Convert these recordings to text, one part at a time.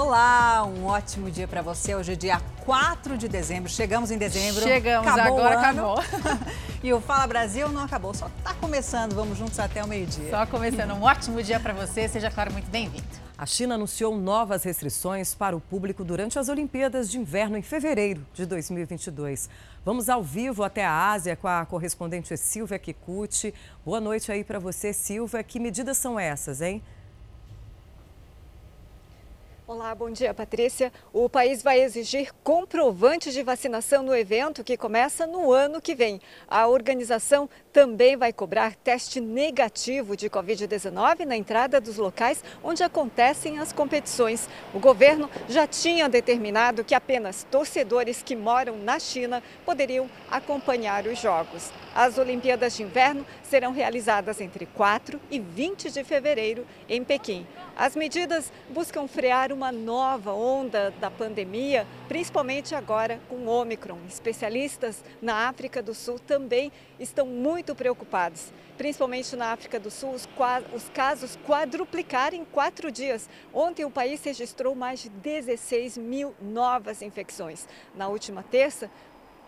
Olá, um ótimo dia para você. Hoje é dia 4 de dezembro. Chegamos em dezembro. Chegamos, acabou agora acabou. e o Fala Brasil não acabou, só está começando. Vamos juntos até o meio-dia. Só começando. Um ótimo dia para você. Seja, claro, muito bem-vindo. A China anunciou novas restrições para o público durante as Olimpíadas de Inverno em fevereiro de 2022. Vamos ao vivo até a Ásia com a correspondente Silvia Kikuchi. Boa noite aí para você, Silvia. Que medidas são essas, hein? Olá, bom dia, Patrícia. O país vai exigir comprovantes de vacinação no evento que começa no ano que vem. A organização também vai cobrar teste negativo de Covid-19 na entrada dos locais onde acontecem as competições. O governo já tinha determinado que apenas torcedores que moram na China poderiam acompanhar os jogos. As Olimpíadas de Inverno serão realizadas entre 4 e 20 de fevereiro em Pequim. As medidas buscam frear uma nova onda da pandemia, principalmente agora com o Omicron. Especialistas na África do Sul também estão muito preocupados. Principalmente na África do Sul, os, os casos quadruplicaram em quatro dias. Ontem o país registrou mais de 16 mil novas infecções. Na última terça,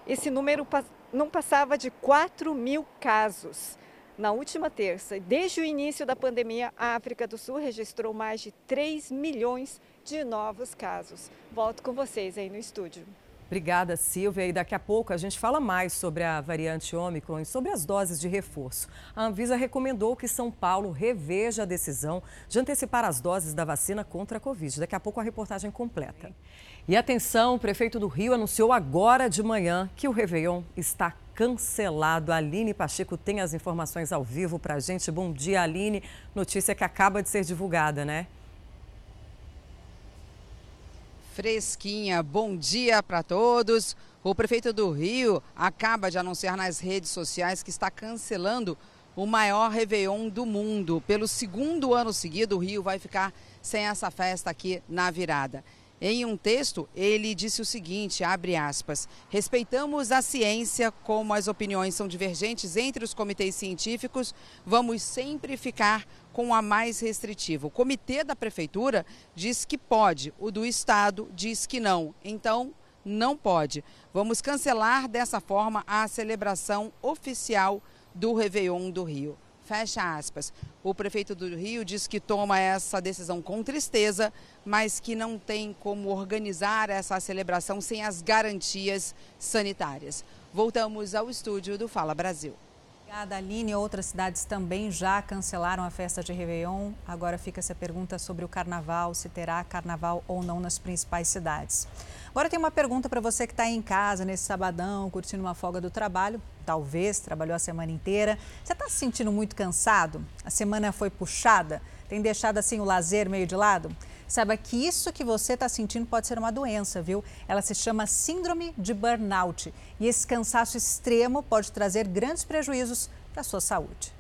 esse número não passava de 4 mil casos. Na última terça, desde o início da pandemia, a África do Sul registrou mais de 3 milhões de novos casos. Volto com vocês aí no estúdio. Obrigada, Silvia. E daqui a pouco a gente fala mais sobre a variante Ômicron e sobre as doses de reforço. A Anvisa recomendou que São Paulo reveja a decisão de antecipar as doses da vacina contra a Covid. Daqui a pouco a reportagem completa. E atenção, o prefeito do Rio anunciou agora de manhã que o Réveillon está cancelado. Aline Pacheco tem as informações ao vivo para a gente. Bom dia, Aline. Notícia que acaba de ser divulgada, né? fresquinha. Bom dia para todos. O prefeito do Rio acaba de anunciar nas redes sociais que está cancelando o maior Réveillon do mundo. Pelo segundo ano seguido, o Rio vai ficar sem essa festa aqui na virada. Em um texto, ele disse o seguinte, abre aspas, respeitamos a ciência, como as opiniões são divergentes entre os comitês científicos, vamos sempre ficar com a mais restritiva. O comitê da prefeitura diz que pode, o do estado diz que não. Então, não pode. Vamos cancelar dessa forma a celebração oficial do Réveillon do Rio. Fecha aspas. O prefeito do Rio diz que toma essa decisão com tristeza, mas que não tem como organizar essa celebração sem as garantias sanitárias. Voltamos ao estúdio do Fala Brasil. Obrigada, Aline. Outras cidades também já cancelaram a festa de Réveillon. Agora fica essa pergunta sobre o carnaval, se terá carnaval ou não nas principais cidades. Agora tem uma pergunta para você que está em casa nesse sabadão, curtindo uma folga do trabalho. Talvez trabalhou a semana inteira. Você está se sentindo muito cansado? A semana foi puxada? Tem deixado assim o lazer meio de lado? Saiba que isso que você está sentindo pode ser uma doença, viu? Ela se chama Síndrome de Burnout. E esse cansaço extremo pode trazer grandes prejuízos para a sua saúde.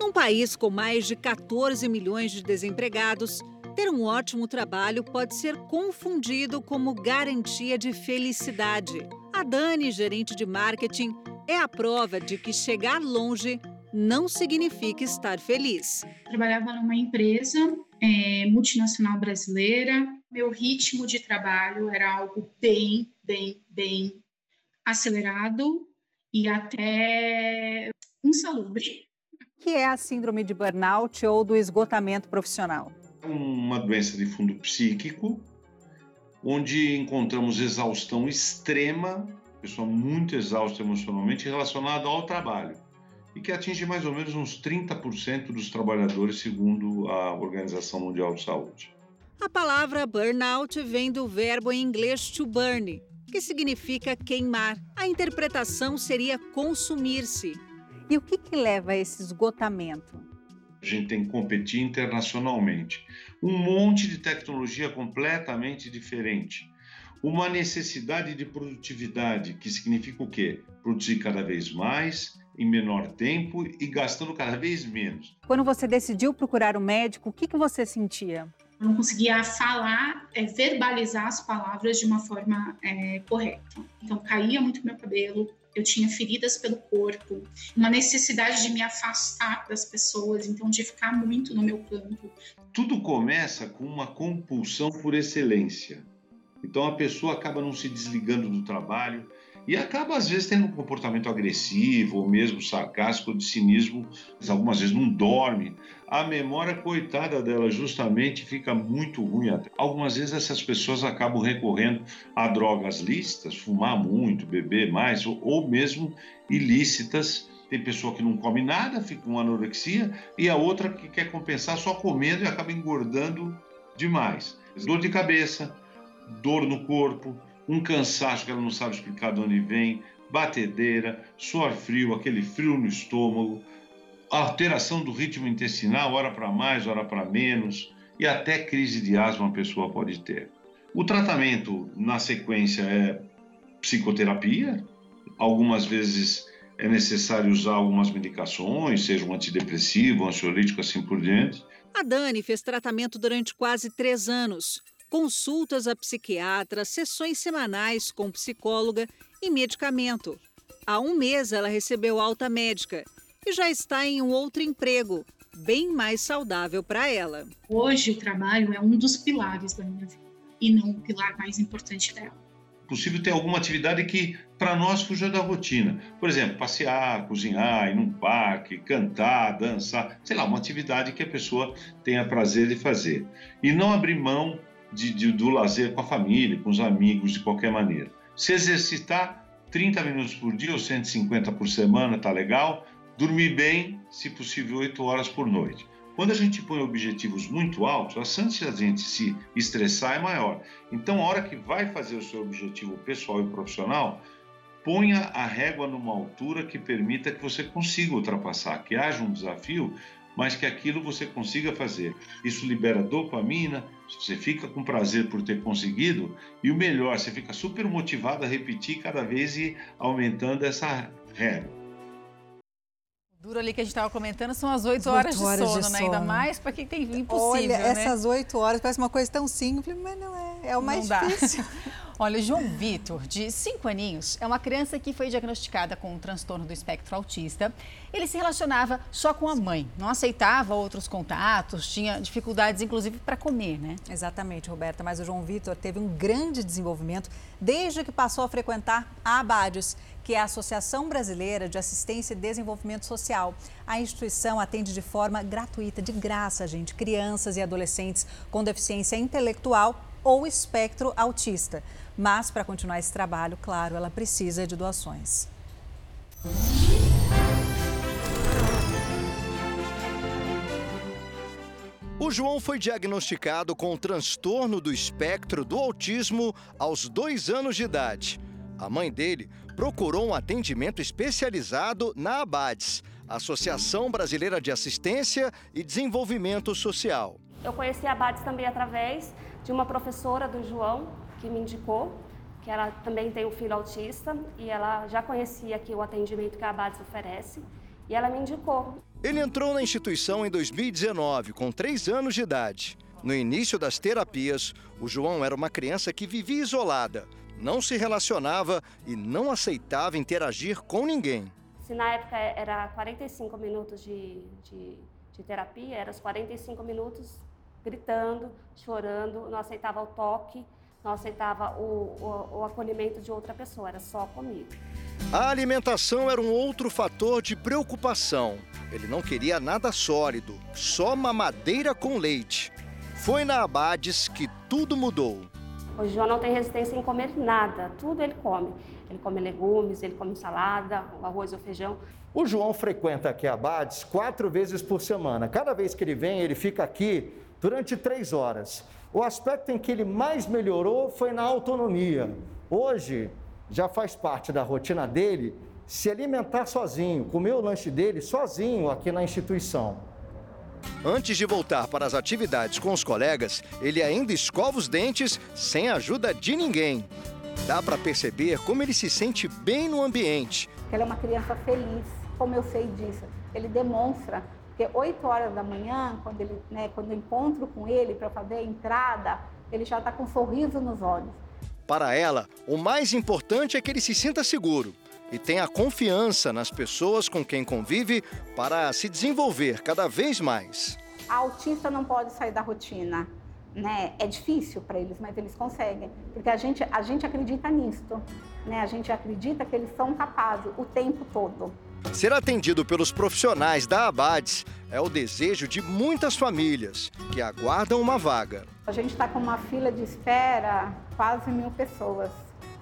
Num país com mais de 14 milhões de desempregados, ter um ótimo trabalho pode ser confundido como garantia de felicidade. A Dani, gerente de marketing, é a prova de que chegar longe não significa estar feliz. Trabalhava numa empresa é, multinacional brasileira. Meu ritmo de trabalho era algo bem, bem, bem acelerado e até insalubre. O que é a síndrome de burnout ou do esgotamento profissional? É uma doença de fundo psíquico, onde encontramos exaustão extrema, pessoa muito exausta emocionalmente relacionada ao trabalho e que atinge mais ou menos uns 30% dos trabalhadores, segundo a Organização Mundial de Saúde. A palavra burnout vem do verbo em inglês to burn, que significa queimar. A interpretação seria consumir-se. E o que, que leva a esse esgotamento? A gente tem que competir internacionalmente. Um monte de tecnologia completamente diferente. Uma necessidade de produtividade, que significa o quê? Produzir cada vez mais, em menor tempo e gastando cada vez menos. Quando você decidiu procurar um médico, o que, que você sentia? Eu não conseguia falar, é, verbalizar as palavras de uma forma é, correta. Então, caía muito meu cabelo, eu tinha feridas pelo corpo, uma necessidade de me afastar das pessoas, então de ficar muito no meu campo. Tudo começa com uma compulsão por excelência. Então a pessoa acaba não se desligando do trabalho, e acaba, às vezes, tendo um comportamento agressivo ou mesmo sarcástico de cinismo, algumas vezes não dorme. A memória, coitada dela, justamente fica muito ruim. Algumas vezes essas pessoas acabam recorrendo a drogas lícitas, fumar muito, beber mais, ou, ou mesmo ilícitas. Tem pessoa que não come nada, fica com anorexia, e a outra que quer compensar só comendo e acaba engordando demais. Dor de cabeça, dor no corpo, um cansaço que ela não sabe explicar de onde vem, batedeira, suor frio, aquele frio no estômago, alteração do ritmo intestinal, hora para mais, hora para menos, e até crise de asma a pessoa pode ter. O tratamento, na sequência, é psicoterapia, algumas vezes é necessário usar algumas medicações, seja um antidepressivo, um ansiolítico, assim por diante. A Dani fez tratamento durante quase três anos consultas a psiquiatra, sessões semanais com psicóloga e medicamento. Há um mês ela recebeu alta médica e já está em um outro emprego, bem mais saudável para ela. Hoje o trabalho é um dos pilares da minha vida e não o pilar mais importante dela. Possível ter alguma atividade que para nós fuja da rotina. Por exemplo, passear, cozinhar, ir num parque, cantar, dançar, sei lá, uma atividade que a pessoa tenha prazer de fazer. E não abrir mão de, de, do lazer com a família, com os amigos, de qualquer maneira. Se exercitar 30 minutos por dia ou 150 por semana, tá legal. Dormir bem, se possível, 8 horas por noite. Quando a gente põe objetivos muito altos, a chance de a gente se estressar é maior. Então, a hora que vai fazer o seu objetivo pessoal e profissional, ponha a régua numa altura que permita que você consiga ultrapassar, que haja um desafio mas que aquilo você consiga fazer. Isso libera dopamina, você fica com prazer por ter conseguido e o melhor, você fica super motivado a repetir cada vez e aumentando essa regra. Duro ali que a gente estava comentando são as 8 horas, horas, de sono, de né? Ainda mais para quem tem impossível. Olha, né? essas 8 horas parece uma coisa tão simples, mas não é. É o mais difícil. Olha, João Vitor, de 5 aninhos, é uma criança que foi diagnosticada com um transtorno do espectro autista. Ele se relacionava só com a mãe, não aceitava outros contatos, tinha dificuldades, inclusive, para comer, né? Exatamente, Roberta. Mas o João Vitor teve um grande desenvolvimento desde que passou a frequentar a Abades, que é a Associação Brasileira de Assistência e Desenvolvimento Social. A instituição atende de forma gratuita, de graça, gente, crianças e adolescentes com deficiência intelectual ou espectro autista. Mas para continuar esse trabalho, claro, ela precisa de doações. O João foi diagnosticado com o transtorno do espectro do autismo aos dois anos de idade. A mãe dele procurou um atendimento especializado na ABADES, Associação Brasileira de Assistência e Desenvolvimento Social. Eu conheci a ABADES também através de uma professora do João, que me indicou, que ela também tem um filho autista e ela já conhecia aqui o atendimento que a Abades oferece e ela me indicou. Ele entrou na instituição em 2019, com três anos de idade. No início das terapias, o João era uma criança que vivia isolada, não se relacionava e não aceitava interagir com ninguém. Se na época era 45 minutos de, de, de terapia, eram os 45 minutos gritando, chorando, não aceitava o toque, não aceitava o, o, o acolhimento de outra pessoa, era só comigo. A alimentação era um outro fator de preocupação. Ele não queria nada sólido, só mamadeira com leite. Foi na Abades que tudo mudou. O João não tem resistência em comer nada, tudo ele come. Ele come legumes, ele come salada, o arroz ou feijão. O João frequenta aqui a Abades quatro vezes por semana. Cada vez que ele vem, ele fica aqui durante três horas. O aspecto em que ele mais melhorou foi na autonomia. Hoje, já faz parte da rotina dele se alimentar sozinho, comer o lanche dele sozinho aqui na instituição. Antes de voltar para as atividades com os colegas, ele ainda escova os dentes sem a ajuda de ninguém. Dá para perceber como ele se sente bem no ambiente. Ele é uma criança feliz, como eu sei disso. Ele demonstra porque 8 horas da manhã, quando, ele, né, quando eu encontro com ele para fazer a entrada, ele já está com um sorriso nos olhos. Para ela, o mais importante é que ele se sinta seguro. e tenha confiança nas pessoas com quem convive para se desenvolver cada vez mais. A autista não pode sair da rotina. Né? É difícil para eles, mas eles conseguem, porque a gente, a gente acredita nisto, né? A gente acredita que eles são capazes o tempo todo. Ser atendido pelos profissionais da Abades é o desejo de muitas famílias que aguardam uma vaga. A gente está com uma fila de espera, quase mil pessoas,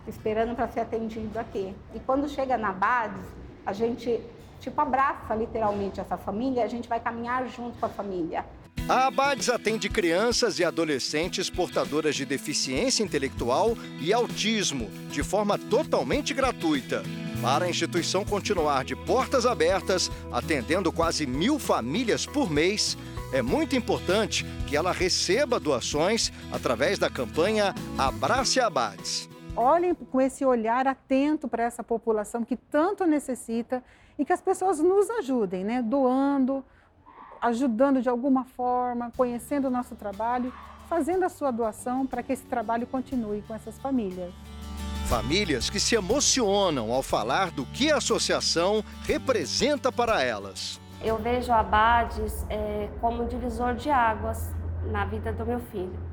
esperando para ser atendido aqui. E quando chega na Abades, a gente tipo abraça literalmente essa família, a gente vai caminhar junto com a família. A Abades atende crianças e adolescentes portadoras de deficiência intelectual e autismo de forma totalmente gratuita. Para a instituição continuar de portas abertas, atendendo quase mil famílias por mês, é muito importante que ela receba doações através da campanha Abrace Abades. Olhem com esse olhar atento para essa população que tanto necessita e que as pessoas nos ajudem, né? doando, ajudando de alguma forma, conhecendo o nosso trabalho, fazendo a sua doação para que esse trabalho continue com essas famílias. Famílias que se emocionam ao falar do que a associação representa para elas. Eu vejo a Abades é, como um divisor de águas na vida do meu filho.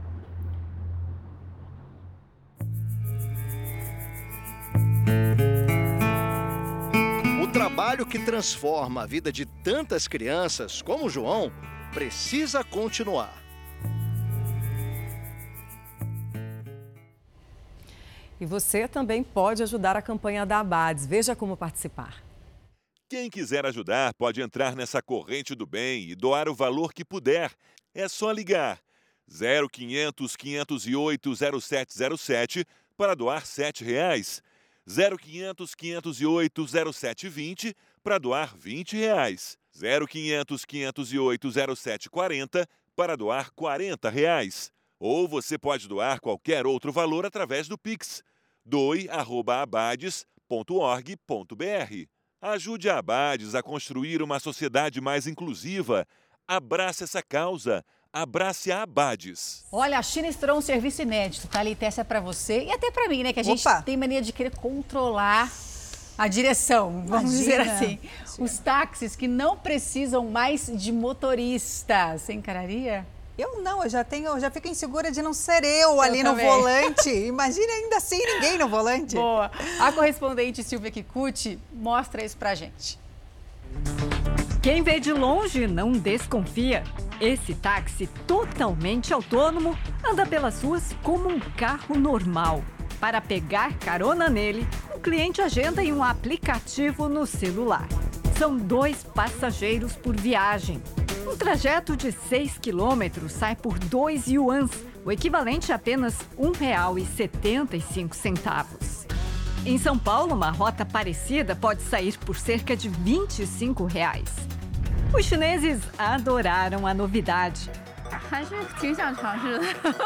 O trabalho que transforma a vida de tantas crianças como o João precisa continuar. E você também pode ajudar a campanha da Abades. Veja como participar. Quem quiser ajudar pode entrar nessa corrente do bem e doar o valor que puder. É só ligar 0500 508 0707 para doar 7 reais. 0500 508 0720 para doar 20 reais. 0500 508 0740 para doar 40 reais. Ou você pode doar qualquer outro valor através do Pix doe.abades.org.br. Ajude a Abades a construir uma sociedade mais inclusiva. Abrace essa causa. Abrace a Abades. Olha, a China estreou um serviço inédito, tá? Litécia é para você e até para mim, né? Que a gente Opa. tem mania de querer controlar a direção, vamos Imagina. dizer assim. Sim. Os táxis que não precisam mais de motorista. Você encararia? Eu não, eu já tenho, eu já fico insegura de não ser eu, eu ali também. no volante. Imagina ainda assim ninguém no volante. Boa. A correspondente Silvia Kikuchi mostra isso pra gente. Quem vê de longe não desconfia. Esse táxi totalmente autônomo anda pelas ruas como um carro normal. Para pegar carona nele, o cliente agenda em um aplicativo no celular. São dois passageiros por viagem. Um trajeto de 6 quilômetros sai por 2 yuans, o equivalente a apenas R$ 1,75. Em São Paulo, uma rota parecida pode sair por cerca de 25 reais. Os chineses adoraram a novidade.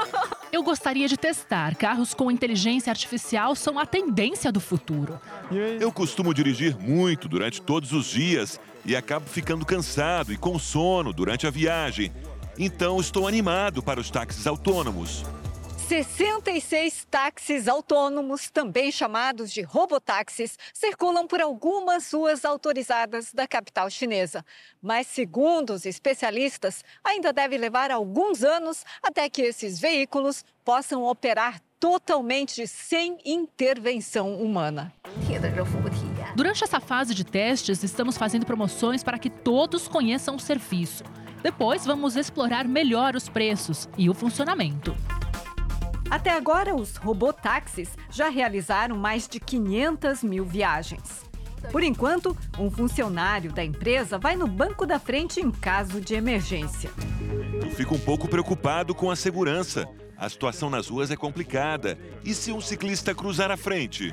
Eu gostaria de testar. Carros com inteligência artificial são a tendência do futuro. Eu costumo dirigir muito durante todos os dias e acabo ficando cansado e com sono durante a viagem. Então estou animado para os táxis autônomos. 66 táxis autônomos, também chamados de robotáxis, circulam por algumas ruas autorizadas da capital chinesa. Mas, segundo os especialistas, ainda deve levar alguns anos até que esses veículos possam operar totalmente sem intervenção humana. Durante essa fase de testes, estamos fazendo promoções para que todos conheçam o serviço. Depois, vamos explorar melhor os preços e o funcionamento. Até agora, os robotáxis já realizaram mais de 500 mil viagens. Por enquanto, um funcionário da empresa vai no banco da frente em caso de emergência. Eu fico um pouco preocupado com a segurança. A situação nas ruas é complicada. E se um ciclista cruzar a frente?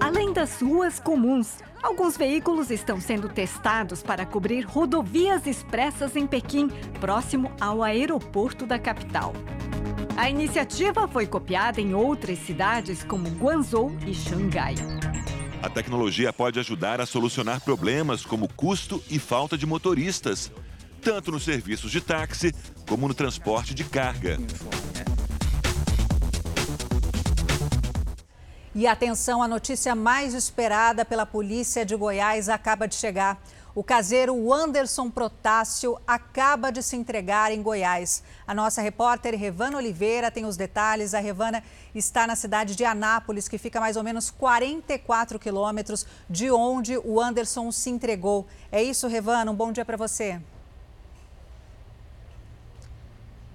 Além das ruas comuns, alguns veículos estão sendo testados para cobrir rodovias expressas em Pequim, próximo ao aeroporto da capital. A iniciativa foi copiada em outras cidades como Guangzhou e Xangai. A tecnologia pode ajudar a solucionar problemas como custo e falta de motoristas, tanto nos serviços de táxi como no transporte de carga. E atenção, a notícia mais esperada pela polícia de Goiás acaba de chegar. O caseiro Anderson Protássio acaba de se entregar em Goiás. A nossa repórter Revana Oliveira tem os detalhes. A Revana está na cidade de Anápolis, que fica mais ou menos 44 quilômetros de onde o Anderson se entregou. É isso, Revana? Um bom dia para você.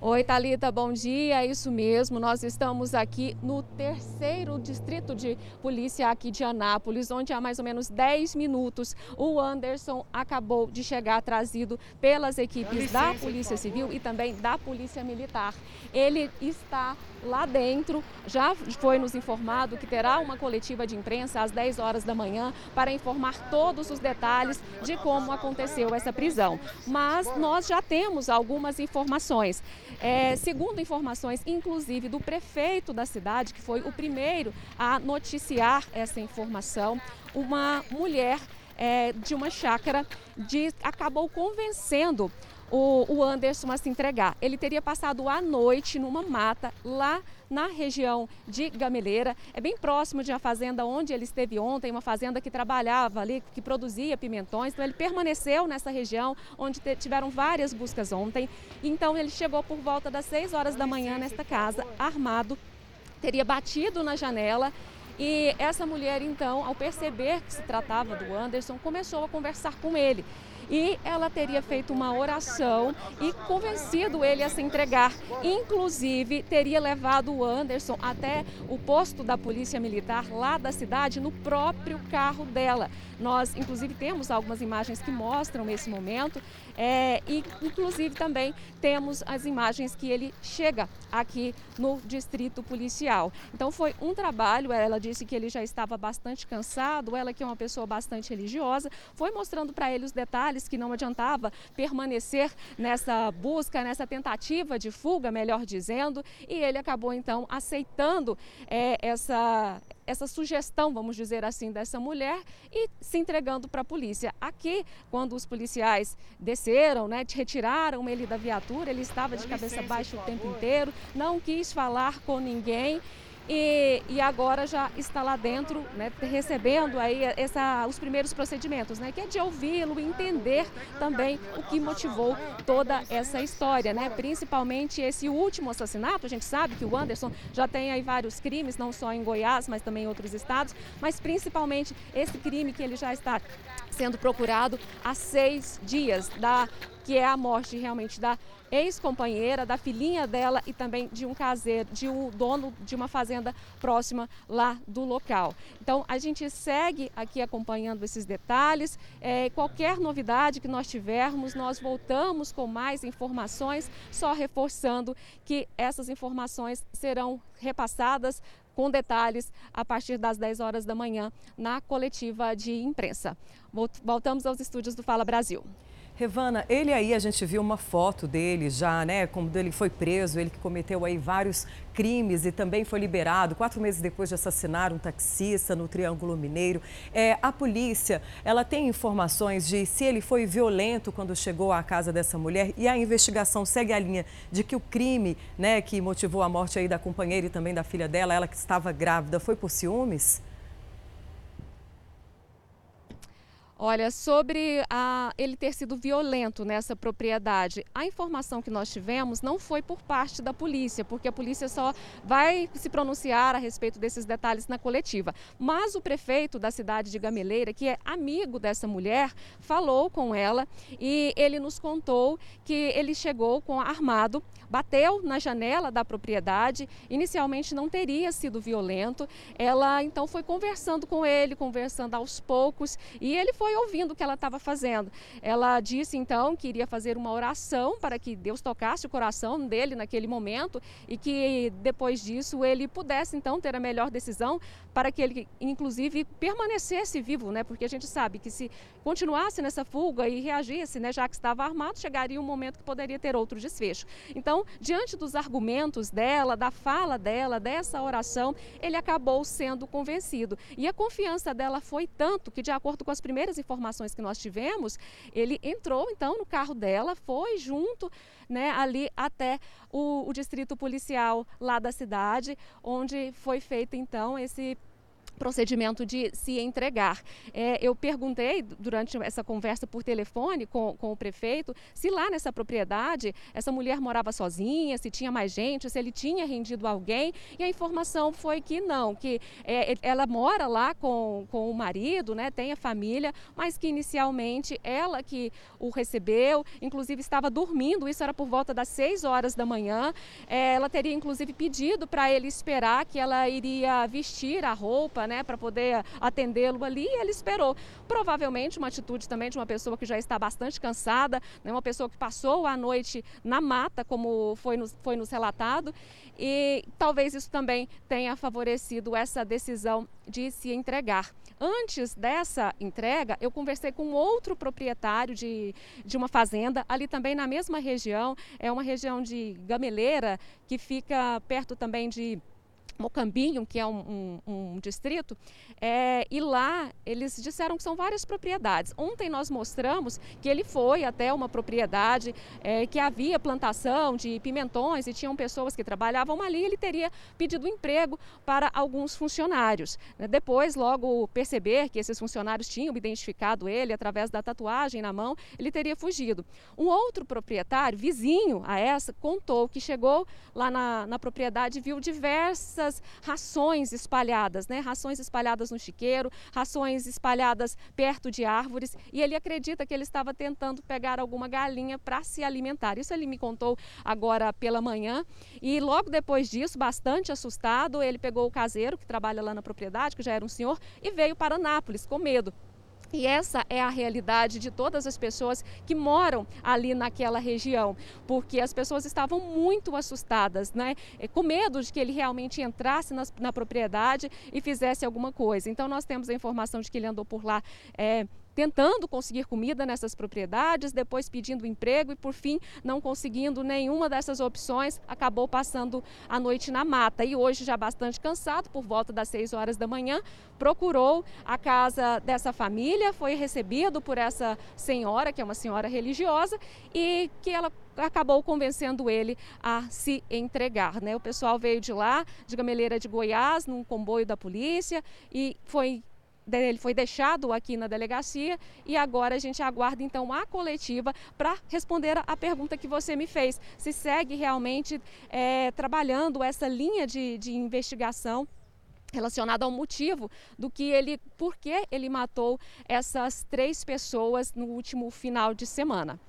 Oi, Talita, bom dia. É isso mesmo. Nós estamos aqui no terceiro distrito de polícia aqui de Anápolis, onde há mais ou menos 10 minutos o Anderson acabou de chegar trazido pelas equipes da Polícia Civil e também da Polícia Militar. Ele está lá dentro. Já foi nos informado que terá uma coletiva de imprensa às 10 horas da manhã para informar todos os detalhes de como aconteceu essa prisão. Mas nós já temos algumas informações. É, segundo informações, inclusive, do prefeito da cidade, que foi o primeiro a noticiar essa informação, uma mulher é, de uma chácara de, acabou convencendo o, o Anderson a se entregar. Ele teria passado a noite numa mata lá na região de Gameleira, é bem próximo de uma fazenda onde ele esteve ontem, uma fazenda que trabalhava ali, que produzia pimentões. Então ele permaneceu nessa região onde tiveram várias buscas ontem. Então ele chegou por volta das 6 horas da manhã nesta casa, armado, teria batido na janela e essa mulher, então, ao perceber que se tratava do Anderson, começou a conversar com ele e ela teria feito uma oração e convencido ele a se entregar. Inclusive, teria levado o Anderson até o posto da Polícia Militar lá da cidade no próprio carro dela. Nós, inclusive, temos algumas imagens que mostram esse momento é, e, inclusive, também temos as imagens que ele chega aqui no distrito policial. Então, foi um trabalho. Ela disse que ele já estava bastante cansado. Ela, que é uma pessoa bastante religiosa, foi mostrando para ele os detalhes que não adiantava permanecer nessa busca, nessa tentativa de fuga, melhor dizendo. E ele acabou, então, aceitando é, essa essa sugestão, vamos dizer assim, dessa mulher e se entregando para a polícia. Aqui, quando os policiais desceram, né, retiraram ele da viatura, ele estava de cabeça baixa o tempo inteiro, não quis falar com ninguém e, e agora já está lá dentro, né, recebendo aí essa, os primeiros procedimentos, né, que é de ouvi-lo, entender também o que motivou toda essa história, né, principalmente esse último assassinato. A gente sabe que o Anderson já tem aí vários crimes, não só em Goiás, mas também em outros estados, mas principalmente esse crime que ele já está sendo procurado há seis dias, da, que é a morte realmente da ex-companheira, da filhinha dela e também de um caseiro, de um dono de uma fazenda próxima lá do local. Então a gente segue aqui acompanhando esses detalhes. É, qualquer novidade que nós tivermos, nós voltamos com mais informações, só reforçando que essas informações serão repassadas com detalhes a partir das 10 horas da manhã na coletiva de imprensa. Voltamos aos estúdios do Fala Brasil. Revana, ele aí, a gente viu uma foto dele já, né? Como ele foi preso, ele que cometeu aí vários crimes e também foi liberado quatro meses depois de assassinar um taxista no Triângulo Mineiro. É, a polícia, ela tem informações de se ele foi violento quando chegou à casa dessa mulher e a investigação segue a linha de que o crime, né, que motivou a morte aí da companheira e também da filha dela, ela que estava grávida, foi por ciúmes? Olha, sobre a, ele ter sido violento nessa propriedade, a informação que nós tivemos não foi por parte da polícia, porque a polícia só vai se pronunciar a respeito desses detalhes na coletiva. Mas o prefeito da cidade de Gameleira, que é amigo dessa mulher, falou com ela e ele nos contou que ele chegou com armado, bateu na janela da propriedade. Inicialmente não teria sido violento. Ela então foi conversando com ele, conversando aos poucos, e ele foi foi ouvindo o que ela estava fazendo. Ela disse então que iria fazer uma oração para que Deus tocasse o coração dele naquele momento e que depois disso ele pudesse então ter a melhor decisão para que ele inclusive permanecesse vivo, né? Porque a gente sabe que se continuasse nessa fuga e reagisse, né, já que estava armado, chegaria um momento que poderia ter outro desfecho. Então, diante dos argumentos dela, da fala dela, dessa oração, ele acabou sendo convencido. E a confiança dela foi tanto que de acordo com as primeiras informações que nós tivemos, ele entrou então no carro dela, foi junto né, ali até o, o distrito policial lá da cidade, onde foi feito então esse procedimento de se entregar. É, eu perguntei durante essa conversa por telefone com, com o prefeito se lá nessa propriedade essa mulher morava sozinha, se tinha mais gente, se ele tinha rendido alguém. E a informação foi que não, que é, ela mora lá com, com o marido, né, tem a família, mas que inicialmente ela que o recebeu, inclusive estava dormindo, isso era por volta das 6 horas da manhã. É, ela teria inclusive pedido para ele esperar que ela iria vestir a roupa, né, para poder atendê-lo ali, e ele esperou. Provavelmente uma atitude também de uma pessoa que já está bastante cansada, né, uma pessoa que passou a noite na mata, como foi nos, foi nos relatado, e talvez isso também tenha favorecido essa decisão de se entregar. Antes dessa entrega, eu conversei com outro proprietário de, de uma fazenda, ali também na mesma região, é uma região de Gameleira, que fica perto também de Mocambinho, que é um, um, um distrito, é, e lá eles disseram que são várias propriedades. Ontem nós mostramos que ele foi até uma propriedade é, que havia plantação de pimentões e tinham pessoas que trabalhavam ali. Ele teria pedido emprego para alguns funcionários. Depois, logo perceber que esses funcionários tinham identificado ele através da tatuagem na mão, ele teria fugido. Um outro proprietário, vizinho a essa, contou que chegou lá na, na propriedade e viu diversas muitas rações espalhadas, né? Rações espalhadas no chiqueiro, rações espalhadas perto de árvores, e ele acredita que ele estava tentando pegar alguma galinha para se alimentar. Isso ele me contou agora pela manhã, e logo depois disso, bastante assustado, ele pegou o caseiro que trabalha lá na propriedade, que já era um senhor, e veio para Nápoles com medo. E essa é a realidade de todas as pessoas que moram ali naquela região, porque as pessoas estavam muito assustadas, né? É, com medo de que ele realmente entrasse na, na propriedade e fizesse alguma coisa. Então, nós temos a informação de que ele andou por lá. É, tentando conseguir comida nessas propriedades, depois pedindo emprego e, por fim, não conseguindo nenhuma dessas opções, acabou passando a noite na mata. E hoje, já bastante cansado, por volta das 6 horas da manhã, procurou a casa dessa família, foi recebido por essa senhora, que é uma senhora religiosa, e que ela acabou convencendo ele a se entregar. Né? O pessoal veio de lá, de Gameleira de Goiás, num comboio da polícia, e foi ele foi deixado aqui na delegacia e agora a gente aguarda então a coletiva para responder a pergunta que você me fez. Se segue realmente é, trabalhando essa linha de, de investigação relacionada ao motivo do que ele, por que ele matou essas três pessoas no último final de semana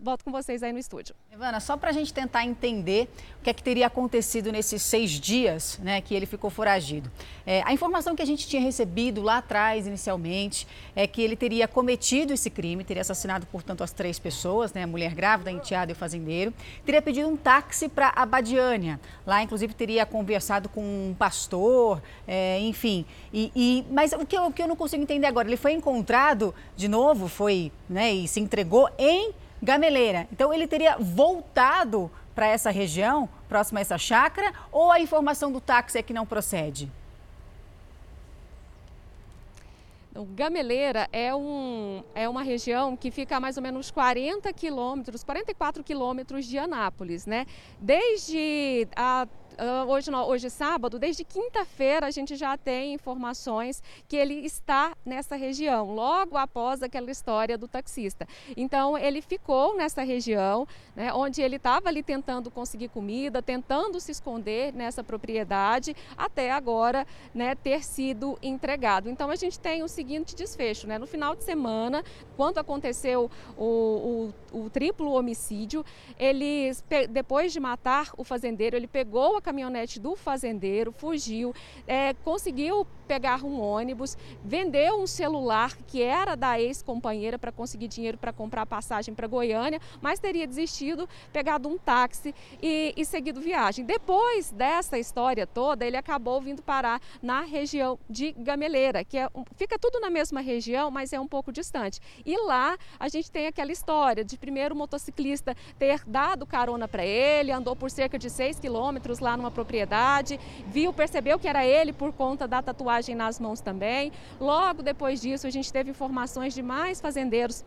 volto com vocês aí no estúdio. Ivana, só para a gente tentar entender o que é que teria acontecido nesses seis dias né, que ele ficou foragido. É, a informação que a gente tinha recebido lá atrás, inicialmente, é que ele teria cometido esse crime, teria assassinado, portanto, as três pessoas, né, a mulher grávida, a enteada e o fazendeiro, teria pedido um táxi para Abadiânia. Lá, inclusive, teria conversado com um pastor, é, enfim. E, e, mas o que, eu, o que eu não consigo entender agora, ele foi encontrado de novo, foi, né, e se entregou em Gameleira. Então ele teria voltado para essa região, próxima a essa chácara, ou a informação do táxi é que não procede? O Gameleira é, um, é uma região que fica a mais ou menos 40 quilômetros, 44 quilômetros de Anápolis, né? Desde a hoje, hoje é sábado, desde quinta-feira a gente já tem informações que ele está nessa região, logo após aquela história do taxista. Então ele ficou nessa região, né, onde ele estava ali tentando conseguir comida, tentando se esconder nessa propriedade, até agora né, ter sido entregado. Então a gente tem o seguinte desfecho, né? No final de semana, quando aconteceu o, o, o triplo homicídio, ele depois de matar o fazendeiro, ele pegou a caminhonete do fazendeiro, fugiu, é, conseguiu pegar um ônibus, vendeu um celular que era da ex-companheira para conseguir dinheiro para comprar passagem para Goiânia, mas teria desistido, pegado um táxi e, e seguido viagem. Depois dessa história toda, ele acabou vindo parar na região de Gameleira, que é, fica tudo na mesma região, mas é um pouco distante. E lá a gente tem aquela história de primeiro o motociclista ter dado carona para ele, andou por cerca de 6 quilômetros lá numa propriedade, viu, percebeu que era ele por conta da tatuagem nas mãos também. Logo depois disso, a gente teve informações de mais fazendeiros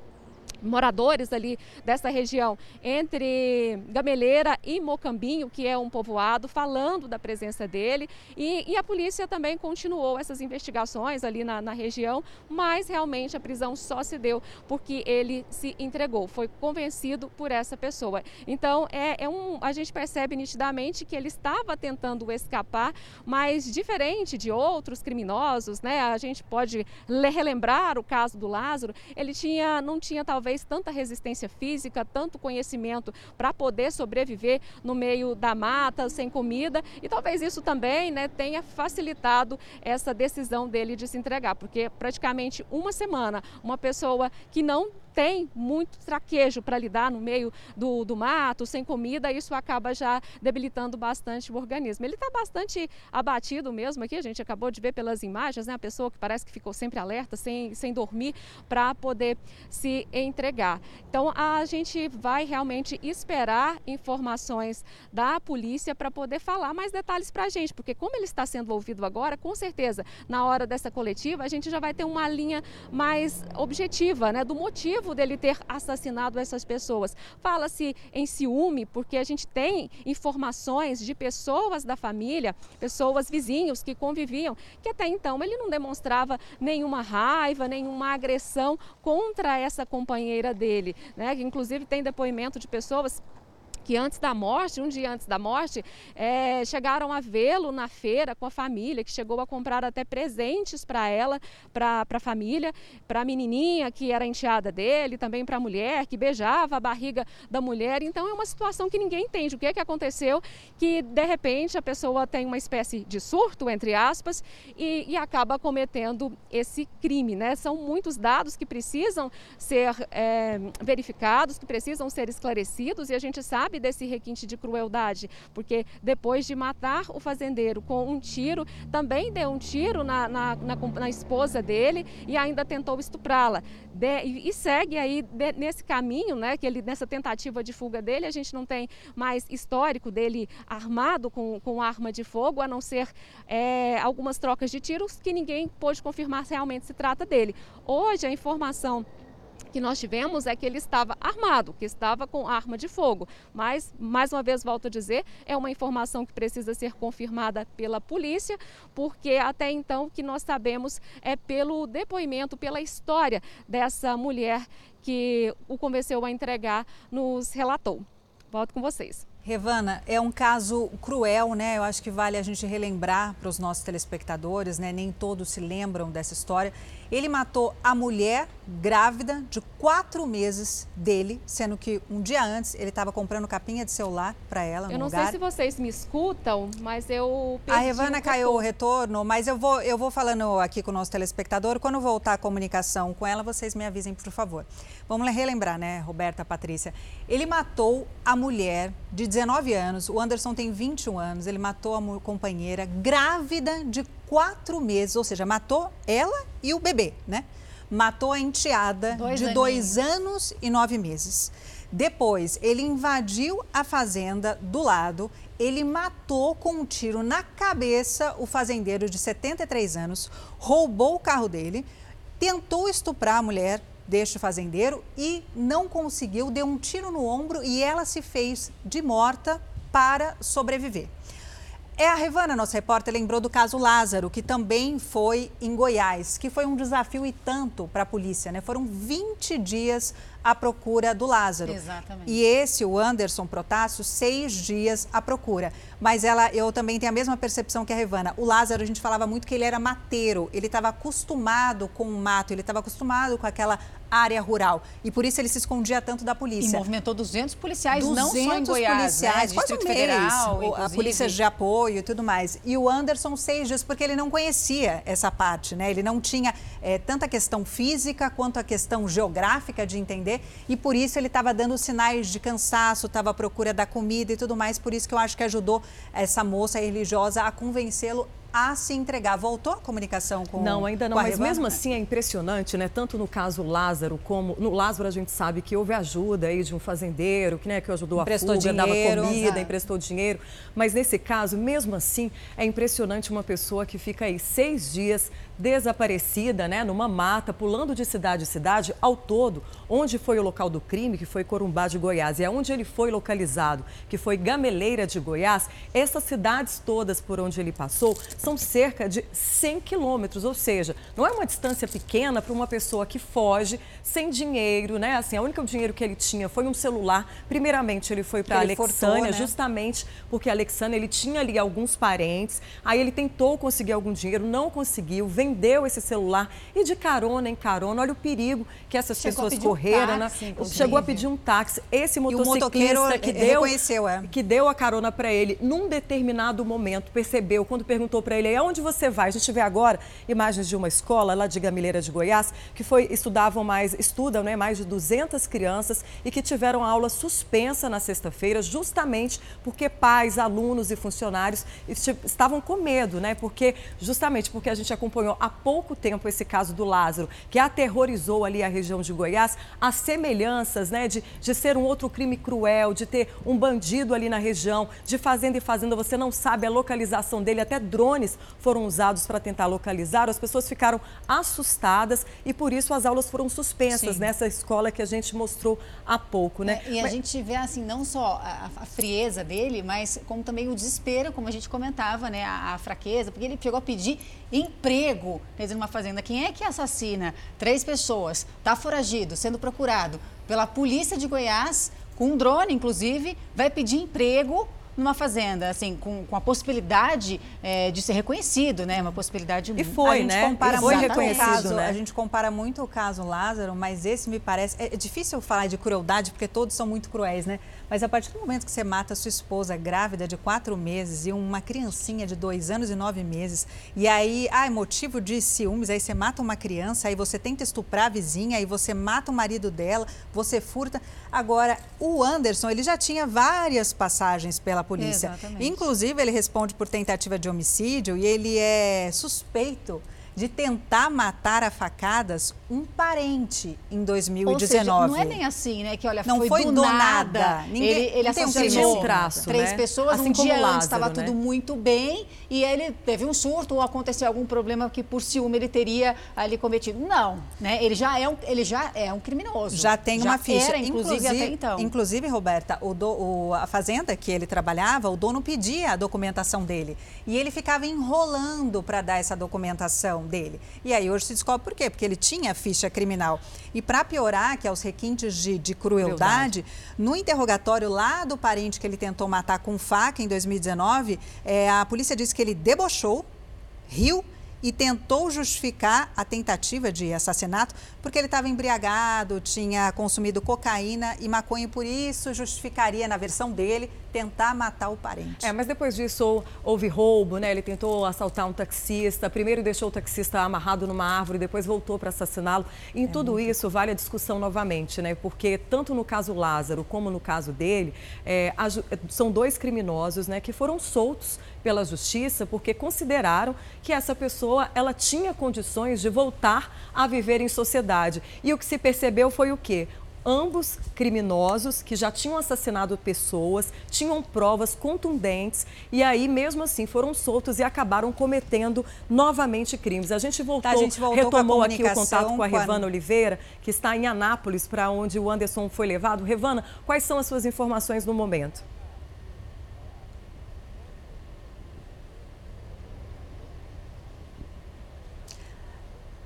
moradores ali dessa região, entre Gameleira e Mocambinho, que é um povoado, falando da presença dele. E, e a polícia também continuou essas investigações ali na, na, região, mas realmente a prisão só se deu porque ele se entregou, foi convencido por essa pessoa. Então, é, é um, a gente percebe nitidamente que ele estava tentando escapar, mas diferente de outros criminosos, né? A gente pode relembrar o caso do Lázaro, ele tinha, não tinha talvez tanta resistência física, tanto conhecimento para poder sobreviver no meio da mata, sem comida, e talvez isso também né, tenha facilitado essa decisão dele de se entregar, porque praticamente uma semana, uma pessoa que não tem muito traquejo para lidar no meio do, do mato, sem comida, isso acaba já debilitando bastante o organismo. Ele está bastante abatido mesmo aqui, a gente acabou de ver pelas imagens, né? A pessoa que parece que ficou sempre alerta, sem, sem dormir, para poder se entregar. Então a gente vai realmente esperar informações da polícia para poder falar mais detalhes para a gente, porque como ele está sendo ouvido agora, com certeza, na hora dessa coletiva, a gente já vai ter uma linha mais objetiva, né? Do motivo motivo dele ter assassinado essas pessoas. Fala-se em ciúme, porque a gente tem informações de pessoas da família, pessoas vizinhos que conviviam, que até então ele não demonstrava nenhuma raiva, nenhuma agressão contra essa companheira dele. Né? Inclusive tem depoimento de pessoas que antes da morte, um dia antes da morte, é, chegaram a vê-lo na feira com a família, que chegou a comprar até presentes para ela, para a família, para a menininha que era enteada dele, também para a mulher, que beijava a barriga da mulher. Então é uma situação que ninguém entende. O que é que aconteceu? Que de repente a pessoa tem uma espécie de surto, entre aspas, e, e acaba cometendo esse crime. Né? São muitos dados que precisam ser é, verificados, que precisam ser esclarecidos, e a gente sabe sabe desse requinte de crueldade, porque depois de matar o fazendeiro com um tiro, também deu um tiro na, na, na, na esposa dele e ainda tentou estuprá-la. E, segue aí de, nesse caminho, né, que ele, nessa tentativa de fuga dele, a gente não tem mais histórico dele armado com, com arma de fogo, a não ser é, algumas trocas de tiros que ninguém pôde confirmar se realmente se trata dele. Hoje a informação que nós tivemos é que ele estava armado, que estava com arma de fogo. Mas, mais uma vez, volto a dizer, é uma informação que precisa ser confirmada pela polícia, porque até então o que nós sabemos é pelo depoimento, pela história dessa mulher que o convenceu a entregar, nos relatou. Volto com vocês. Revana, é um caso cruel, né? Eu acho que vale a gente relembrar para os nossos telespectadores, né? Nem todos se lembram dessa história. Ele matou a mulher grávida de quatro meses dele, sendo que um dia antes ele estava comprando capinha de celular para ela. Eu não lugar. sei se vocês me escutam, mas eu A Revana caiu o retorno, mas eu vou, eu vou falando aqui com o nosso telespectador. Quando voltar a comunicação com ela, vocês me avisem, por favor. Vamos relembrar, né, Roberta, Patrícia? Ele matou a mulher de 19 anos, o Anderson tem 21 anos, ele matou a companheira grávida de quatro meses, ou seja, matou ela e o bebê, né? Matou a enteada dois de aninhos. dois anos e nove meses. Depois, ele invadiu a fazenda do lado, ele matou com um tiro na cabeça o fazendeiro de 73 anos, roubou o carro dele, tentou estuprar a mulher deste fazendeiro e não conseguiu, deu um tiro no ombro e ela se fez de morta para sobreviver. É a Revana, nossa repórter, lembrou do caso Lázaro, que também foi em Goiás, que foi um desafio e tanto para a polícia, né? Foram 20 dias à procura do Lázaro. Exatamente. E esse, o Anderson Protássio, seis dias à procura. Mas ela, eu também tenho a mesma percepção que a Revana. O Lázaro, a gente falava muito que ele era mateiro, ele estava acostumado com o mato, ele estava acostumado com aquela área rural. E por isso ele se escondia tanto da polícia. E movimentou 200 policiais, 200 não só em Goiás, né? policiais, né? Distrito um Federal, mês, a polícia de apoio e tudo mais. E o Anderson, seis dias, porque ele não conhecia essa parte, né? Ele não tinha é, tanta questão física quanto a questão geográfica de entender. E por isso ele estava dando sinais de cansaço, estava à procura da comida e tudo mais. Por isso que eu acho que ajudou essa moça religiosa a convencê-lo a se entregar. Voltou a comunicação com Não, ainda não, mas mesmo assim é impressionante, né? Tanto no caso Lázaro, como no Lázaro a gente sabe que houve ajuda aí de um fazendeiro que, né, que ajudou emprestou a fuga, dinheiro, dava comida, emprestou dinheiro. Mas nesse caso, mesmo assim, é impressionante uma pessoa que fica aí seis dias desaparecida, né, numa mata, pulando de cidade em cidade, ao todo, onde foi o local do crime, que foi Corumbá de Goiás, e aonde ele foi localizado, que foi Gameleira de Goiás, essas cidades todas por onde ele passou são cerca de 100 quilômetros, ou seja, não é uma distância pequena para uma pessoa que foge sem dinheiro, né? Assim, a única dinheiro que ele tinha foi um celular. Primeiramente, ele foi para Alexânia, né? justamente porque Alexânia ele tinha ali alguns parentes. Aí ele tentou conseguir algum dinheiro, não conseguiu, vendeu esse celular e de carona em carona, olha o perigo que essas Chegou pessoas correram, um né? táxi, né? Chegou a pedir um táxi. Esse motociclista que deu é. que deu a carona para ele num determinado momento percebeu quando perguntou para ele aonde você vai. A gente vê agora imagens de uma escola lá de Gamileira de Goiás que foi estudavam mais estudam né, mais de 200 crianças e que tiveram aula suspensa na sexta-feira, justamente porque pais, alunos e funcionários estavam com medo, né? Porque justamente porque a gente acompanhou há pouco tempo esse caso do Lázaro, que aterrorizou ali a região de Goiás, as semelhanças, né, de, de ser um outro crime cruel, de ter um bandido ali na região, de fazenda e fazenda, você não sabe a localização dele, até drones foram usados para tentar localizar, as pessoas ficaram assustadas e por isso as aulas foram suspensas Sim. nessa escola que a gente mostrou há pouco, né? É, e a mas... gente vê assim não só a, a, frieza dele, mas como também o desespero, como a gente comentava, né? A, a fraqueza, porque ele chegou a pedir emprego, quer dizer, numa fazenda. Quem é que assassina três pessoas, está foragido, sendo procurado pela polícia de Goiás, com um drone, inclusive, vai pedir emprego numa fazenda, assim, com, com a possibilidade é, de ser reconhecido, né? Uma possibilidade E foi, né? Compara foi reconhecido, caso, né? A gente compara muito o caso Lázaro, mas esse me parece... É, é difícil falar de crueldade, porque todos são muito cruéis, né? Mas a partir do momento que você mata sua esposa grávida de quatro meses e uma criancinha de dois anos e nove meses, e aí, ah, é motivo de ciúmes, aí você mata uma criança, aí você tenta estuprar a vizinha, aí você mata o marido dela, você furta. Agora, o Anderson, ele já tinha várias passagens pela polícia. Exatamente. Inclusive, ele responde por tentativa de homicídio e ele é suspeito de tentar matar a facadas um parente em 2019. Ou seja, não é nem assim, né? Que olha, não foi, foi do, do nada. nada. Ninguém, ele ele assassinou um traço, três né? pessoas assim um dia Lázaro, antes, estava né? tudo muito bem e ele teve um surto ou aconteceu algum problema que por ciúme ele teria ali cometido. Não, né? Ele já é um, ele já é um criminoso. Já tem já uma ficha. Era, inclusive, inclusive, até então. Inclusive, Roberta, o, do, o a fazenda que ele trabalhava, o dono pedia a documentação dele e ele ficava enrolando para dar essa documentação dele. E aí hoje se descobre por quê? Porque ele tinha ficha criminal. E para piorar, que é os requintes de, de crueldade, crueldade, no interrogatório lá do parente que ele tentou matar com faca em 2019, é, a polícia disse que ele debochou, riu e tentou justificar a tentativa de assassinato porque ele estava embriagado, tinha consumido cocaína e maconha, e por isso justificaria, na versão dele, tentar matar o parente. É, mas depois disso houve roubo, né? Ele tentou assaltar um taxista, primeiro deixou o taxista amarrado numa árvore, depois voltou para assassiná-lo. Em é tudo muito... isso vale a discussão novamente, né? Porque tanto no caso Lázaro como no caso dele, é, são dois criminosos, né, que foram soltos pela justiça porque consideraram que essa pessoa ela tinha condições de voltar a viver em sociedade. E o que se percebeu foi o quê? Ambos criminosos que já tinham assassinado pessoas, tinham provas contundentes e aí mesmo assim foram soltos e acabaram cometendo novamente crimes. A gente voltou, tá, a gente voltou retomou aqui o contato com a Revana Oliveira, que está em Anápolis, para onde o Anderson foi levado. Revana, quais são as suas informações no momento?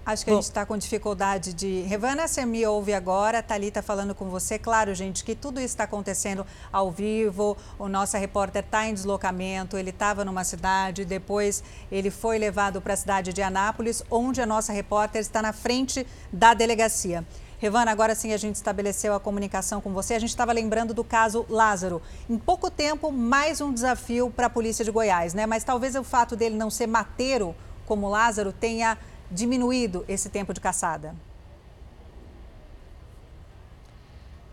Acho que Bom. a gente está com dificuldade de. Revana, você me ouve agora, Thalita falando com você. Claro, gente, que tudo isso está acontecendo ao vivo. O nosso repórter está em deslocamento, ele estava numa cidade, depois ele foi levado para a cidade de Anápolis, onde a nossa repórter está na frente da delegacia. Revana, agora sim a gente estabeleceu a comunicação com você. A gente estava lembrando do caso Lázaro. Em pouco tempo, mais um desafio para a polícia de Goiás, né? Mas talvez o fato dele não ser mateiro como Lázaro tenha diminuído esse tempo de caçada?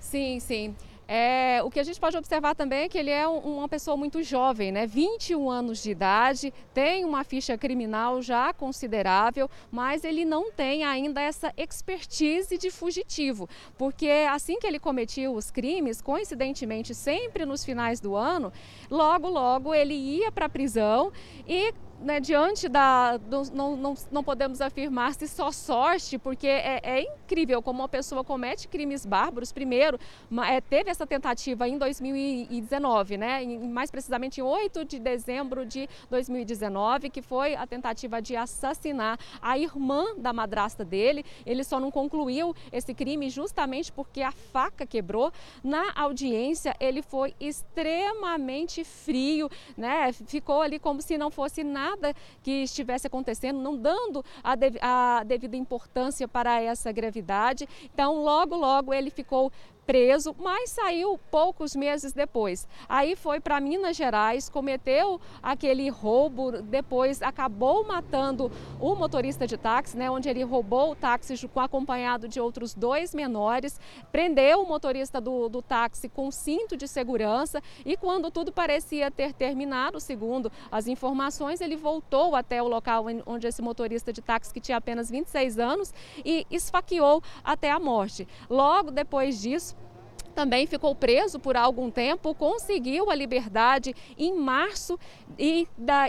Sim, sim. É, o que a gente pode observar também é que ele é um, uma pessoa muito jovem, né? 21 anos de idade, tem uma ficha criminal já considerável, mas ele não tem ainda essa expertise de fugitivo, porque assim que ele cometia os crimes, coincidentemente sempre nos finais do ano, logo logo ele ia para a prisão e né, diante da. Do, não, não, não podemos afirmar se só sorte, porque é, é, incrível como uma pessoa comete crimes bárbaros. Primeiro, é, teve essa tentativa em 2019, né, em, mais precisamente em 8 de dezembro de 2019, que foi a tentativa de assassinar a irmã da madrasta dele. Ele só não concluiu esse crime justamente porque a faca quebrou. Na audiência, ele foi extremamente frio, né, ficou ali como se não fosse nada nada que estivesse acontecendo, não dando a, dev a devida importância para essa gravidade. Então, logo, logo ele ficou preso, mas saiu poucos meses depois. Aí foi para Minas Gerais, cometeu aquele roubo, depois acabou matando o motorista de táxi, né, onde ele roubou o táxi acompanhado de outros dois menores, prendeu o motorista do, do táxi com cinto de segurança e quando tudo parecia ter terminado, segundo as informações, ele voltou até o local onde esse motorista de táxi, que tinha apenas 26 anos, e esfaqueou até a morte. Logo depois disso, também ficou preso por algum tempo, conseguiu a liberdade em março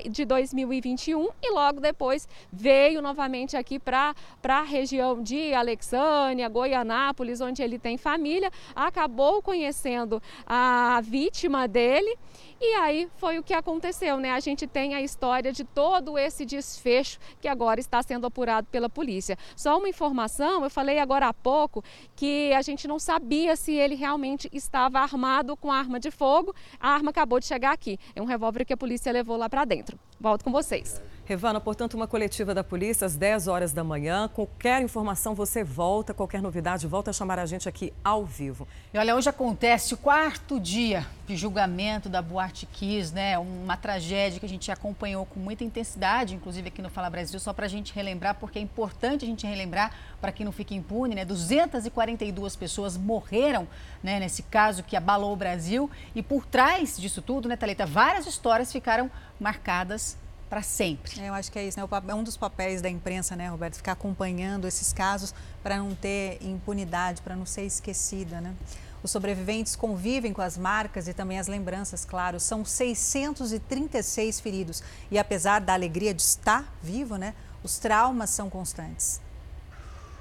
de 2021 e logo depois veio novamente aqui para a região de Alexânia, Goianápolis, onde ele tem família, acabou conhecendo a vítima dele e aí foi o que aconteceu, né? A gente tem a história de todo esse desfecho que agora está sendo apurado pela polícia. Só uma informação, eu falei agora há pouco que a gente não sabia se ele realmente estava armado com arma de fogo. A arma acabou de chegar aqui. É um revólver que a polícia levou lá para dentro. Volto com vocês. Revana, portanto, uma coletiva da polícia às 10 horas da manhã. Qualquer informação você volta, qualquer novidade, volta a chamar a gente aqui ao vivo. E olha, hoje acontece o quarto dia de julgamento da Boate Kiss, né? Uma tragédia que a gente acompanhou com muita intensidade, inclusive aqui no Fala Brasil, só para a gente relembrar, porque é importante a gente relembrar para que não fique impune, né? 242 pessoas morreram né, nesse caso que abalou o Brasil. E por trás disso tudo, né, Thalita, várias histórias ficaram marcadas para sempre. É, eu acho que é isso, né? É um dos papéis da imprensa, né, Roberto? Ficar acompanhando esses casos para não ter impunidade, para não ser esquecida, né? Os sobreviventes convivem com as marcas e também as lembranças, claro. São 636 feridos. E apesar da alegria de estar vivo, né, os traumas são constantes.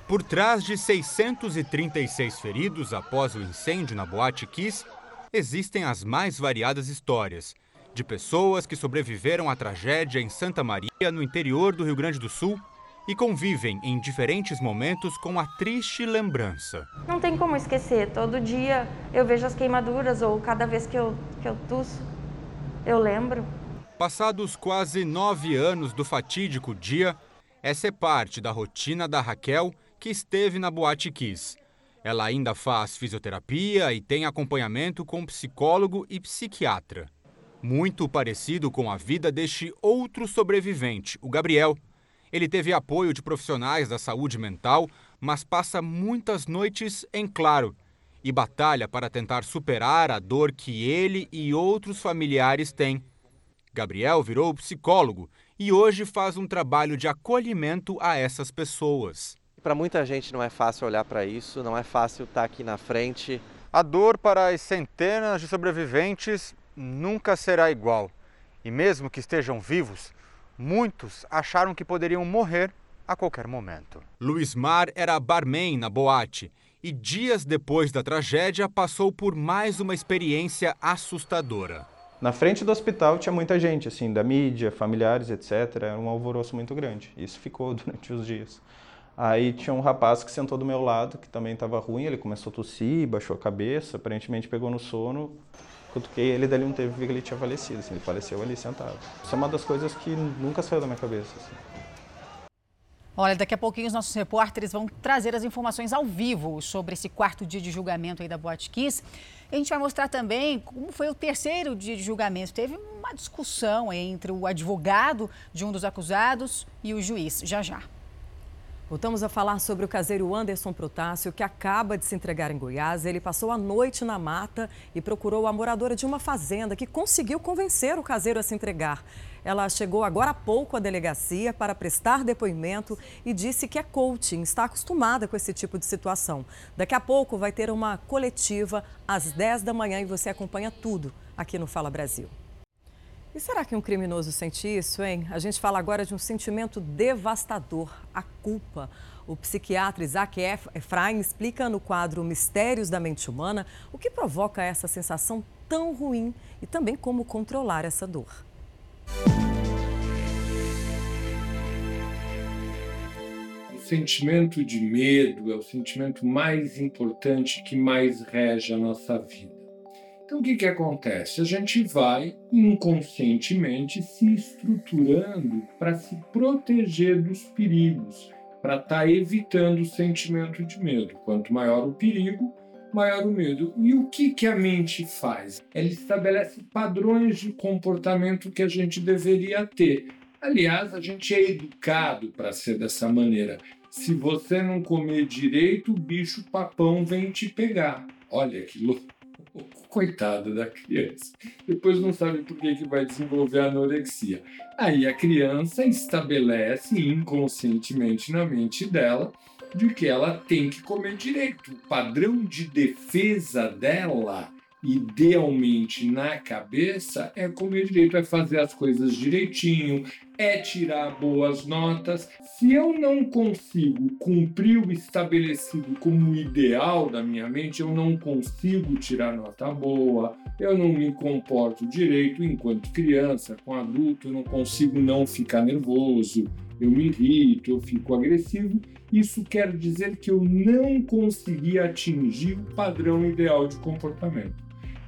Por trás de 636 feridos após o incêndio na Boate Kiss, existem as mais variadas histórias de pessoas que sobreviveram à tragédia em Santa Maria, no interior do Rio Grande do Sul, e convivem em diferentes momentos com a triste lembrança. Não tem como esquecer. Todo dia eu vejo as queimaduras ou cada vez que eu, que eu tuço, eu lembro. Passados quase nove anos do fatídico dia, essa é parte da rotina da Raquel, que esteve na Boate Kiss. Ela ainda faz fisioterapia e tem acompanhamento com psicólogo e psiquiatra muito parecido com a vida deste outro sobrevivente, o Gabriel. Ele teve apoio de profissionais da saúde mental, mas passa muitas noites em claro e batalha para tentar superar a dor que ele e outros familiares têm. Gabriel virou psicólogo e hoje faz um trabalho de acolhimento a essas pessoas. Para muita gente não é fácil olhar para isso, não é fácil estar aqui na frente. A dor para as centenas de sobreviventes nunca será igual. E mesmo que estejam vivos, muitos acharam que poderiam morrer a qualquer momento. Luiz Mar era barman na boate e dias depois da tragédia passou por mais uma experiência assustadora. Na frente do hospital tinha muita gente, assim, da mídia, familiares, etc. Era um alvoroço muito grande. Isso ficou durante os dias. Aí tinha um rapaz que sentou do meu lado, que também estava ruim, ele começou a tossir, baixou a cabeça, aparentemente pegou no sono, cutuquei ele, dali um tempo vi que ele tinha falecido, assim, ele faleceu ali sentado. Isso é uma das coisas que nunca saiu da minha cabeça. Assim. Olha, daqui a pouquinho os nossos repórteres vão trazer as informações ao vivo sobre esse quarto dia de julgamento aí da Boate Kiss. A gente vai mostrar também como foi o terceiro dia de julgamento. Teve uma discussão entre o advogado de um dos acusados e o juiz. Já já. Voltamos a falar sobre o caseiro Anderson Protássio, que acaba de se entregar em Goiás. Ele passou a noite na mata e procurou a moradora de uma fazenda que conseguiu convencer o caseiro a se entregar. Ela chegou agora há pouco à delegacia para prestar depoimento e disse que é coaching, está acostumada com esse tipo de situação. Daqui a pouco vai ter uma coletiva às 10 da manhã e você acompanha tudo aqui no Fala Brasil. E será que um criminoso sente isso, hein? A gente fala agora de um sentimento devastador, a culpa. O psiquiatra Isaac Efraim explica no quadro Mistérios da Mente Humana o que provoca essa sensação tão ruim e também como controlar essa dor. O sentimento de medo é o sentimento mais importante que mais rege a nossa vida. Então, o que, que acontece? A gente vai inconscientemente se estruturando para se proteger dos perigos, para estar tá evitando o sentimento de medo. Quanto maior o perigo, maior o medo. E o que, que a mente faz? Ela estabelece padrões de comportamento que a gente deveria ter. Aliás, a gente é educado para ser dessa maneira. Se você não comer direito, o bicho papão vem te pegar. Olha que louco coitada da criança. Depois não sabe por que, que vai desenvolver anorexia. Aí a criança estabelece inconscientemente na mente dela de que ela tem que comer direito. O padrão de defesa dela idealmente na cabeça é comer direito, é fazer as coisas direitinho, é tirar boas notas. Se eu não consigo cumprir o estabelecido como ideal da minha mente, eu não consigo tirar nota boa, eu não me comporto direito enquanto criança, com adulto, eu não consigo não ficar nervoso, eu me irrito, eu fico agressivo. Isso quer dizer que eu não consegui atingir o padrão ideal de comportamento.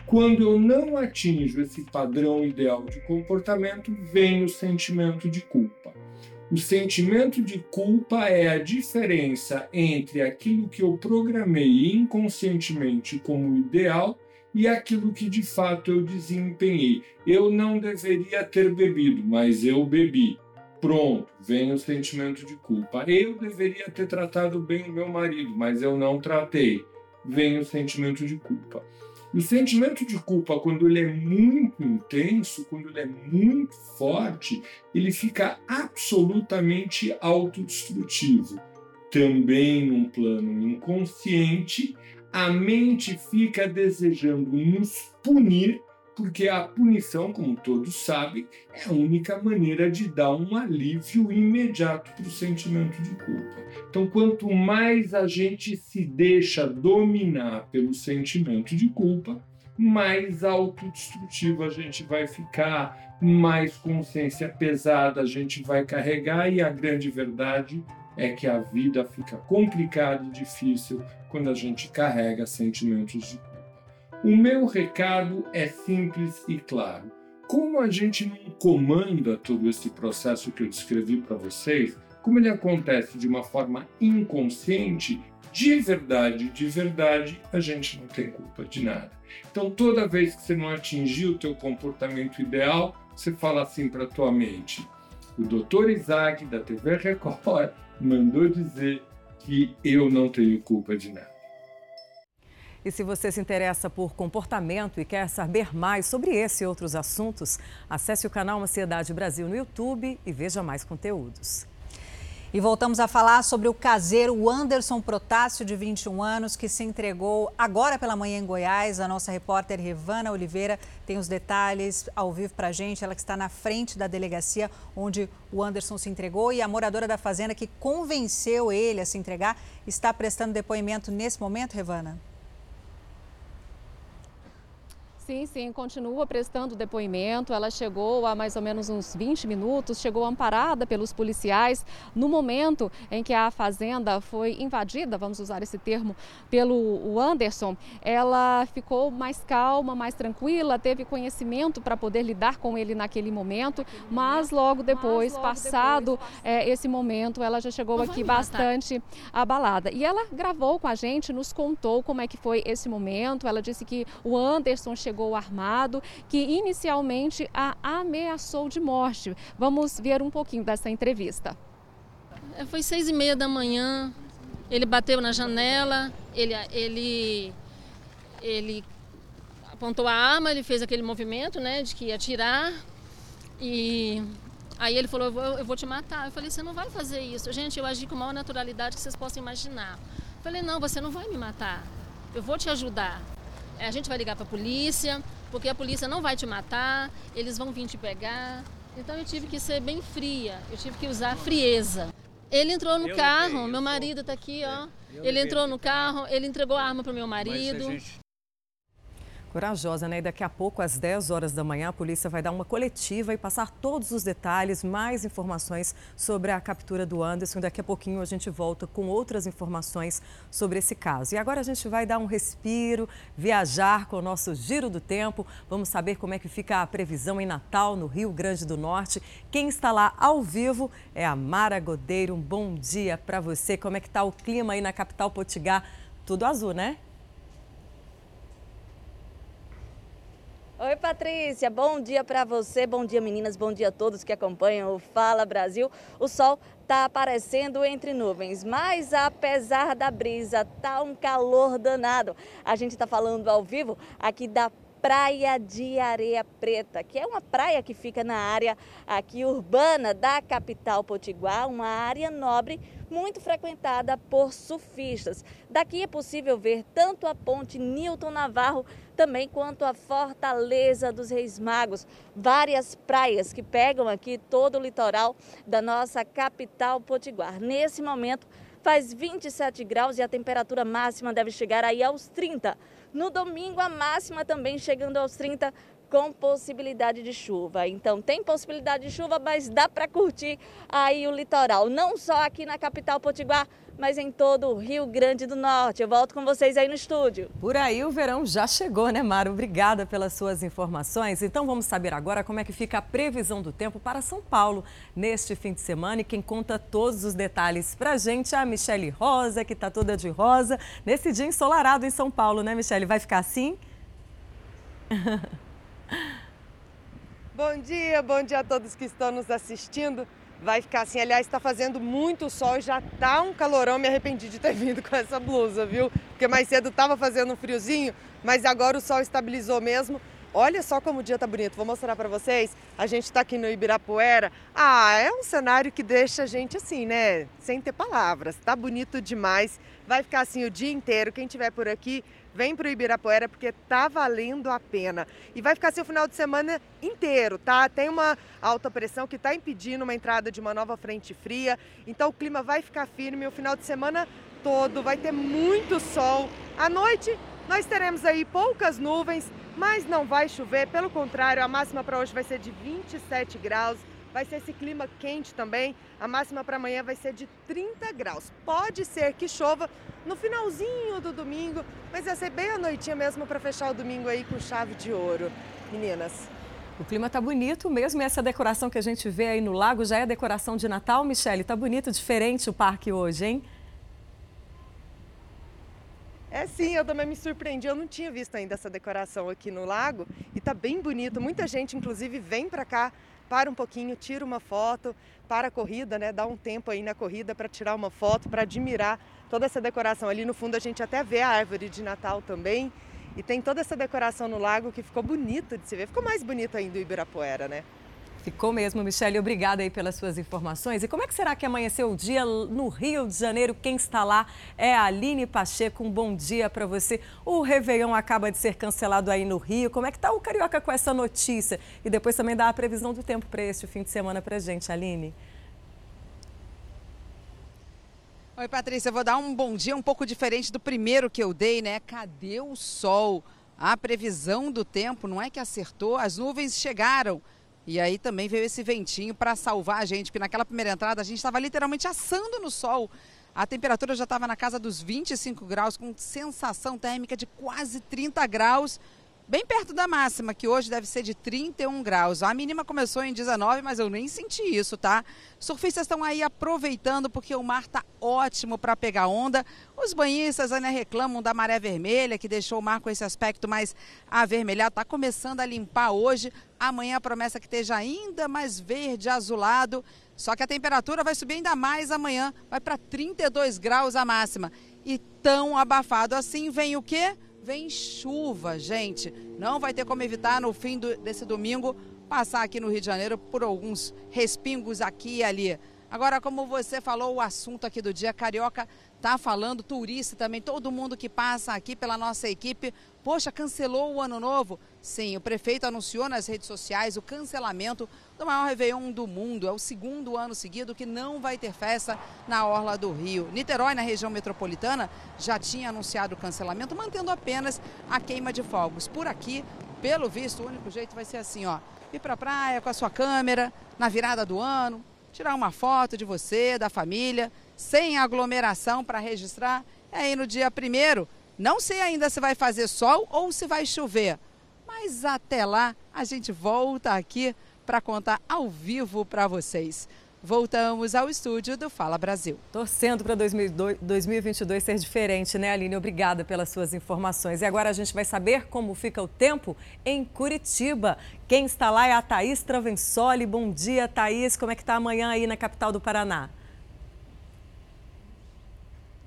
Quando eu não atinjo esse padrão ideal de comportamento, vem o sentimento de culpa. O sentimento de culpa é a diferença entre aquilo que eu programei inconscientemente como ideal e aquilo que de fato eu desempenhei. Eu não deveria ter bebido, mas eu bebi. Pronto, vem o sentimento de culpa. Eu deveria ter tratado bem o meu marido, mas eu não tratei. Vem o sentimento de culpa. O sentimento de culpa, quando ele é muito intenso, quando ele é muito forte, ele fica absolutamente autodestrutivo. Também num plano inconsciente, a mente fica desejando nos punir porque a punição, como todos sabem, é a única maneira de dar um alívio imediato para o sentimento de culpa. Então, quanto mais a gente se deixa dominar pelo sentimento de culpa, mais autodestrutivo a gente vai ficar, mais consciência pesada a gente vai carregar, e a grande verdade é que a vida fica complicada e difícil quando a gente carrega sentimentos de culpa. O meu recado é simples e claro. Como a gente não comanda todo esse processo que eu descrevi para vocês, como ele acontece de uma forma inconsciente, de verdade, de verdade, a gente não tem culpa de nada. Então, toda vez que você não atingir o teu comportamento ideal, você fala assim para tua mente: o Dr. Isaac da TV Record mandou dizer que eu não tenho culpa de nada. E se você se interessa por comportamento e quer saber mais sobre esse e outros assuntos, acesse o canal Ansiedade Brasil no YouTube e veja mais conteúdos. E voltamos a falar sobre o caseiro Anderson Protássio, de 21 anos, que se entregou agora pela manhã em Goiás. A nossa repórter Rivana Oliveira tem os detalhes ao vivo para a gente. Ela que está na frente da delegacia onde o Anderson se entregou e a moradora da fazenda que convenceu ele a se entregar está prestando depoimento nesse momento, Rivana? Sim, sim, continua prestando depoimento. Ela chegou há mais ou menos uns 20 minutos, chegou amparada pelos policiais no momento em que a fazenda foi invadida, vamos usar esse termo, pelo Anderson. Ela ficou mais calma, mais tranquila, teve conhecimento para poder lidar com ele naquele momento, mas logo depois, mas logo passado depois, é, esse momento, ela já chegou aqui bastante abalada. E ela gravou com a gente, nos contou como é que foi esse momento. Ela disse que o Anderson chegou chegou armado, que inicialmente a ameaçou de morte. Vamos ver um pouquinho dessa entrevista. É, foi seis e meia da manhã. Ele bateu na janela, ele, ele, ele apontou a arma, ele fez aquele movimento, né, de que ia atirar. E aí ele falou, eu vou, te matar. Eu falei, você não vai fazer isso. Gente, eu agi com a maior naturalidade que vocês possam imaginar. Eu falei, não, você não vai me matar. Eu vou te ajudar. É, a gente vai ligar para a polícia, porque a polícia não vai te matar, eles vão vir te pegar. Então eu tive que ser bem fria, eu tive que usar frieza. Ele entrou no eu carro, levei, meu marido está aqui, ó. É, ele entrou no carro, ele entregou a arma para o meu marido. Corajosa, né? E daqui a pouco, às 10 horas da manhã, a polícia vai dar uma coletiva e passar todos os detalhes, mais informações sobre a captura do Anderson. Daqui a pouquinho a gente volta com outras informações sobre esse caso. E agora a gente vai dar um respiro, viajar com o nosso giro do tempo. Vamos saber como é que fica a previsão em Natal, no Rio Grande do Norte. Quem está lá ao vivo é a Mara Godeiro. Um bom dia para você. Como é que está o clima aí na capital Potigá? Tudo azul, né? Oi, Patrícia. Bom dia para você, bom dia, meninas, bom dia a todos que acompanham o Fala Brasil. O sol está aparecendo entre nuvens, mas apesar da brisa, tá um calor danado. A gente está falando ao vivo aqui da Praia de Areia Preta, que é uma praia que fica na área aqui urbana da capital potiguar, uma área nobre muito frequentada por surfistas. Daqui é possível ver tanto a ponte Newton Navarro também quanto a Fortaleza dos Reis Magos, várias praias que pegam aqui todo o litoral da nossa capital potiguar. Nesse momento faz 27 graus e a temperatura máxima deve chegar aí aos 30. No domingo, a máxima também chegando aos 30, com possibilidade de chuva. Então, tem possibilidade de chuva, mas dá para curtir aí o litoral, não só aqui na capital Potiguar, mas em todo o Rio Grande do Norte. Eu volto com vocês aí no estúdio. Por aí o verão já chegou, né, Mara? Obrigada pelas suas informações. Então vamos saber agora como é que fica a previsão do tempo para São Paulo neste fim de semana. E quem conta todos os detalhes para a gente é a Michele Rosa, que está toda de rosa, nesse dia ensolarado em São Paulo, né, Michele? Vai ficar assim? Bom dia, bom dia a todos que estão nos assistindo. Vai ficar assim, aliás, está fazendo muito sol, já tá um calorão, me arrependi de ter vindo com essa blusa, viu? Porque mais cedo estava fazendo um friozinho, mas agora o sol estabilizou mesmo. Olha só como o dia tá bonito. Vou mostrar para vocês. A gente está aqui no Ibirapuera. Ah, é um cenário que deixa a gente assim, né? Sem ter palavras. Tá bonito demais. Vai ficar assim o dia inteiro. Quem tiver por aqui vem para o Ibirapuera porque tá valendo a pena. E vai ficar assim o final de semana inteiro, tá? Tem uma alta pressão que está impedindo uma entrada de uma nova frente fria, então o clima vai ficar firme o final de semana todo, vai ter muito sol. À noite nós teremos aí poucas nuvens, mas não vai chover, pelo contrário, a máxima para hoje vai ser de 27 graus vai ser esse clima quente também. A máxima para amanhã vai ser de 30 graus. Pode ser que chova no finalzinho do domingo, mas vai ser bem a noitinha mesmo para fechar o domingo aí com chave de ouro. Meninas. O clima tá bonito mesmo, essa decoração que a gente vê aí no lago já é decoração de Natal, Michele. Tá bonito, diferente o parque hoje, hein? É sim, eu também me surpreendi. Eu não tinha visto ainda essa decoração aqui no lago e tá bem bonito. Muita gente, inclusive, vem para cá para um pouquinho, tira uma foto, para a corrida, né? Dá um tempo aí na corrida para tirar uma foto, para admirar toda essa decoração. Ali no fundo a gente até vê a árvore de Natal também. E tem toda essa decoração no lago que ficou bonito de se ver. Ficou mais bonito ainda o Ibirapuera, né? Ficou mesmo, Michele. Obrigada aí pelas suas informações. E como é que será que amanheceu o dia no Rio de Janeiro? Quem está lá é a Aline Pacheco. Um bom dia para você. O Réveillon acaba de ser cancelado aí no Rio. Como é que está o Carioca com essa notícia? E depois também dá a previsão do tempo para este fim de semana para gente, Aline. Oi, Patrícia. Eu vou dar um bom dia um pouco diferente do primeiro que eu dei, né? Cadê o sol? A previsão do tempo não é que acertou, as nuvens chegaram e aí também veio esse ventinho para salvar a gente, porque naquela primeira entrada a gente estava literalmente assando no sol. A temperatura já estava na casa dos 25 graus, com sensação térmica de quase 30 graus bem perto da máxima, que hoje deve ser de 31 graus. A mínima começou em 19, mas eu nem senti isso, tá? Surfistas estão aí aproveitando porque o mar tá ótimo para pegar onda. Os banhistas ainda reclamam da maré vermelha, que deixou o mar com esse aspecto mais avermelhado. Tá começando a limpar hoje. Amanhã a promessa é que esteja ainda mais verde, azulado. Só que a temperatura vai subir ainda mais amanhã, vai para 32 graus a máxima. E tão abafado assim vem o quê? Vem chuva, gente. Não vai ter como evitar no fim do, desse domingo passar aqui no Rio de Janeiro por alguns respingos aqui e ali. Agora, como você falou, o assunto aqui do dia, Carioca tá falando, turista também, todo mundo que passa aqui pela nossa equipe. Poxa, cancelou o ano novo? Sim, o prefeito anunciou nas redes sociais o cancelamento do maior Réveillon do mundo. É o segundo ano seguido que não vai ter festa na Orla do Rio. Niterói, na região metropolitana, já tinha anunciado o cancelamento, mantendo apenas a queima de fogos. Por aqui, pelo visto, o único jeito vai ser assim, ó. Ir para a praia com a sua câmera, na virada do ano, tirar uma foto de você, da família, sem aglomeração para registrar. É aí no dia primeiro. Não sei ainda se vai fazer sol ou se vai chover. Mas até lá a gente volta aqui para contar ao vivo para vocês. Voltamos ao estúdio do Fala Brasil. Torcendo para 2022 ser diferente, né, Aline? Obrigada pelas suas informações. E agora a gente vai saber como fica o tempo em Curitiba. Quem está lá é a Thaís Travensoli. Bom dia, Thaís. Como é que está amanhã aí na capital do Paraná?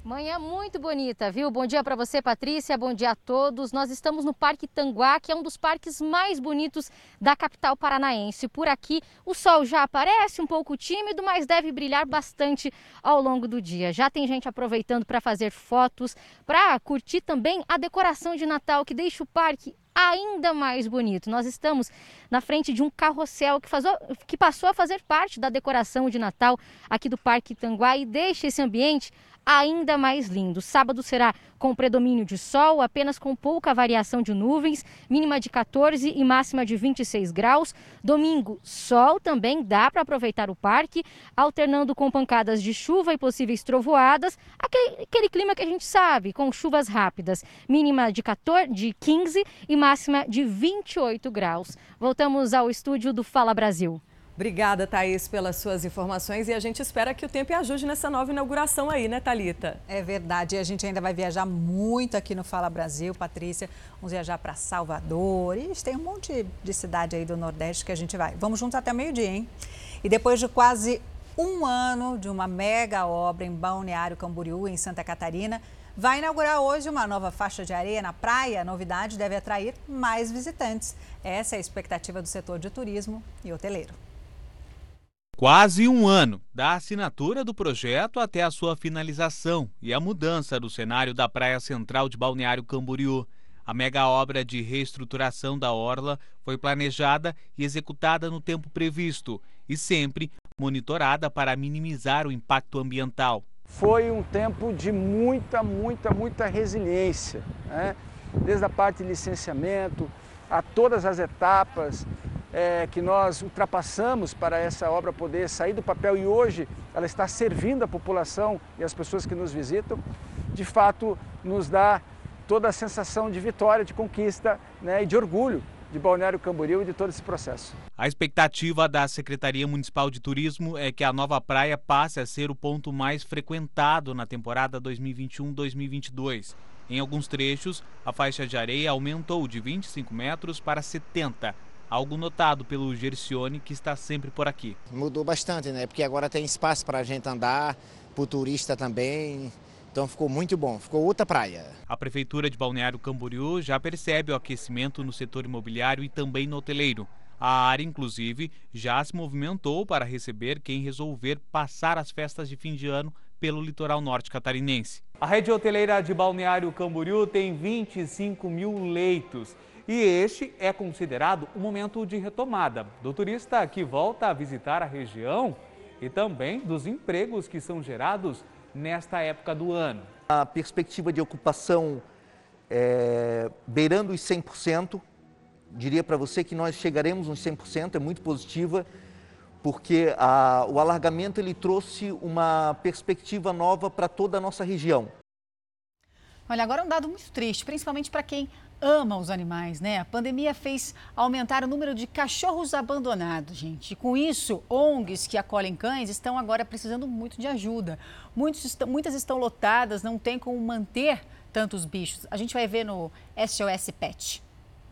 Manhã muito bonita, viu? Bom dia para você, Patrícia. Bom dia a todos. Nós estamos no Parque Tanguá, que é um dos parques mais bonitos da capital paranaense. Por aqui, o sol já aparece um pouco tímido, mas deve brilhar bastante ao longo do dia. Já tem gente aproveitando para fazer fotos, para curtir também a decoração de Natal que deixa o parque ainda mais bonito. Nós estamos na frente de um carrossel que, faz, que passou a fazer parte da decoração de Natal aqui do Parque Tanguá e deixa esse ambiente ainda mais lindo. Sábado será com predomínio de sol, apenas com pouca variação de nuvens, mínima de 14 e máxima de 26 graus. Domingo, sol também dá para aproveitar o parque, alternando com pancadas de chuva e possíveis trovoadas, aquele, aquele clima que a gente sabe, com chuvas rápidas. Mínima de 14, de 15 e máxima de 28 graus. Voltamos ao estúdio do Fala Brasil. Obrigada, Thaís, pelas suas informações e a gente espera que o tempo ajude nessa nova inauguração aí, né, Talita? É verdade, e a gente ainda vai viajar muito aqui no Fala Brasil, Patrícia. Vamos viajar para Salvador e tem um monte de cidade aí do Nordeste que a gente vai. Vamos juntos até meio-dia, hein? E depois de quase um ano de uma mega obra em Balneário Camboriú, em Santa Catarina, vai inaugurar hoje uma nova faixa de areia na praia. A novidade deve atrair mais visitantes. Essa é a expectativa do setor de turismo e hoteleiro. Quase um ano da assinatura do projeto até a sua finalização e a mudança do cenário da Praia Central de Balneário Camboriú. A mega obra de reestruturação da Orla foi planejada e executada no tempo previsto e sempre monitorada para minimizar o impacto ambiental. Foi um tempo de muita, muita, muita resiliência, né? desde a parte de licenciamento a todas as etapas, é, que nós ultrapassamos para essa obra poder sair do papel e hoje ela está servindo a população e as pessoas que nos visitam, de fato nos dá toda a sensação de vitória, de conquista né, e de orgulho de Balneário Camboriú e de todo esse processo. A expectativa da Secretaria Municipal de Turismo é que a nova praia passe a ser o ponto mais frequentado na temporada 2021-2022. Em alguns trechos, a faixa de areia aumentou de 25 metros para 70 algo notado pelo Gercione, que está sempre por aqui. Mudou bastante, né? Porque agora tem espaço para a gente andar, para o turista também. Então ficou muito bom, ficou outra praia. A Prefeitura de Balneário Camboriú já percebe o aquecimento no setor imobiliário e também no hoteleiro. A área, inclusive, já se movimentou para receber quem resolver passar as festas de fim de ano pelo litoral norte catarinense. A rede hoteleira de Balneário Camboriú tem 25 mil leitos e este é considerado um momento de retomada do turista que volta a visitar a região e também dos empregos que são gerados nesta época do ano. A perspectiva de ocupação é, beirando os 100%, diria para você que nós chegaremos uns 100%, é muito positiva, porque a, o alargamento ele trouxe uma perspectiva nova para toda a nossa região. Olha, agora um dado muito triste, principalmente para quem ama os animais, né? A pandemia fez aumentar o número de cachorros abandonados, gente. Com isso, ONGs que acolhem cães estão agora precisando muito de ajuda. Muitas estão lotadas, não tem como manter tantos bichos. A gente vai ver no SOS Pet.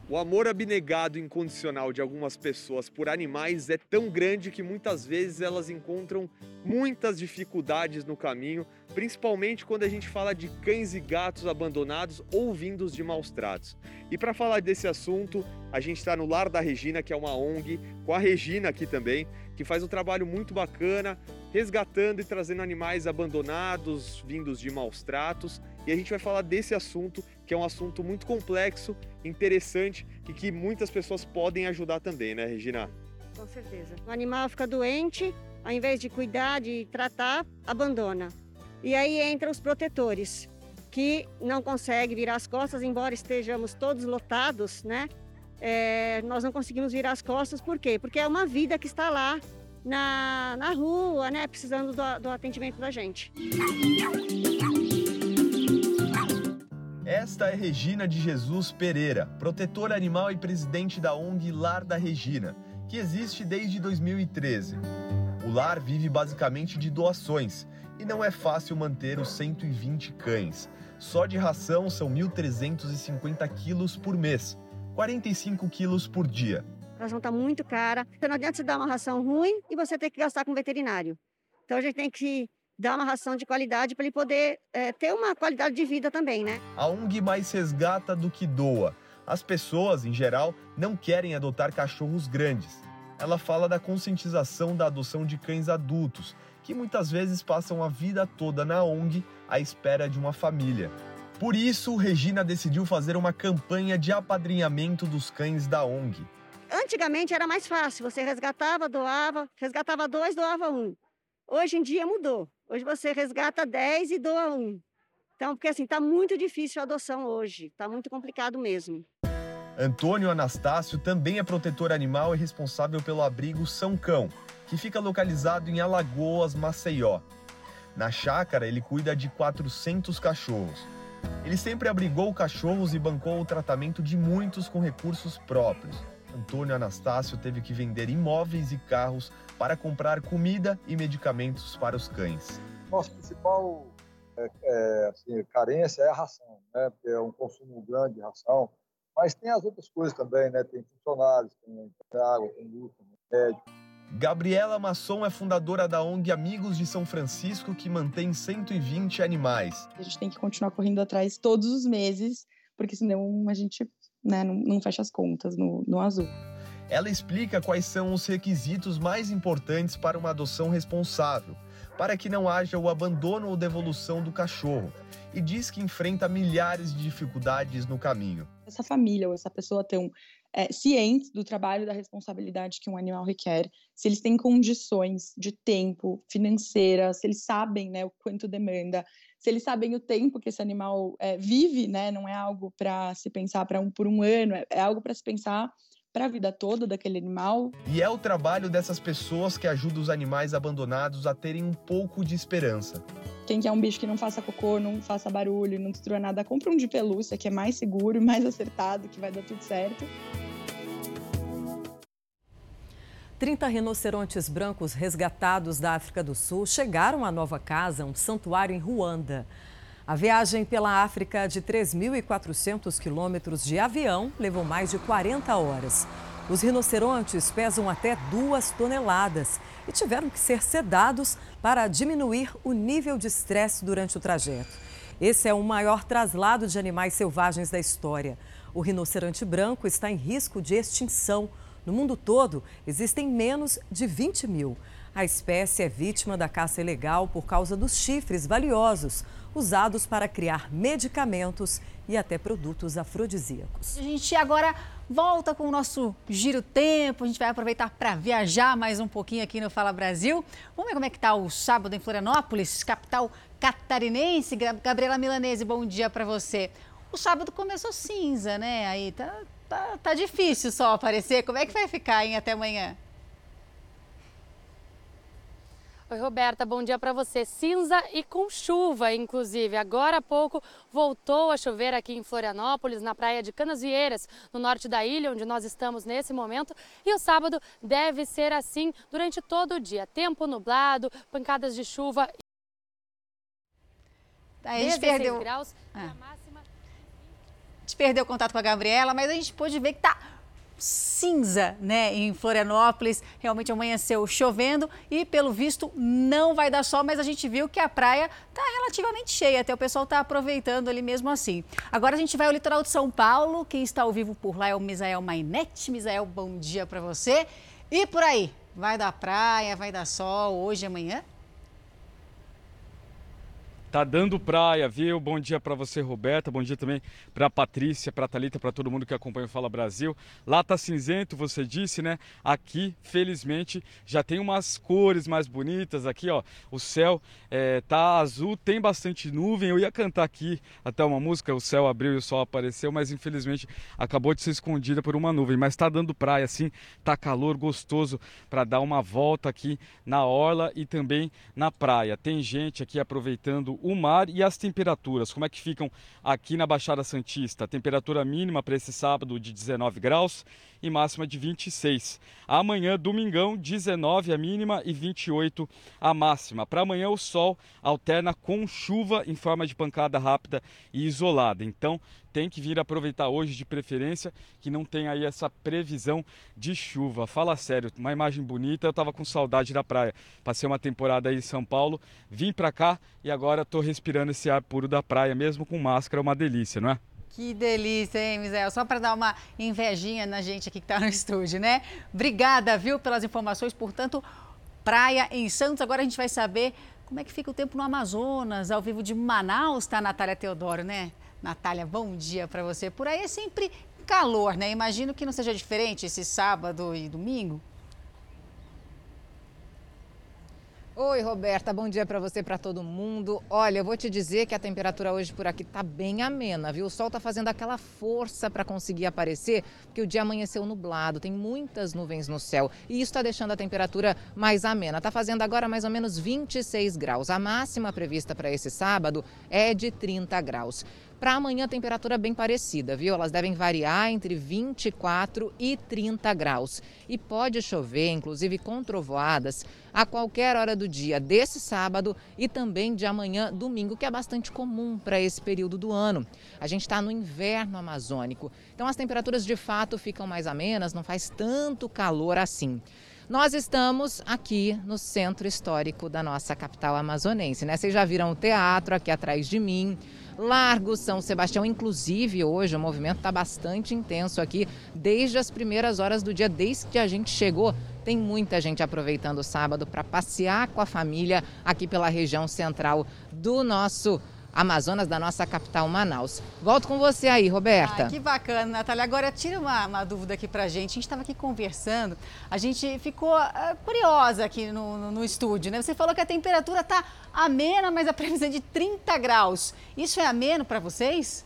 O amor abnegado e incondicional de algumas pessoas por animais é tão grande que muitas vezes elas encontram muitas dificuldades no caminho, principalmente quando a gente fala de cães e gatos abandonados ou vindos de maus tratos. E para falar desse assunto, a gente está no Lar da Regina, que é uma ONG, com a Regina aqui também, que faz um trabalho muito bacana, resgatando e trazendo animais abandonados, vindos de maus tratos. E a gente vai falar desse assunto, que é um assunto muito complexo, interessante e que muitas pessoas podem ajudar também, né, Regina? Com certeza. O animal fica doente, ao invés de cuidar, de tratar, abandona. E aí entram os protetores, que não conseguem virar as costas, embora estejamos todos lotados, né? É, nós não conseguimos virar as costas, por quê? Porque é uma vida que está lá na, na rua, né? Precisando do, do atendimento da gente. Esta é Regina de Jesus Pereira, protetora animal e presidente da ONG Lar da Regina, que existe desde 2013. O lar vive basicamente de doações e não é fácil manter os 120 cães. Só de ração são 1.350 quilos por mês, 45 quilos por dia. A ração está muito cara, então não adianta você dar uma ração ruim e você ter que gastar com veterinário. Então a gente tem que dar uma ração de qualidade para ele poder é, ter uma qualidade de vida também, né? A ONG mais resgata do que doa. As pessoas, em geral, não querem adotar cachorros grandes. Ela fala da conscientização da adoção de cães adultos, que muitas vezes passam a vida toda na ONG à espera de uma família. Por isso, Regina decidiu fazer uma campanha de apadrinhamento dos cães da ONG. Antigamente era mais fácil, você resgatava, doava, resgatava dois, doava um. Hoje em dia mudou. Hoje você resgata 10 e doa um. Então, porque assim, está muito difícil a adoção hoje, está muito complicado mesmo. Antônio Anastácio também é protetor animal e responsável pelo abrigo São Cão, que fica localizado em Alagoas, Maceió. Na chácara, ele cuida de 400 cachorros. Ele sempre abrigou cachorros e bancou o tratamento de muitos com recursos próprios. Antônio Anastácio teve que vender imóveis e carros para comprar comida e medicamentos para os cães. Nossa principal é, é, assim, carência é a ração, né? Porque é um consumo grande de ração. Mas tem as outras coisas também, né? Tem funcionários, tem, água, tem luz, tem médico. Gabriela Masson é fundadora da ONG Amigos de São Francisco, que mantém 120 animais. A gente tem que continuar correndo atrás todos os meses, porque senão a gente né, não, não fecha as contas no, no azul. Ela explica quais são os requisitos mais importantes para uma adoção responsável, para que não haja o abandono ou devolução do cachorro, e diz que enfrenta milhares de dificuldades no caminho. Essa família ou essa pessoa tão é, cientes do trabalho da responsabilidade que um animal requer, se eles têm condições de tempo, financeira, se eles sabem né, o quanto demanda, se eles sabem o tempo que esse animal é, vive, né, não é algo para se pensar para um por um ano, é, é algo para se pensar para a vida toda daquele animal. E é o trabalho dessas pessoas que ajuda os animais abandonados a terem um pouco de esperança. Quem quer um bicho que não faça cocô, não faça barulho, não destrua nada, compra um de pelúcia, que é mais seguro e mais acertado, que vai dar tudo certo. 30 rinocerontes brancos resgatados da África do Sul chegaram à nova casa, um santuário em Ruanda. A viagem pela África de 3.400 quilômetros de avião levou mais de 40 horas. Os rinocerontes pesam até duas toneladas e tiveram que ser sedados para diminuir o nível de estresse durante o trajeto. Esse é o maior traslado de animais selvagens da história. O rinoceronte branco está em risco de extinção. No mundo todo, existem menos de 20 mil. A espécie é vítima da caça ilegal por causa dos chifres valiosos usados para criar medicamentos e até produtos afrodisíacos. A gente agora volta com o nosso giro tempo. A gente vai aproveitar para viajar mais um pouquinho aqui no Fala Brasil. Vamos ver como é que está o sábado em Florianópolis, capital catarinense. Gabriela Milanese, bom dia para você. O sábado começou cinza, né? Aí tá, tá, tá difícil só aparecer. Como é que vai ficar, hein, até amanhã? Oi, Roberta, bom dia para você. Cinza e com chuva, inclusive. Agora há pouco voltou a chover aqui em Florianópolis, na praia de Canasvieiras, no norte da ilha, onde nós estamos nesse momento. E o sábado deve ser assim durante todo o dia. Tempo nublado, pancadas de chuva. A gente perdeu. graus, ah. Gente perdeu o contato com a Gabriela, mas a gente pôde ver que tá cinza, né, em Florianópolis. Realmente amanheceu chovendo e, pelo visto, não vai dar sol, mas a gente viu que a praia está relativamente cheia, até o pessoal está aproveitando ali mesmo assim. Agora a gente vai ao litoral de São Paulo. Quem está ao vivo por lá é o Misael Mainete. Misael, bom dia para você. E por aí, vai dar praia, vai dar sol hoje e amanhã? Tá dando praia, viu? Bom dia para você, Roberta. Bom dia também para Patrícia, para Talita, para todo mundo que acompanha o Fala Brasil. Lá tá cinzento, você disse, né? Aqui, felizmente, já tem umas cores mais bonitas aqui, ó. O céu é, tá azul, tem bastante nuvem. Eu ia cantar aqui até uma música, o céu abriu e o sol apareceu, mas infelizmente acabou de ser escondida por uma nuvem. Mas tá dando praia, assim, tá calor gostoso para dar uma volta aqui na orla e também na praia. Tem gente aqui aproveitando o mar e as temperaturas. Como é que ficam aqui na Baixada Santista? Temperatura mínima para esse sábado de 19 graus e máxima de 26. Amanhã, domingão, 19 a mínima e 28 a máxima. Para amanhã, o sol alterna com chuva em forma de pancada rápida e isolada. Então, tem que vir aproveitar hoje de preferência, que não tem aí essa previsão de chuva. Fala sério, uma imagem bonita, eu estava com saudade da praia. Passei uma temporada aí em São Paulo, vim para cá e agora estou respirando esse ar puro da praia, mesmo com máscara, é uma delícia, não é? Que delícia, hein, Misael? Só para dar uma invejinha na gente aqui que está no estúdio, né? Obrigada, viu, pelas informações. Portanto, praia em Santos. Agora a gente vai saber como é que fica o tempo no Amazonas, ao vivo de Manaus, tá, Natália Teodoro, né? Natália, bom dia para você. Por aí é sempre calor, né? Imagino que não seja diferente esse sábado e domingo. Oi, Roberta, bom dia para você, para todo mundo. Olha, eu vou te dizer que a temperatura hoje por aqui tá bem amena, viu? O sol tá fazendo aquela força para conseguir aparecer, porque o dia amanheceu nublado, tem muitas nuvens no céu e isso está deixando a temperatura mais amena. Tá fazendo agora mais ou menos 26 graus. A máxima prevista para esse sábado é de 30 graus. Para amanhã, temperatura bem parecida, viu? Elas devem variar entre 24 e 30 graus. E pode chover, inclusive com trovoadas, a qualquer hora do dia desse sábado e também de amanhã, domingo, que é bastante comum para esse período do ano. A gente está no inverno amazônico, então as temperaturas de fato ficam mais amenas, não faz tanto calor assim. Nós estamos aqui no centro histórico da nossa capital amazonense, né? Vocês já viram o teatro aqui atrás de mim. Largo São Sebastião. Inclusive, hoje o movimento está bastante intenso aqui, desde as primeiras horas do dia, desde que a gente chegou. Tem muita gente aproveitando o sábado para passear com a família aqui pela região central do nosso Amazonas, da nossa capital Manaus. Volto com você aí, Roberta. Que bacana, Natália. Agora, tira uma, uma dúvida aqui pra gente. A gente estava aqui conversando, a gente ficou uh, curiosa aqui no, no, no, estúdio, né? Você falou que a temperatura tá amena, mas a previsão é de 30 graus. Isso é ameno para vocês?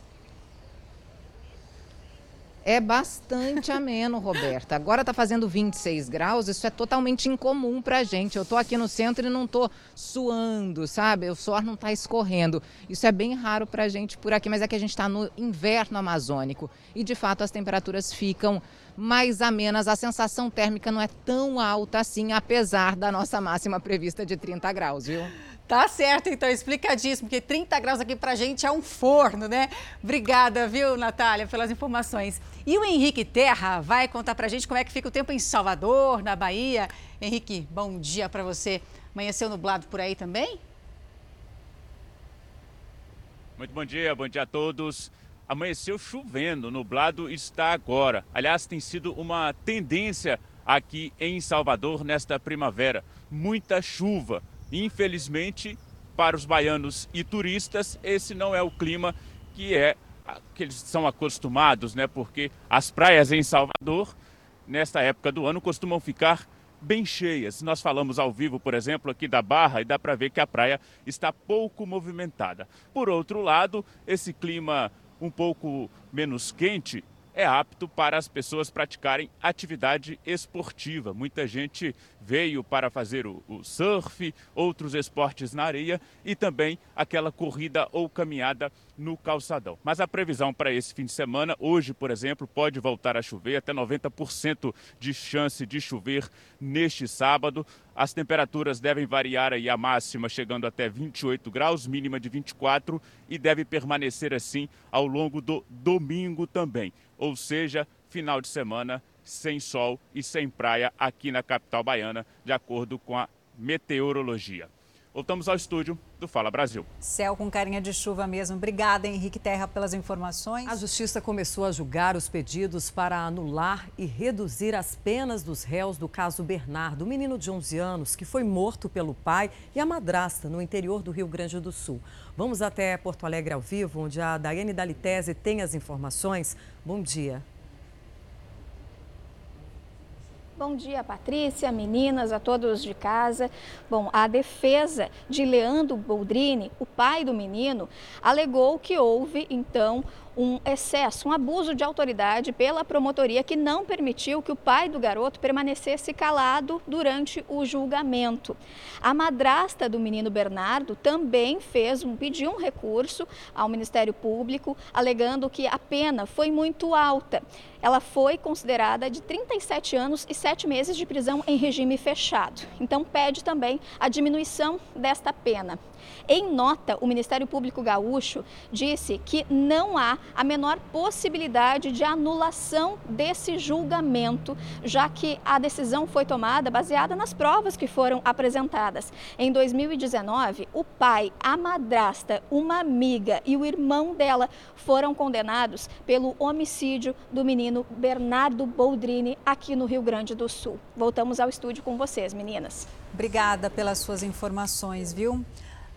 É bastante ameno, Roberta. Agora está fazendo 26 graus, isso é totalmente incomum para a gente. Eu estou aqui no centro e não estou suando, sabe? O suor não está escorrendo. Isso é bem raro para a gente por aqui, mas é que a gente está no inverno amazônico e de fato as temperaturas ficam mais amenas. A sensação térmica não é tão alta assim, apesar da nossa máxima prevista de 30 graus, viu? Tá certo, então, explicadíssimo, porque 30 graus aqui pra gente é um forno, né? Obrigada, viu, Natália, pelas informações. E o Henrique Terra vai contar pra gente como é que fica o tempo em Salvador, na Bahia. Henrique, bom dia para você. Amanheceu nublado por aí também? Muito bom dia, bom dia a todos. Amanheceu chovendo, nublado está agora. Aliás, tem sido uma tendência aqui em Salvador nesta primavera. Muita chuva Infelizmente, para os baianos e turistas, esse não é o clima que é que eles são acostumados, né? Porque as praias em Salvador, nesta época do ano, costumam ficar bem cheias. Nós falamos ao vivo, por exemplo, aqui da Barra e dá para ver que a praia está pouco movimentada. Por outro lado, esse clima um pouco menos quente é apto para as pessoas praticarem atividade esportiva. Muita gente veio para fazer o, o, surf, outros esportes na areia e também aquela corrida ou caminhada no calçadão. Mas a previsão para esse fim de semana, hoje, por exemplo, pode voltar a chover, até 90% de chance de chover neste sábado. As temperaturas devem variar aí a máxima chegando até 28 graus, mínima de 24 e deve permanecer assim ao longo do domingo também. Ou seja, final de semana sem sol e sem praia aqui na capital baiana, de acordo com a meteorologia. Voltamos ao estúdio do Fala Brasil. Céu com carinha de chuva mesmo. Obrigada, Henrique Terra, pelas informações. A Justiça começou a julgar os pedidos para anular e reduzir as penas dos réus do caso Bernardo, o menino de 11 anos que foi morto pelo pai e a madrasta no interior do Rio Grande do Sul. Vamos até Porto Alegre ao vivo, onde a Daiane Dalitese tem as informações. Bom dia. Bom dia, Patrícia, meninas, a todos de casa. Bom, a defesa de Leandro Boldrini, o pai do menino, alegou que houve, então, um excesso, um abuso de autoridade pela promotoria que não permitiu que o pai do garoto permanecesse calado durante o julgamento. A madrasta do menino Bernardo também fez um pediu um recurso ao Ministério Público, alegando que a pena foi muito alta. Ela foi considerada de 37 anos e 7 meses de prisão em regime fechado. Então pede também a diminuição desta pena. Em nota, o Ministério Público Gaúcho disse que não há a menor possibilidade de anulação desse julgamento, já que a decisão foi tomada baseada nas provas que foram apresentadas. Em 2019, o pai, a madrasta, uma amiga e o irmão dela foram condenados pelo homicídio do menino Bernardo Boldrini aqui no Rio Grande do Sul. Voltamos ao estúdio com vocês, meninas. Obrigada pelas suas informações, viu?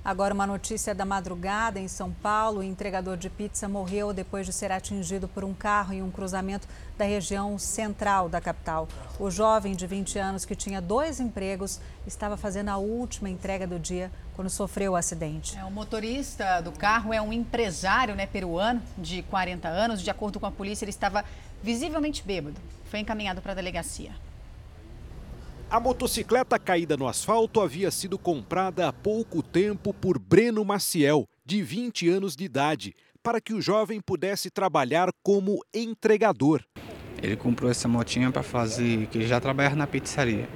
Agora, uma notícia da madrugada em São Paulo: o entregador de pizza morreu depois de ser atingido por um carro em um cruzamento da região central da capital. O jovem de 20 anos, que tinha dois empregos, estava fazendo a última entrega do dia quando sofreu o acidente. É, o motorista do carro é um empresário né, peruano de 40 anos. De acordo com a polícia, ele estava visivelmente bêbado. Foi encaminhado para a delegacia. A motocicleta caída no asfalto havia sido comprada há pouco tempo por Breno Maciel, de 20 anos de idade, para que o jovem pudesse trabalhar como entregador. Ele comprou essa motinha para fazer, que ele já trabalhava na pizzaria.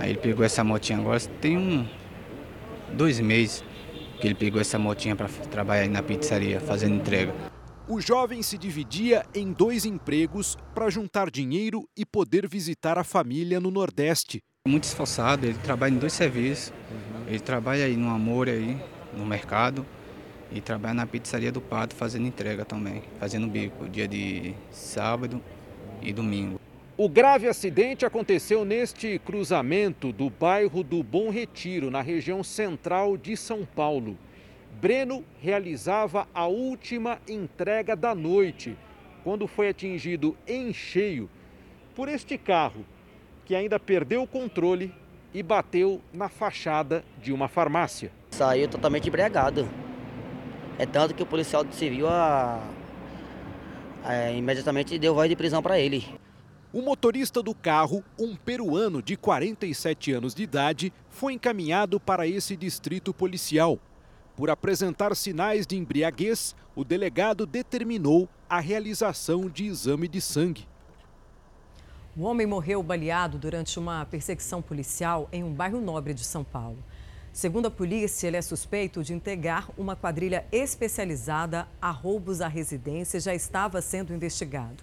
Aí ele pegou essa motinha agora, tem um dois meses que ele pegou essa motinha para trabalhar na pizzaria, fazendo entrega. O jovem se dividia em dois empregos para juntar dinheiro e poder visitar a família no Nordeste. Muito esforçado, ele trabalha em dois serviços. Ele trabalha aí no Amor, aí, no mercado, e trabalha na pizzaria do Pato fazendo entrega também, fazendo bico, dia de sábado e domingo. O grave acidente aconteceu neste cruzamento do bairro do Bom Retiro, na região central de São Paulo. Breno realizava a última entrega da noite, quando foi atingido em cheio por este carro, que ainda perdeu o controle e bateu na fachada de uma farmácia. Saiu totalmente embriagado. É tanto que o policial civil a, a, imediatamente deu voz de prisão para ele. O motorista do carro, um peruano de 47 anos de idade, foi encaminhado para esse distrito policial. Por apresentar sinais de embriaguez, o delegado determinou a realização de exame de sangue. Um homem morreu baleado durante uma perseguição policial em um bairro nobre de São Paulo. Segundo a polícia, ele é suspeito de integrar uma quadrilha especializada a roubos à residência e já estava sendo investigado.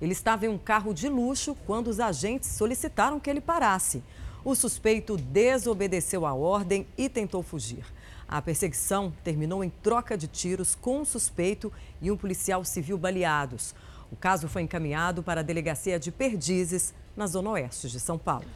Ele estava em um carro de luxo quando os agentes solicitaram que ele parasse. O suspeito desobedeceu a ordem e tentou fugir. A perseguição terminou em troca de tiros com um suspeito e um policial civil baleados. O caso foi encaminhado para a delegacia de Perdizes, na zona oeste de São Paulo.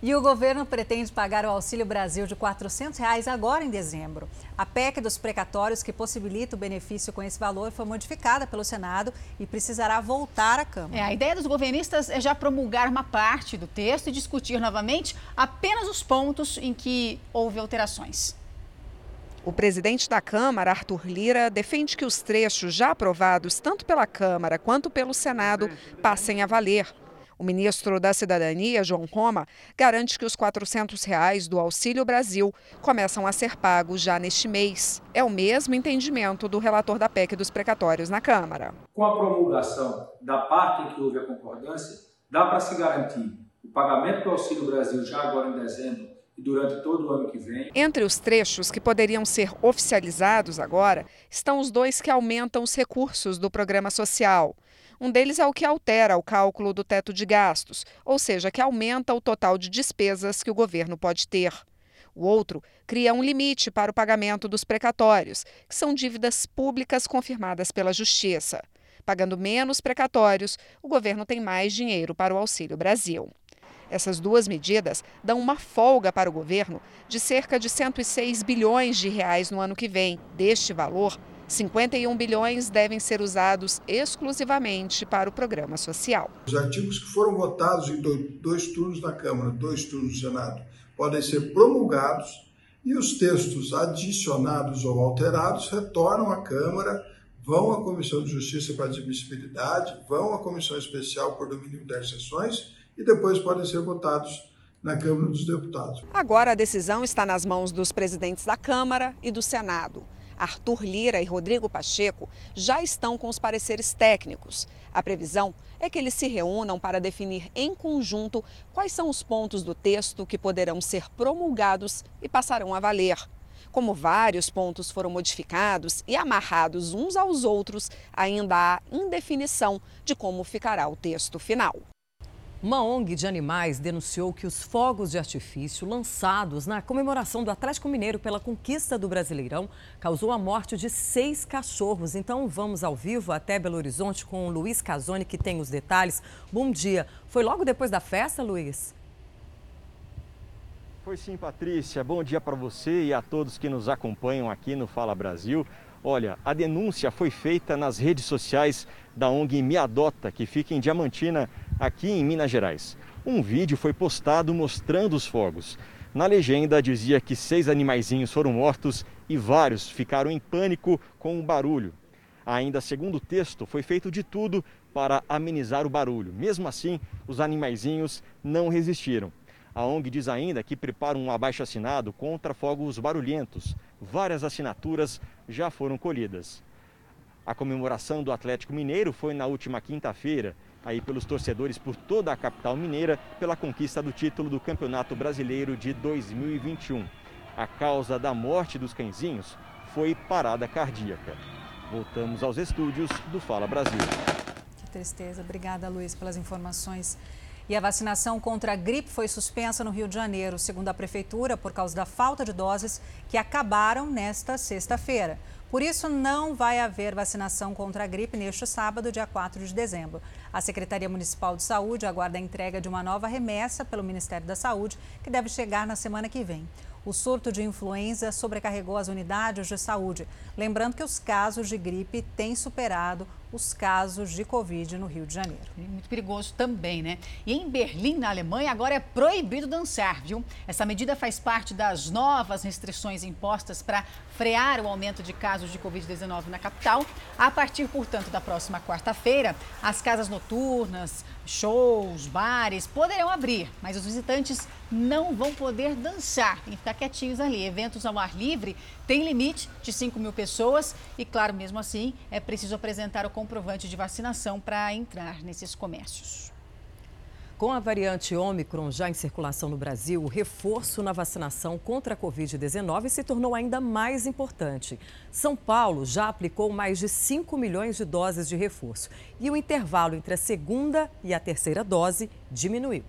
E o governo pretende pagar o Auxílio Brasil de 400 reais agora em dezembro. A PEC dos precatórios, que possibilita o benefício com esse valor, foi modificada pelo Senado e precisará voltar à Câmara. É, a ideia dos governistas é já promulgar uma parte do texto e discutir novamente apenas os pontos em que houve alterações. O presidente da Câmara, Arthur Lira, defende que os trechos já aprovados tanto pela Câmara quanto pelo Senado passem a valer. O ministro da Cidadania, João Roma, garante que os 400 reais do Auxílio Brasil começam a ser pagos já neste mês. É o mesmo entendimento do relator da PEC dos precatórios na Câmara. Com a promulgação da parte em que houve a concordância, dá para se garantir o pagamento do Auxílio Brasil já agora em dezembro durante todo o ano que vem. Entre os trechos que poderiam ser oficializados agora estão os dois que aumentam os recursos do programa social. Um deles é o que altera o cálculo do teto de gastos, ou seja, que aumenta o total de despesas que o governo pode ter. O outro cria um limite para o pagamento dos precatórios, que são dívidas públicas confirmadas pela Justiça. Pagando menos precatórios, o governo tem mais dinheiro para o Auxílio Brasil. Essas duas medidas dão uma folga para o governo de cerca de 106 bilhões de reais no ano que vem. Deste valor, 51 bilhões devem ser usados exclusivamente para o programa social. Os artigos que foram votados em dois turnos na Câmara, dois turnos no Senado, podem ser promulgados e os textos adicionados ou alterados retornam à Câmara, vão à Comissão de Justiça para admissibilidade, vão à Comissão Especial por domínio 10 sessões e depois podem ser votados na Câmara dos Deputados. Agora a decisão está nas mãos dos presidentes da Câmara e do Senado. Arthur Lira e Rodrigo Pacheco já estão com os pareceres técnicos. A previsão é que eles se reúnam para definir em conjunto quais são os pontos do texto que poderão ser promulgados e passarão a valer. Como vários pontos foram modificados e amarrados uns aos outros, ainda há indefinição de como ficará o texto final. Uma ONG de animais denunciou que os fogos de artifício lançados na comemoração do Atlético Mineiro pela conquista do Brasileirão causou a morte de seis cachorros. Então vamos ao vivo até Belo Horizonte com o Luiz Casoni, que tem os detalhes. Bom dia. Foi logo depois da festa, Luiz? Foi sim, Patrícia. Bom dia para você e a todos que nos acompanham aqui no Fala Brasil. Olha, a denúncia foi feita nas redes sociais da ONG Me Adota, que fica em Diamantina, aqui em Minas Gerais. Um vídeo foi postado mostrando os fogos. Na legenda dizia que seis animaizinhos foram mortos e vários ficaram em pânico com o barulho. Ainda segundo o texto, foi feito de tudo para amenizar o barulho. Mesmo assim, os animaizinhos não resistiram. A ONG diz ainda que prepara um abaixo-assinado contra fogos barulhentos. Várias assinaturas já foram colhidas. A comemoração do Atlético Mineiro foi na última quinta-feira, aí pelos torcedores por toda a capital mineira, pela conquista do título do Campeonato Brasileiro de 2021. A causa da morte dos cãezinhos foi parada cardíaca. Voltamos aos estúdios do Fala Brasil. Que tristeza. Obrigada, Luiz, pelas informações. E a vacinação contra a gripe foi suspensa no Rio de Janeiro, segundo a Prefeitura, por causa da falta de doses que acabaram nesta sexta-feira. Por isso, não vai haver vacinação contra a gripe neste sábado, dia 4 de dezembro. A Secretaria Municipal de Saúde aguarda a entrega de uma nova remessa pelo Ministério da Saúde, que deve chegar na semana que vem. O surto de influenza sobrecarregou as unidades de saúde. Lembrando que os casos de gripe têm superado os casos de Covid no Rio de Janeiro. Muito perigoso também, né? E em Berlim, na Alemanha, agora é proibido dançar, viu? Essa medida faz parte das novas restrições impostas para frear o aumento de casos de Covid-19 na capital. A partir, portanto, da próxima quarta-feira, as casas noturnas, shows, bares poderão abrir, mas os visitantes não vão poder dançar. Tem que ficar quietinhos ali. Eventos ao ar livre têm limite de 5 mil pessoas e, claro, mesmo assim, é preciso apresentar o comprovante de vacinação para entrar nesses comércios. Com a variante Ômicron já em circulação no Brasil, o reforço na vacinação contra a Covid-19 se tornou ainda mais importante. São Paulo já aplicou mais de 5 milhões de doses de reforço e o intervalo entre a segunda e a terceira dose diminuiu.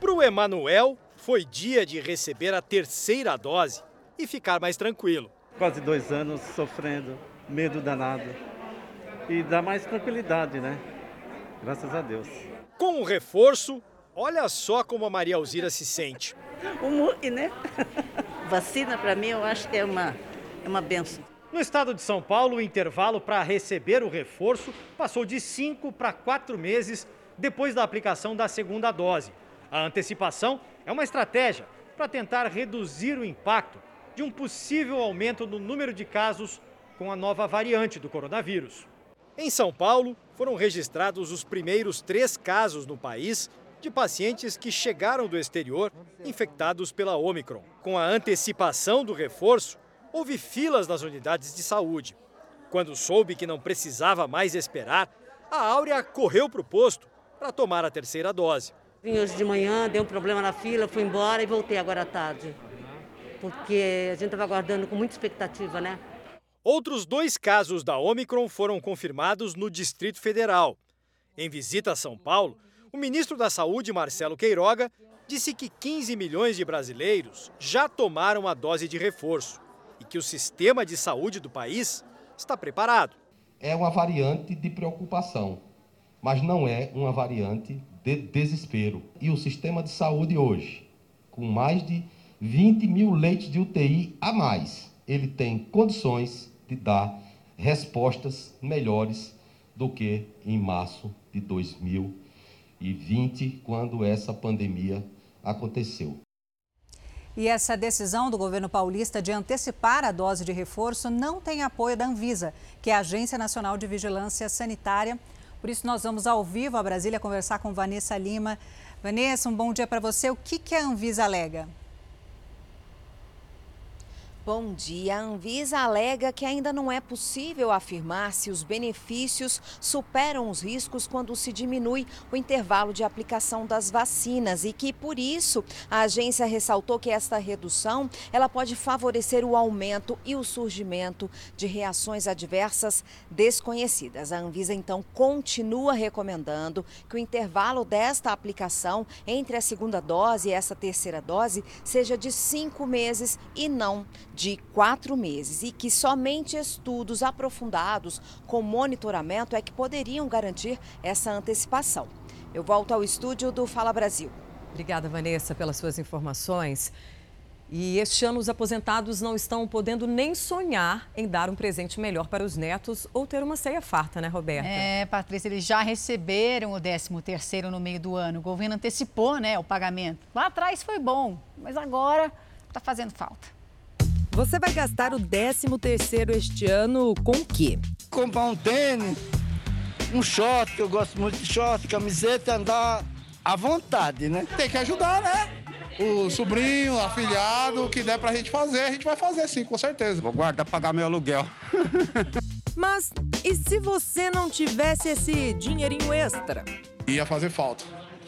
Para o Emanuel, foi dia de receber a terceira dose e ficar mais tranquilo. Quase dois anos sofrendo, medo danado. E dá mais tranquilidade, né? Graças a Deus. Com o reforço, olha só como a Maria Alzira se sente. Um né? Vacina para mim eu acho que é uma, é uma benção. No estado de São Paulo, o intervalo para receber o reforço passou de cinco para quatro meses depois da aplicação da segunda dose. A antecipação é uma estratégia para tentar reduzir o impacto de um possível aumento no número de casos com a nova variante do coronavírus. Em São Paulo, foram registrados os primeiros três casos no país de pacientes que chegaram do exterior infectados pela Omicron. Com a antecipação do reforço, houve filas nas unidades de saúde. Quando soube que não precisava mais esperar, a Áurea correu para o posto para tomar a terceira dose. Vim hoje de manhã, deu um problema na fila, fui embora e voltei agora à tarde. Porque a gente estava aguardando com muita expectativa, né? Outros dois casos da Omicron foram confirmados no Distrito Federal. Em visita a São Paulo, o ministro da Saúde, Marcelo Queiroga, disse que 15 milhões de brasileiros já tomaram a dose de reforço e que o sistema de saúde do país está preparado. É uma variante de preocupação, mas não é uma variante de desespero. E o sistema de saúde hoje, com mais de 20 mil leitos de UTI a mais, ele tem condições de dar respostas melhores do que em março de 2020, quando essa pandemia aconteceu. E essa decisão do governo paulista de antecipar a dose de reforço não tem apoio da Anvisa, que é a Agência Nacional de Vigilância Sanitária. Por isso, nós vamos ao vivo a Brasília conversar com Vanessa Lima. Vanessa, um bom dia para você. O que, que a Anvisa alega? Bom dia. A Anvisa alega que ainda não é possível afirmar se os benefícios superam os riscos quando se diminui o intervalo de aplicação das vacinas e que, por isso, a agência ressaltou que esta redução ela pode favorecer o aumento e o surgimento de reações adversas desconhecidas. A Anvisa, então, continua recomendando que o intervalo desta aplicação entre a segunda dose e essa terceira dose seja de cinco meses e não de quatro meses e que somente estudos aprofundados com monitoramento é que poderiam garantir essa antecipação. Eu volto ao estúdio do Fala Brasil. Obrigada, Vanessa, pelas suas informações. E este ano os aposentados não estão podendo nem sonhar em dar um presente melhor para os netos ou ter uma ceia farta, né, Roberta? É, Patrícia, eles já receberam o 13 terceiro no meio do ano. O governo antecipou, né, o pagamento. Lá atrás foi bom, mas agora está fazendo falta. Você vai gastar o 13 terceiro este ano com o quê? Comprar um tênis, um short, que eu gosto muito de short, camiseta, andar à vontade, né? Tem que ajudar, né? O sobrinho, afilhado, o que der pra gente fazer, a gente vai fazer sim, com certeza. Vou guardar pagar meu aluguel. Mas e se você não tivesse esse dinheirinho extra? Ia fazer falta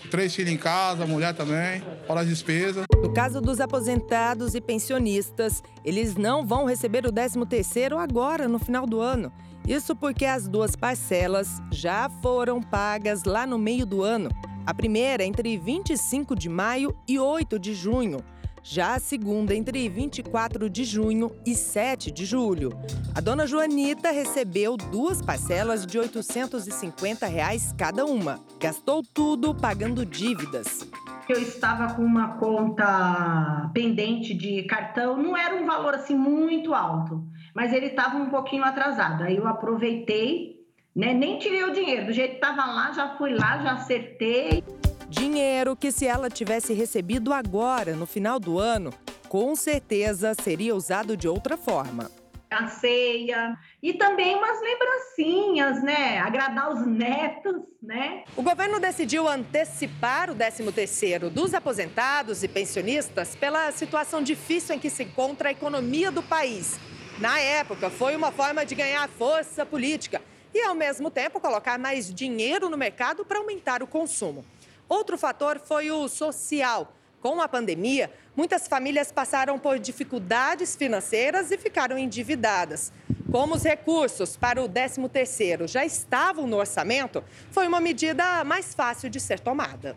três filhos em casa, a mulher também, fora as despesas. No caso dos aposentados e pensionistas, eles não vão receber o 13º agora, no final do ano. Isso porque as duas parcelas já foram pagas lá no meio do ano. A primeira entre 25 de maio e 8 de junho já a segunda entre 24 de junho e 7 de julho. A dona Joanita recebeu duas parcelas de 850 reais cada uma. Gastou tudo pagando dívidas. Eu estava com uma conta pendente de cartão, não era um valor assim muito alto, mas ele estava um pouquinho atrasado. Aí eu aproveitei, né? Nem tirei o dinheiro, do jeito que estava lá, já fui lá, já acertei. Dinheiro que, se ela tivesse recebido agora, no final do ano, com certeza seria usado de outra forma. A ceia e também umas lembrancinhas, né? Agradar os netos, né? O governo decidiu antecipar o 13º dos aposentados e pensionistas pela situação difícil em que se encontra a economia do país. Na época, foi uma forma de ganhar força política e, ao mesmo tempo, colocar mais dinheiro no mercado para aumentar o consumo. Outro fator foi o social. Com a pandemia, muitas famílias passaram por dificuldades financeiras e ficaram endividadas. Como os recursos para o 13º já estavam no orçamento, foi uma medida mais fácil de ser tomada.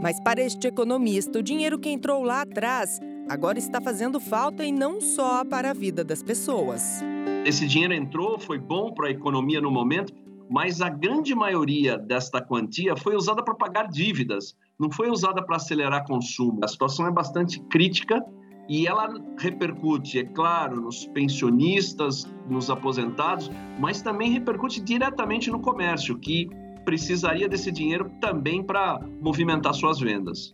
Mas para este economista, o dinheiro que entrou lá atrás agora está fazendo falta e não só para a vida das pessoas. Esse dinheiro entrou, foi bom para a economia no momento, mas a grande maioria desta quantia foi usada para pagar dívidas, não foi usada para acelerar consumo. A situação é bastante crítica e ela repercute, é claro, nos pensionistas, nos aposentados, mas também repercute diretamente no comércio, que precisaria desse dinheiro também para movimentar suas vendas.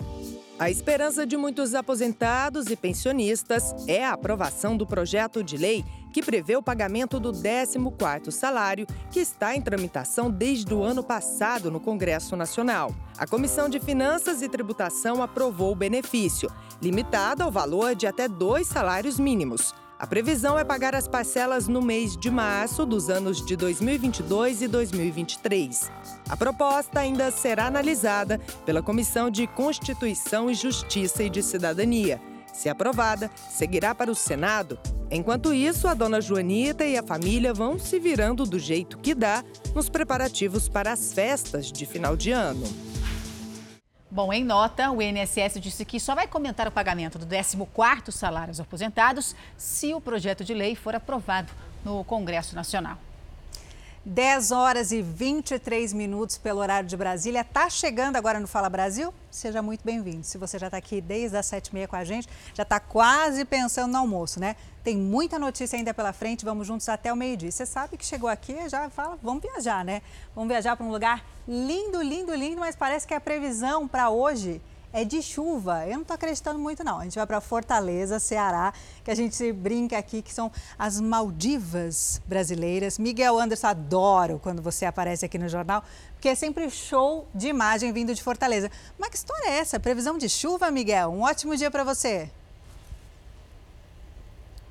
A esperança de muitos aposentados e pensionistas é a aprovação do projeto de lei que prevê o pagamento do 14º salário, que está em tramitação desde o ano passado no Congresso Nacional. A Comissão de Finanças e Tributação aprovou o benefício, limitado ao valor de até dois salários mínimos. A previsão é pagar as parcelas no mês de março dos anos de 2022 e 2023. A proposta ainda será analisada pela Comissão de Constituição e Justiça e de Cidadania. Se aprovada, seguirá para o Senado. Enquanto isso, a dona Joanita e a família vão se virando do jeito que dá nos preparativos para as festas de final de ano. Bom, em nota, o INSS disse que só vai comentar o pagamento do 14º salário aos aposentados se o projeto de lei for aprovado no Congresso Nacional. 10 horas e 23 minutos pelo horário de Brasília. Está chegando agora no Fala Brasil? Seja muito bem-vindo. Se você já está aqui desde as 7h30 com a gente, já está quase pensando no almoço, né? Tem muita notícia ainda pela frente, vamos juntos até o meio-dia. Você sabe que chegou aqui já fala, vamos viajar, né? Vamos viajar para um lugar lindo, lindo, lindo, mas parece que a previsão para hoje é de chuva. Eu não estou acreditando muito, não. A gente vai para Fortaleza, Ceará, que a gente brinca aqui que são as Maldivas brasileiras. Miguel Anderson, adoro quando você aparece aqui no jornal, porque é sempre show de imagem vindo de Fortaleza. Mas que história é essa? Previsão de chuva, Miguel? Um ótimo dia para você.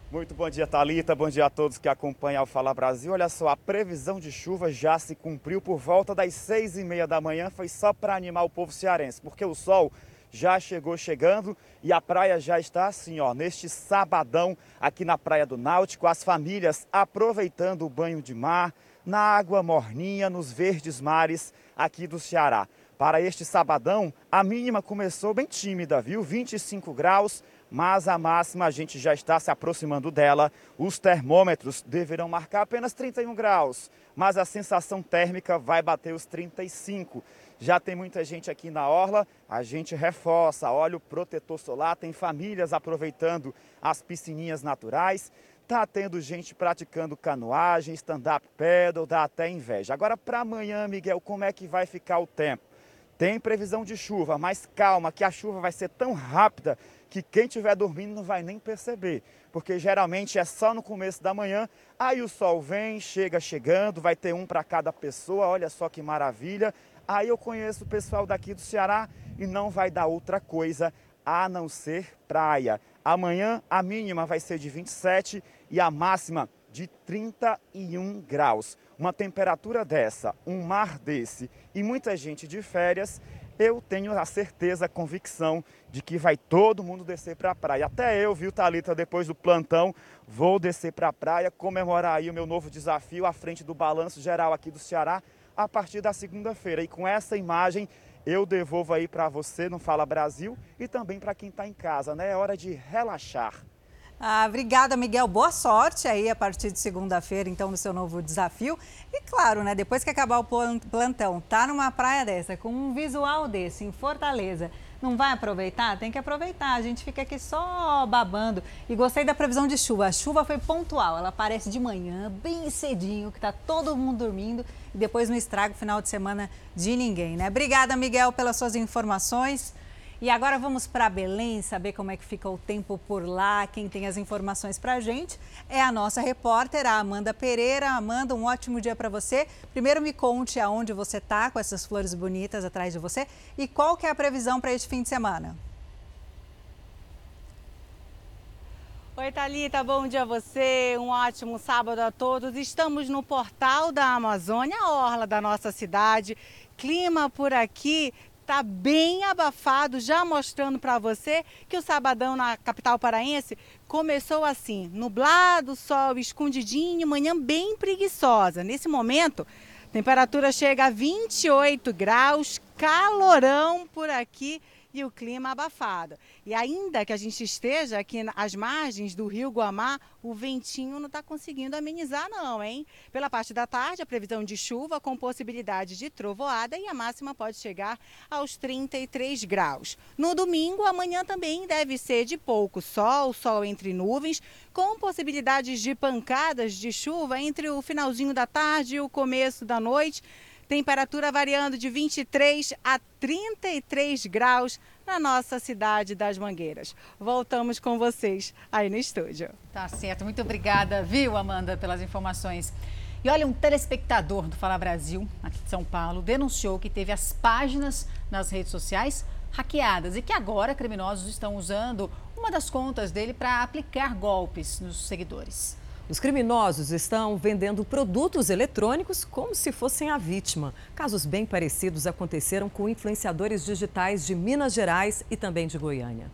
Muito bom dia, Talita. Bom dia a todos que acompanham o Fala Brasil. Olha só, a previsão de chuva já se cumpriu por volta das seis e meia da manhã. Foi só para animar o povo cearense, porque o sol já chegou chegando e a praia já está assim, ó, neste sabadão aqui na Praia do Náutico, as famílias aproveitando o banho de mar, na água morninha, nos verdes mares aqui do Ceará. Para este sabadão, a mínima começou bem tímida, viu? 25 graus mas a máxima a gente já está se aproximando dela. Os termômetros deverão marcar apenas 31 graus, mas a sensação térmica vai bater os 35. Já tem muita gente aqui na orla, a gente reforça, olha o protetor solar, tem famílias aproveitando as piscininhas naturais. Tá tendo gente praticando canoagem, stand-up paddle, dá até inveja. Agora para amanhã, Miguel, como é que vai ficar o tempo? Tem previsão de chuva, mas calma, que a chuva vai ser tão rápida que quem estiver dormindo não vai nem perceber, porque geralmente é só no começo da manhã, aí o sol vem, chega chegando, vai ter um para cada pessoa, olha só que maravilha. Aí eu conheço o pessoal daqui do Ceará e não vai dar outra coisa a não ser praia. Amanhã a mínima vai ser de 27 e a máxima de 31 graus. Uma temperatura dessa, um mar desse e muita gente de férias eu tenho a certeza, a convicção de que vai todo mundo descer para a praia. Até eu, viu, Talita, depois do plantão, vou descer para a praia, comemorar aí o meu novo desafio à frente do balanço geral aqui do Ceará a partir da segunda-feira. E com essa imagem eu devolvo aí para você no Fala Brasil e também para quem está em casa, né? É hora de relaxar. Ah, obrigada, Miguel. Boa sorte aí a partir de segunda-feira, então, no seu novo desafio. E claro, né, depois que acabar o plantão, tá numa praia dessa, com um visual desse, em Fortaleza, não vai aproveitar? Tem que aproveitar. A gente fica aqui só babando. E gostei da previsão de chuva. A chuva foi pontual. Ela aparece de manhã, bem cedinho, que tá todo mundo dormindo. E depois não estraga o final de semana de ninguém, né? Obrigada, Miguel, pelas suas informações. E agora vamos para Belém saber como é que fica o tempo por lá. Quem tem as informações para a gente é a nossa repórter, a Amanda Pereira. Amanda, um ótimo dia para você. Primeiro me conte aonde você está com essas flores bonitas atrás de você e qual que é a previsão para este fim de semana. Oi, Thalita, bom dia a você, um ótimo sábado a todos. Estamos no portal da Amazônia, a orla da nossa cidade. Clima por aqui está bem abafado, já mostrando para você que o sabadão na capital paraense começou assim, nublado, sol escondidinho, manhã bem preguiçosa. Nesse momento, temperatura chega a 28 graus, calorão por aqui e o clima abafado. E ainda que a gente esteja aqui às margens do rio Guamá, o ventinho não está conseguindo amenizar não, hein? Pela parte da tarde, a previsão de chuva com possibilidade de trovoada e a máxima pode chegar aos 33 graus. No domingo, amanhã também deve ser de pouco sol, sol entre nuvens, com possibilidades de pancadas de chuva entre o finalzinho da tarde e o começo da noite Temperatura variando de 23 a 33 graus na nossa cidade das Mangueiras. Voltamos com vocês aí no estúdio. Tá certo. Muito obrigada, viu, Amanda, pelas informações. E olha, um telespectador do Fala Brasil, aqui de São Paulo, denunciou que teve as páginas nas redes sociais hackeadas e que agora criminosos estão usando uma das contas dele para aplicar golpes nos seguidores. Os criminosos estão vendendo produtos eletrônicos como se fossem a vítima. Casos bem parecidos aconteceram com influenciadores digitais de Minas Gerais e também de Goiânia.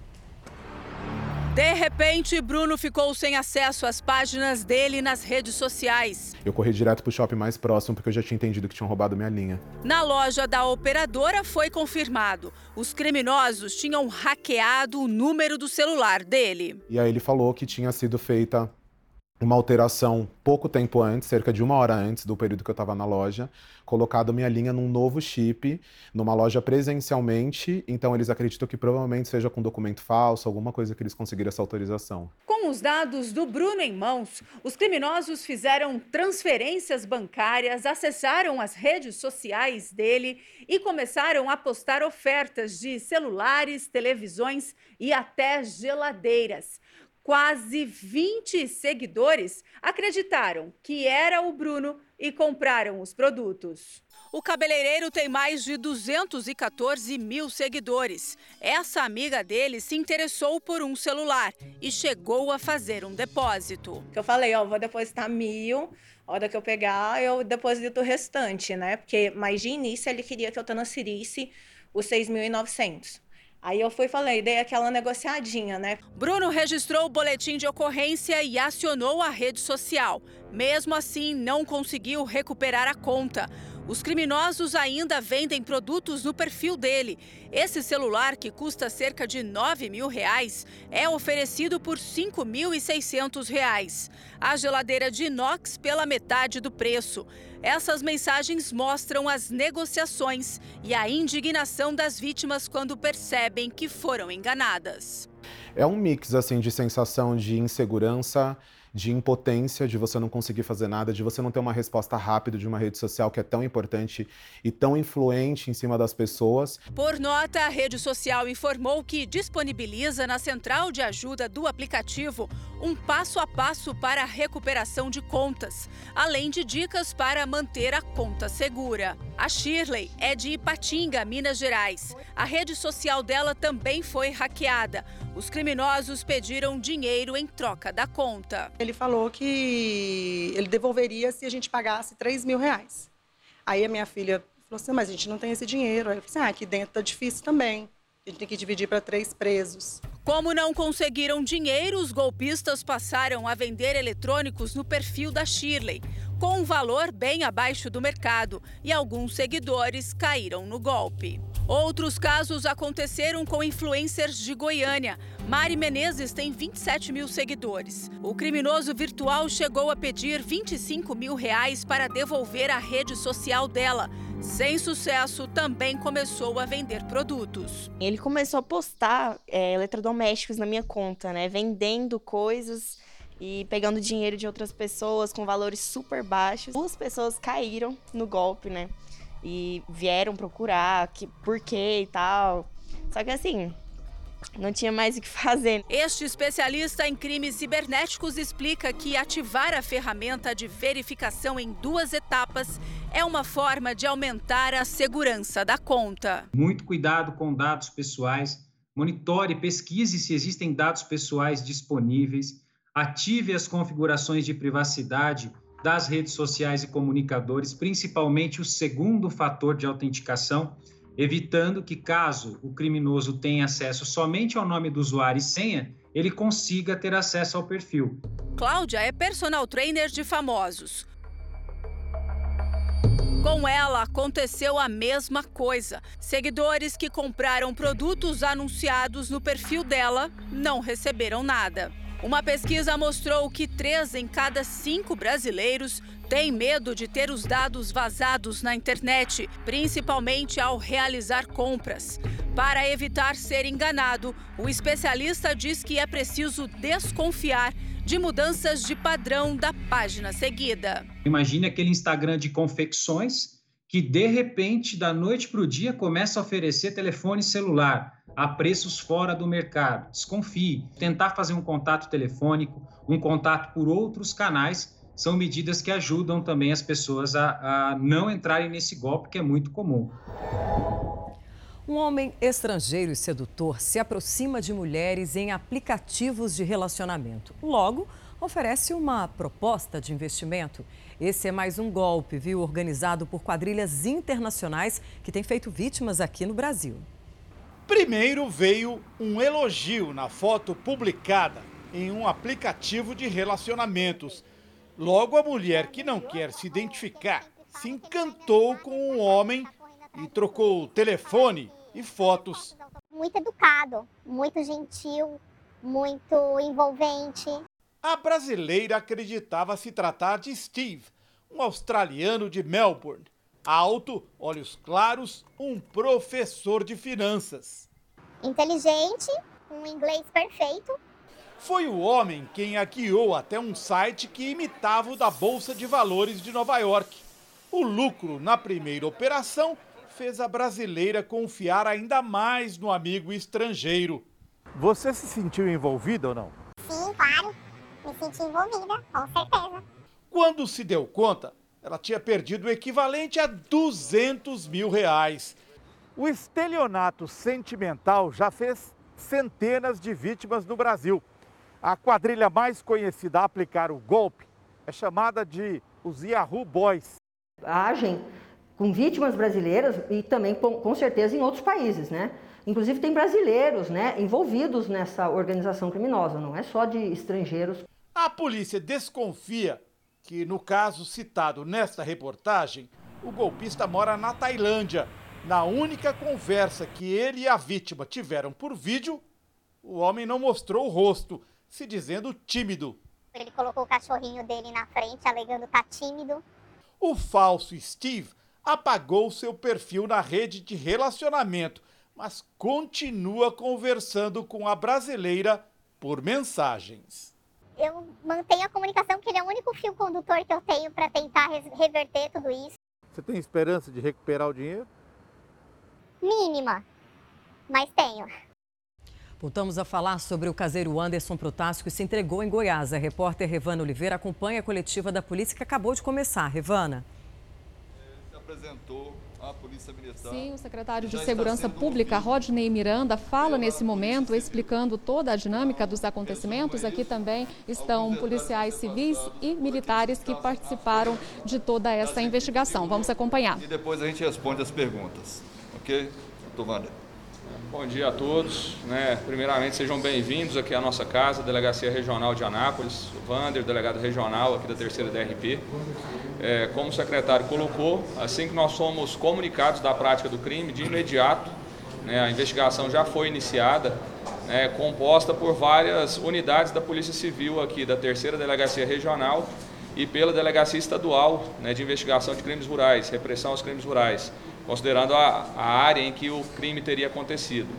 De repente, Bruno ficou sem acesso às páginas dele nas redes sociais. Eu corri direto para o shopping mais próximo porque eu já tinha entendido que tinham roubado minha linha. Na loja da operadora foi confirmado. Os criminosos tinham hackeado o número do celular dele. E aí ele falou que tinha sido feita uma alteração pouco tempo antes, cerca de uma hora antes do período que eu estava na loja, colocado minha linha num novo chip, numa loja presencialmente. Então eles acreditam que provavelmente seja com documento falso, alguma coisa que eles conseguiram essa autorização. Com os dados do Bruno em mãos, os criminosos fizeram transferências bancárias, acessaram as redes sociais dele e começaram a postar ofertas de celulares, televisões e até geladeiras quase 20 seguidores acreditaram que era o Bruno e compraram os produtos. O cabeleireiro tem mais de 214 mil seguidores. Essa amiga dele se interessou por um celular e chegou a fazer um depósito. Eu falei, ó, vou depositar mil, a hora que eu pegar, eu deposito o restante, né? Porque, mas de início ele queria que eu transferisse os 6.900. Aí eu fui falei, dei aquela negociadinha, né? Bruno registrou o boletim de ocorrência e acionou a rede social. Mesmo assim, não conseguiu recuperar a conta. Os criminosos ainda vendem produtos no perfil dele. Esse celular, que custa cerca de 9 mil reais, é oferecido por 5.600 reais. A geladeira de inox pela metade do preço. Essas mensagens mostram as negociações e a indignação das vítimas quando percebem que foram enganadas. É um mix assim de sensação de insegurança, de impotência, de você não conseguir fazer nada, de você não ter uma resposta rápida de uma rede social que é tão importante e tão influente em cima das pessoas. Por nota, a rede social informou que disponibiliza na central de ajuda do aplicativo um passo a passo para a recuperação de contas, além de dicas para manter a conta segura. A Shirley é de Ipatinga, Minas Gerais. A rede social dela também foi hackeada. Os criminosos pediram dinheiro em troca da conta. Ele falou que ele devolveria se a gente pagasse 3 mil reais. Aí a minha filha falou assim, mas a gente não tem esse dinheiro. Aí eu falei assim, ah, aqui dentro tá difícil também. A gente tem que dividir para três presos. Como não conseguiram dinheiro, os golpistas passaram a vender eletrônicos no perfil da Shirley, com um valor bem abaixo do mercado, e alguns seguidores caíram no golpe. Outros casos aconteceram com influencers de Goiânia. Mari Menezes tem 27 mil seguidores. O criminoso virtual chegou a pedir 25 mil reais para devolver a rede social dela. Sem sucesso, também começou a vender produtos. Ele começou a postar é, eletrodomésticos na minha conta, né? Vendendo coisas e pegando dinheiro de outras pessoas com valores super baixos. Duas pessoas caíram no golpe, né? E vieram procurar que, por quê e tal. Só que assim, não tinha mais o que fazer. Este especialista em crimes cibernéticos explica que ativar a ferramenta de verificação em duas etapas é uma forma de aumentar a segurança da conta. Muito cuidado com dados pessoais, monitore, pesquise se existem dados pessoais disponíveis, ative as configurações de privacidade das redes sociais e comunicadores, principalmente o segundo fator de autenticação evitando que, caso o criminoso tenha acesso somente ao nome do usuário e senha, ele consiga ter acesso ao perfil. Cláudia é personal trainer de famosos. Com ela aconteceu a mesma coisa. Seguidores que compraram produtos anunciados no perfil dela não receberam nada. Uma pesquisa mostrou que três em cada cinco brasileiros têm medo de ter os dados vazados na internet, principalmente ao realizar compras. Para evitar ser enganado, o especialista diz que é preciso desconfiar de mudanças de padrão da página seguida. Imagine aquele Instagram de confecções que de repente, da noite para o dia, começa a oferecer telefone celular a preços fora do mercado. Desconfie. Tentar fazer um contato telefônico, um contato por outros canais, são medidas que ajudam também as pessoas a, a não entrarem nesse golpe que é muito comum. Um homem estrangeiro e sedutor se aproxima de mulheres em aplicativos de relacionamento. Logo, oferece uma proposta de investimento. Esse é mais um golpe, viu, organizado por quadrilhas internacionais que tem feito vítimas aqui no Brasil. Primeiro veio um elogio na foto publicada em um aplicativo de relacionamentos. Logo, a mulher que não quer se identificar se encantou com o um homem e trocou telefone e fotos. Muito educado, muito gentil, muito envolvente. A brasileira acreditava se tratar de Steve, um australiano de Melbourne. Alto, olhos claros, um professor de finanças. Inteligente, um inglês perfeito. Foi o homem quem a guiou até um site que imitava o da Bolsa de Valores de Nova York. O lucro na primeira operação fez a brasileira confiar ainda mais no amigo estrangeiro. Você se sentiu envolvida ou não? Sim, claro me senti envolvida, com certeza. Quando se deu conta, ela tinha perdido o equivalente a 200 mil reais. O estelionato sentimental já fez centenas de vítimas no Brasil. A quadrilha mais conhecida a aplicar o golpe é chamada de os Yahoo Boys. Agem com vítimas brasileiras e também com, com certeza em outros países, né? Inclusive tem brasileiros, né, envolvidos nessa organização criminosa, não é só de estrangeiros. A polícia desconfia que, no caso citado nesta reportagem, o golpista mora na Tailândia. Na única conversa que ele e a vítima tiveram por vídeo, o homem não mostrou o rosto, se dizendo tímido. Ele colocou o cachorrinho dele na frente, alegando estar tá tímido. O falso Steve apagou seu perfil na rede de relacionamento, mas continua conversando com a brasileira por mensagens eu mantenho a comunicação, porque ele é o único fio condutor que eu tenho para tentar reverter tudo isso. Você tem esperança de recuperar o dinheiro? Mínima, mas tenho. Voltamos a falar sobre o caseiro Anderson Protássio que se entregou em Goiás. A repórter Revana Oliveira acompanha a coletiva da polícia que acabou de começar. Revana. Ele se apresentou a Polícia Militar. Sim, o secretário de Segurança Pública, Rodney Miranda, fala nesse momento, explicando toda a dinâmica dos acontecimentos. Aqui também estão policiais civis e militares que participaram de toda essa investigação. Vamos acompanhar. E depois a gente responde as perguntas. Ok? Tovanda. Bom dia a todos. Né? Primeiramente, sejam bem-vindos aqui à nossa casa, Delegacia Regional de Anápolis. O Vander, delegado regional aqui da terceira DRP. É, como o secretário colocou, assim que nós somos comunicados da prática do crime, de imediato, né, a investigação já foi iniciada, né, composta por várias unidades da Polícia Civil aqui da terceira Delegacia Regional e pela Delegacia Estadual né, de Investigação de Crimes Rurais, Repressão aos Crimes Rurais considerando a, a área em que o crime teria acontecido.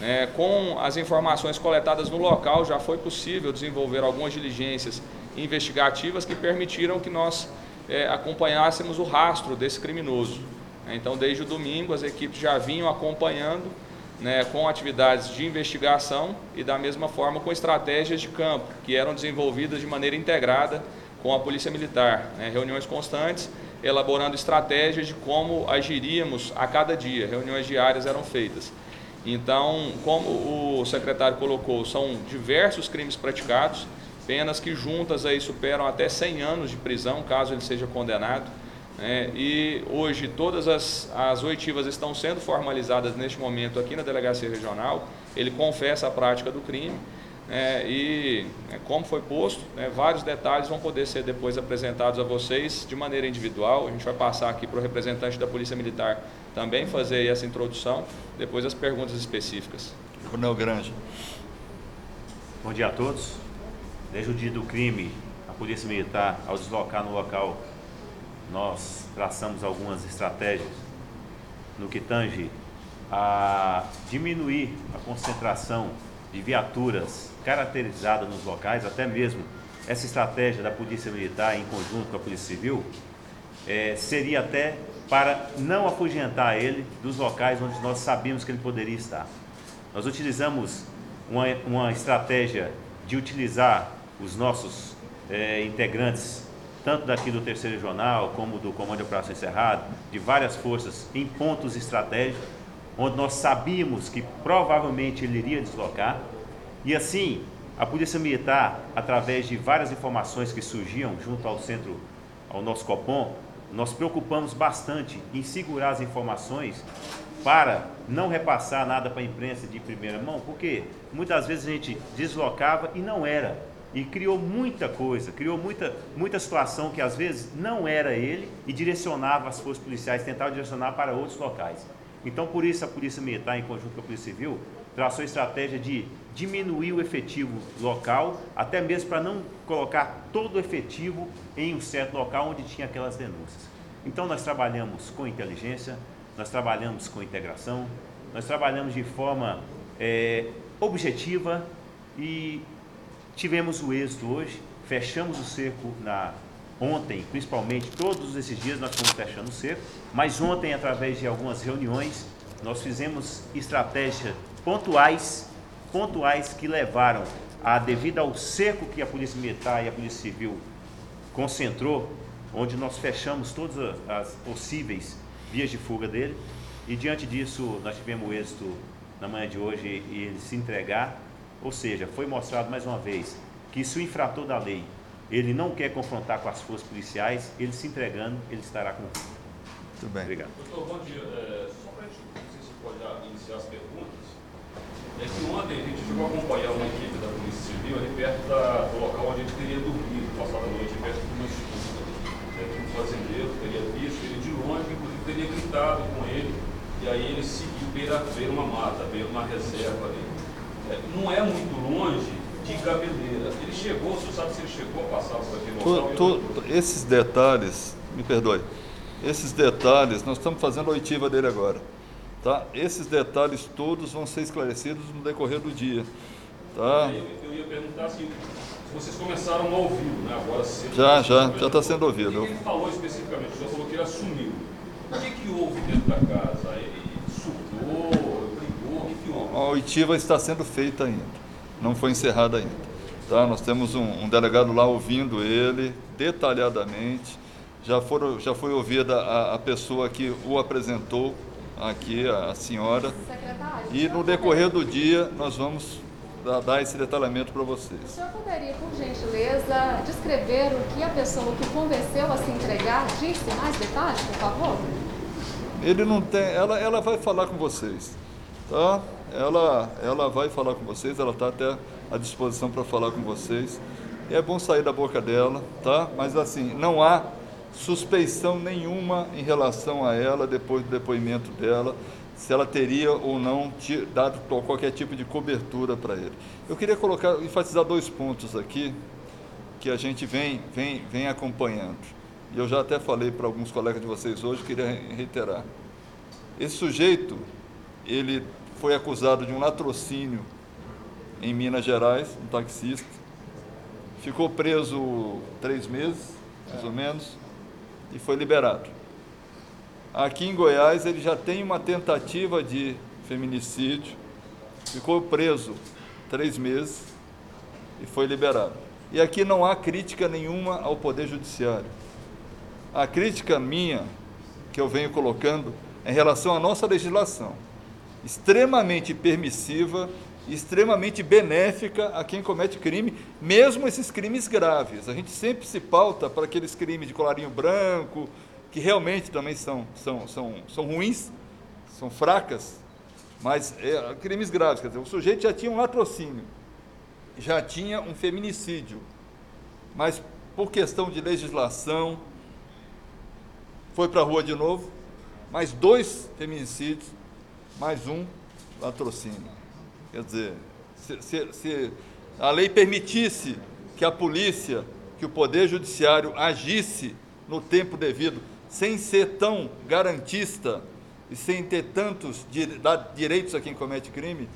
É, com as informações coletadas no local, já foi possível desenvolver algumas diligências investigativas que permitiram que nós é, acompanhássemos o rastro desse criminoso. É, então, desde o domingo, as equipes já vinham acompanhando né, com atividades de investigação e, da mesma forma, com estratégias de campo, que eram desenvolvidas de maneira integrada com a Polícia Militar. Né, reuniões constantes elaborando estratégias de como agiríamos a cada dia. Reuniões diárias eram feitas. Então, como o secretário colocou, são diversos crimes praticados, penas que juntas aí superam até 100 anos de prisão, caso ele seja condenado. Né? E hoje todas as, as oitivas estão sendo formalizadas neste momento aqui na Delegacia Regional. Ele confessa a prática do crime é, e, é, como foi posto, né, vários detalhes vão poder ser depois apresentados a vocês de maneira individual. A gente vai passar aqui para o representante da Polícia Militar também fazer essa introdução, depois as perguntas específicas. Coronel Grande. Bom dia a todos. Desde o dia do crime, a Polícia Militar, ao deslocar no local, nós traçamos algumas estratégias no que tange a diminuir a concentração de viaturas caracterizadas nos locais, até mesmo essa estratégia da Polícia Militar em conjunto com a Polícia Civil, é, seria até para não afugentar ele dos locais onde nós sabíamos que ele poderia estar. Nós utilizamos uma, uma estratégia de utilizar os nossos é, integrantes, tanto daqui do Terceiro Regional, como do Comando de Operação Encerrado, de várias forças, em pontos estratégicos, onde nós sabíamos que provavelmente ele iria deslocar, e assim a Polícia Militar, através de várias informações que surgiam junto ao centro, ao nosso Copom, nós preocupamos bastante em segurar as informações para não repassar nada para a imprensa de primeira mão, porque muitas vezes a gente deslocava e não era. E criou muita coisa, criou muita, muita situação que às vezes não era ele e direcionava as forças policiais, tentava direcionar para outros locais. Então, por isso, a Polícia Militar, em conjunto com a Polícia Civil, traçou a estratégia de diminuir o efetivo local, até mesmo para não colocar todo o efetivo em um certo local onde tinha aquelas denúncias. Então nós trabalhamos com inteligência, nós trabalhamos com integração, nós trabalhamos de forma é, objetiva e tivemos o êxito hoje. Fechamos o cerco na ontem, principalmente todos esses dias nós fomos fechando o cerco, mas ontem através de algumas reuniões nós fizemos estratégias pontuais pontuais que levaram a, devido ao cerco que a Polícia Militar e a Polícia Civil concentrou, onde nós fechamos todas as possíveis vias de fuga dele, e diante disso nós tivemos o êxito na manhã de hoje e ele se entregar, ou seja, foi mostrado mais uma vez que se o infrator da lei ele não quer confrontar com as forças policiais, ele se entregando, ele estará com. Muito bem. Obrigado. Doutor, bom dia. É, só para a gente, não sei se pode iniciar as perguntas é que ontem a gente chegou a acompanhar uma equipe da Polícia Civil ali perto da, do local onde a gente teria dormido, passado a noite, perto de uma escuta. É, um fazendeiro teria visto ele de longe, inclusive teria gritado com ele, e aí ele seguiu beira, beira uma mata, beira uma reserva ali. É, não é muito longe de Gabeleira. Ele chegou, você sabe se ele chegou a passar por aquele local? Tu, tu, esses detalhes, me perdoe, esses detalhes, nós estamos fazendo a oitiva dele agora. Tá? Esses detalhes todos vão ser esclarecidos no decorrer do dia. Tá? Eu, ia perguntar assim, se vocês começaram a ouvi-lo, né? Agora cedo, Já, já, já está sendo ouvido. O que ele falou especificamente? Senhor falou que ele assumiu. O que, que houve dentro da casa? Ele surtou, brigou, o que, que houve? A oitiva está sendo feita ainda, não foi encerrada ainda. Tá? Nós temos um, um delegado lá ouvindo ele detalhadamente. Já, foram, já foi ouvida a, a pessoa que o apresentou, aqui a, senhora. E no decorrer do dia nós vamos dar, esse detalhamento para vocês. O senhor poderia, por gentileza, descrever o que a pessoa que convenceu a se entregar disse? Mais detalhes, por favor? Ele não tem, ela, ela vai falar com vocês, tá? Ela, ela vai falar com vocês, ela está até à disposição para falar com vocês. E é bom sair da boca dela, tá? Mas assim, não há suspeição nenhuma em relação a ela depois do depoimento dela, se ela teria ou não dado qualquer tipo de cobertura para ele. Eu queria colocar, enfatizar dois pontos aqui que a gente vem, vem, vem acompanhando. E eu já até falei para alguns colegas de vocês hoje, queria reiterar. Esse sujeito, ele foi acusado de um latrocínio em Minas Gerais, um taxista. Ficou preso três meses, mais ou menos e foi liberado. Aqui em Goiás ele já tem uma tentativa de feminicídio, ficou preso três meses e foi liberado. E aqui não há crítica nenhuma ao Poder Judiciário. A crítica minha, que eu venho colocando, é em relação à nossa legislação, extremamente permissiva extremamente benéfica a quem comete crime, mesmo esses crimes graves. A gente sempre se pauta para aqueles crimes de colarinho branco, que realmente também são, são, são, são ruins, são fracas, mas é, crimes graves. Quer dizer, o sujeito já tinha um latrocínio, já tinha um feminicídio, mas por questão de legislação, foi para a rua de novo, mais dois feminicídios, mais um latrocínio. Quer dizer, se, se, se a lei permitisse que a polícia, que o Poder Judiciário agisse no tempo devido, sem ser tão garantista e sem ter tantos direitos a quem comete crime,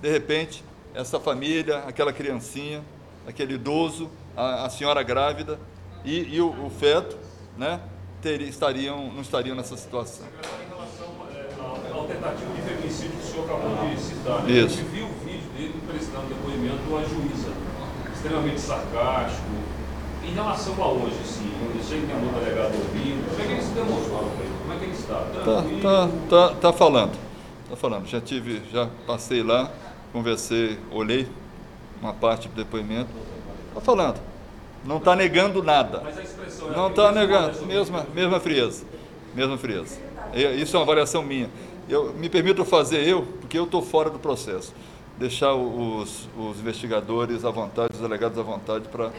de repente, essa família, aquela criancinha, aquele idoso, a, a senhora grávida e, e o, o, feto, né, teriam, estariam, não estariam nessa situação. Tentativa de feminicídio que o senhor acabou de citar, né? Isso. a gente viu o vídeo dele prestando depoimento à juíza, extremamente sarcástico. Em relação a hoje, assim, eu deixei que o delegado ouvindo, como é que ele se demonstrou para ele? Como é que ele está? Tá, Tranquilo? tá, tá, tá falando. Tá falando. Já tive, já passei lá, conversei, olhei uma parte do depoimento. Tá falando. Não está negando nada. Mas a expressão é Não está negando. você Mesma, mesma frieza. Mesma frieza. E- Isso é uma avaliação minha. Eu me permito fazer eu, porque eu estou fora do processo. Deixar os, os investigadores à vontade, os delegados à vontade para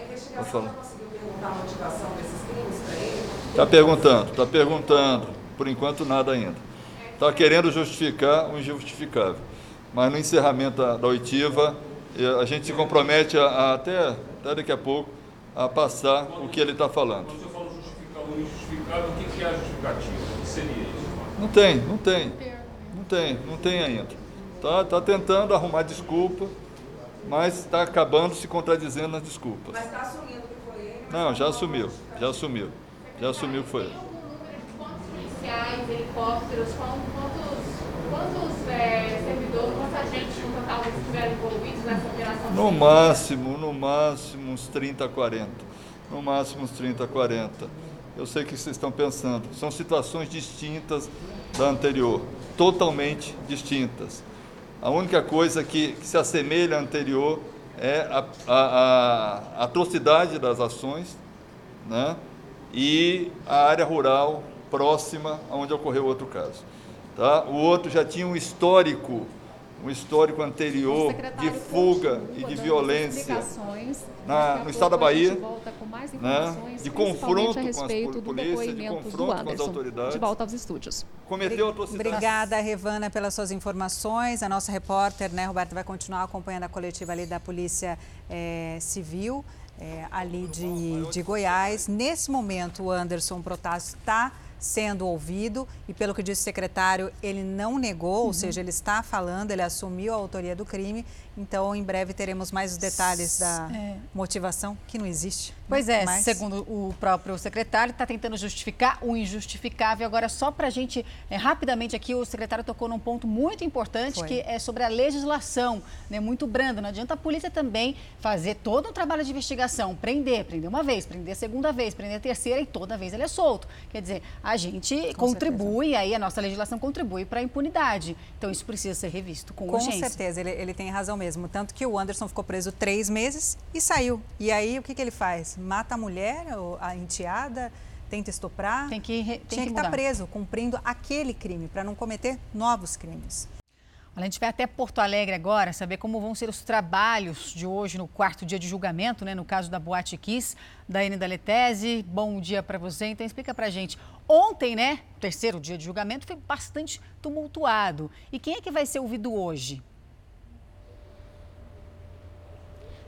falar. perguntar a motivação desses crimes para ele? Está perguntando, está perguntando. Por enquanto, nada ainda. Está querendo justificar o injustificável. Mas no encerramento da, da oitiva, a gente se compromete a, a até, até daqui a pouco a passar o que ele está falando. Quando o senhor fala justificar o injustificável, o que que é a justificativa? O que seria isso? Não tem, não tem. Não tem, não tem ainda. Tá, tá tentando arrumar desculpa, mas está acabando se contradizendo nas desculpas. Mas está assumindo que foi ele? Não, já assumiu, já assumiu. Já assumiu que foi ele. policiais, helicópteros, quantos, quantos é, servidores, quantos agentes no total estiveram envolvidos nessa operação? No máximo, no máximo uns 30, 40. No máximo uns 30, 40. Eu sei o que vocês estão pensando. São situações distintas da anterior, totalmente distintas. A única coisa que, que se assemelha à anterior é a, a- a- atrocidade das ações né? e a área rural próxima onde ocorreu outro caso. Tá? O outro já tinha um histórico, um histórico anterior de fuga e de violência na, no estado da Bahia, né? de confronto com a respeito pol- do polícias, de depoimento do confronto com as Anderson. autoridades. De volta aos estúdios. Cometeu atrocidades. Obrigada, Revana, pelas suas informações. A nossa repórter, né, Roberta, vai continuar acompanhando a coletiva ali da Polícia eh, Civil, eh, ali de, de Goiás. Nesse momento, o Anderson Protásio está sendo ouvido e, pelo que disse o secretário, ele não negou, ou Uhum. seja, ele está falando, ele assumiu a autoria do crime. Então, em breve teremos mais os detalhes da É. motivação, que não existe. né? Pois é, Mas- segundo o próprio secretário, está tentando justificar o injustificável. Agora, só para a gente, é, rapidamente aqui, o secretário tocou num ponto muito importante, Foi. que é sobre a legislação, né, muito branda. Não adianta a polícia também fazer todo um trabalho de investigação, prender, prender uma vez, prender a segunda vez, prender a terceira e toda vez ele é solto. Quer dizer, a gente Com contribui, aí a nossa legislação contribui para a impunidade. Então, isso precisa ser revisto com, Com urgência. certeza, ele, ele tem razão mesmo. Tanto que o Anderson ficou preso três meses e saiu. E aí, o que, que ele faz? Mata a mulher, a enteada, tenta estuprar? Tem que, tem Tinha que que estar mudar. preso, cumprindo aquele crime, para não cometer novos crimes. A gente vai até Porto Alegre agora saber como vão ser os trabalhos de hoje no quarto dia de julgamento, né? No caso da Boate Kiss, da N da Letese. Bom dia para você. Então explica pra gente. Ontem, né? Terceiro dia de julgamento foi bastante tumultuado. E quem é que vai ser ouvido hoje?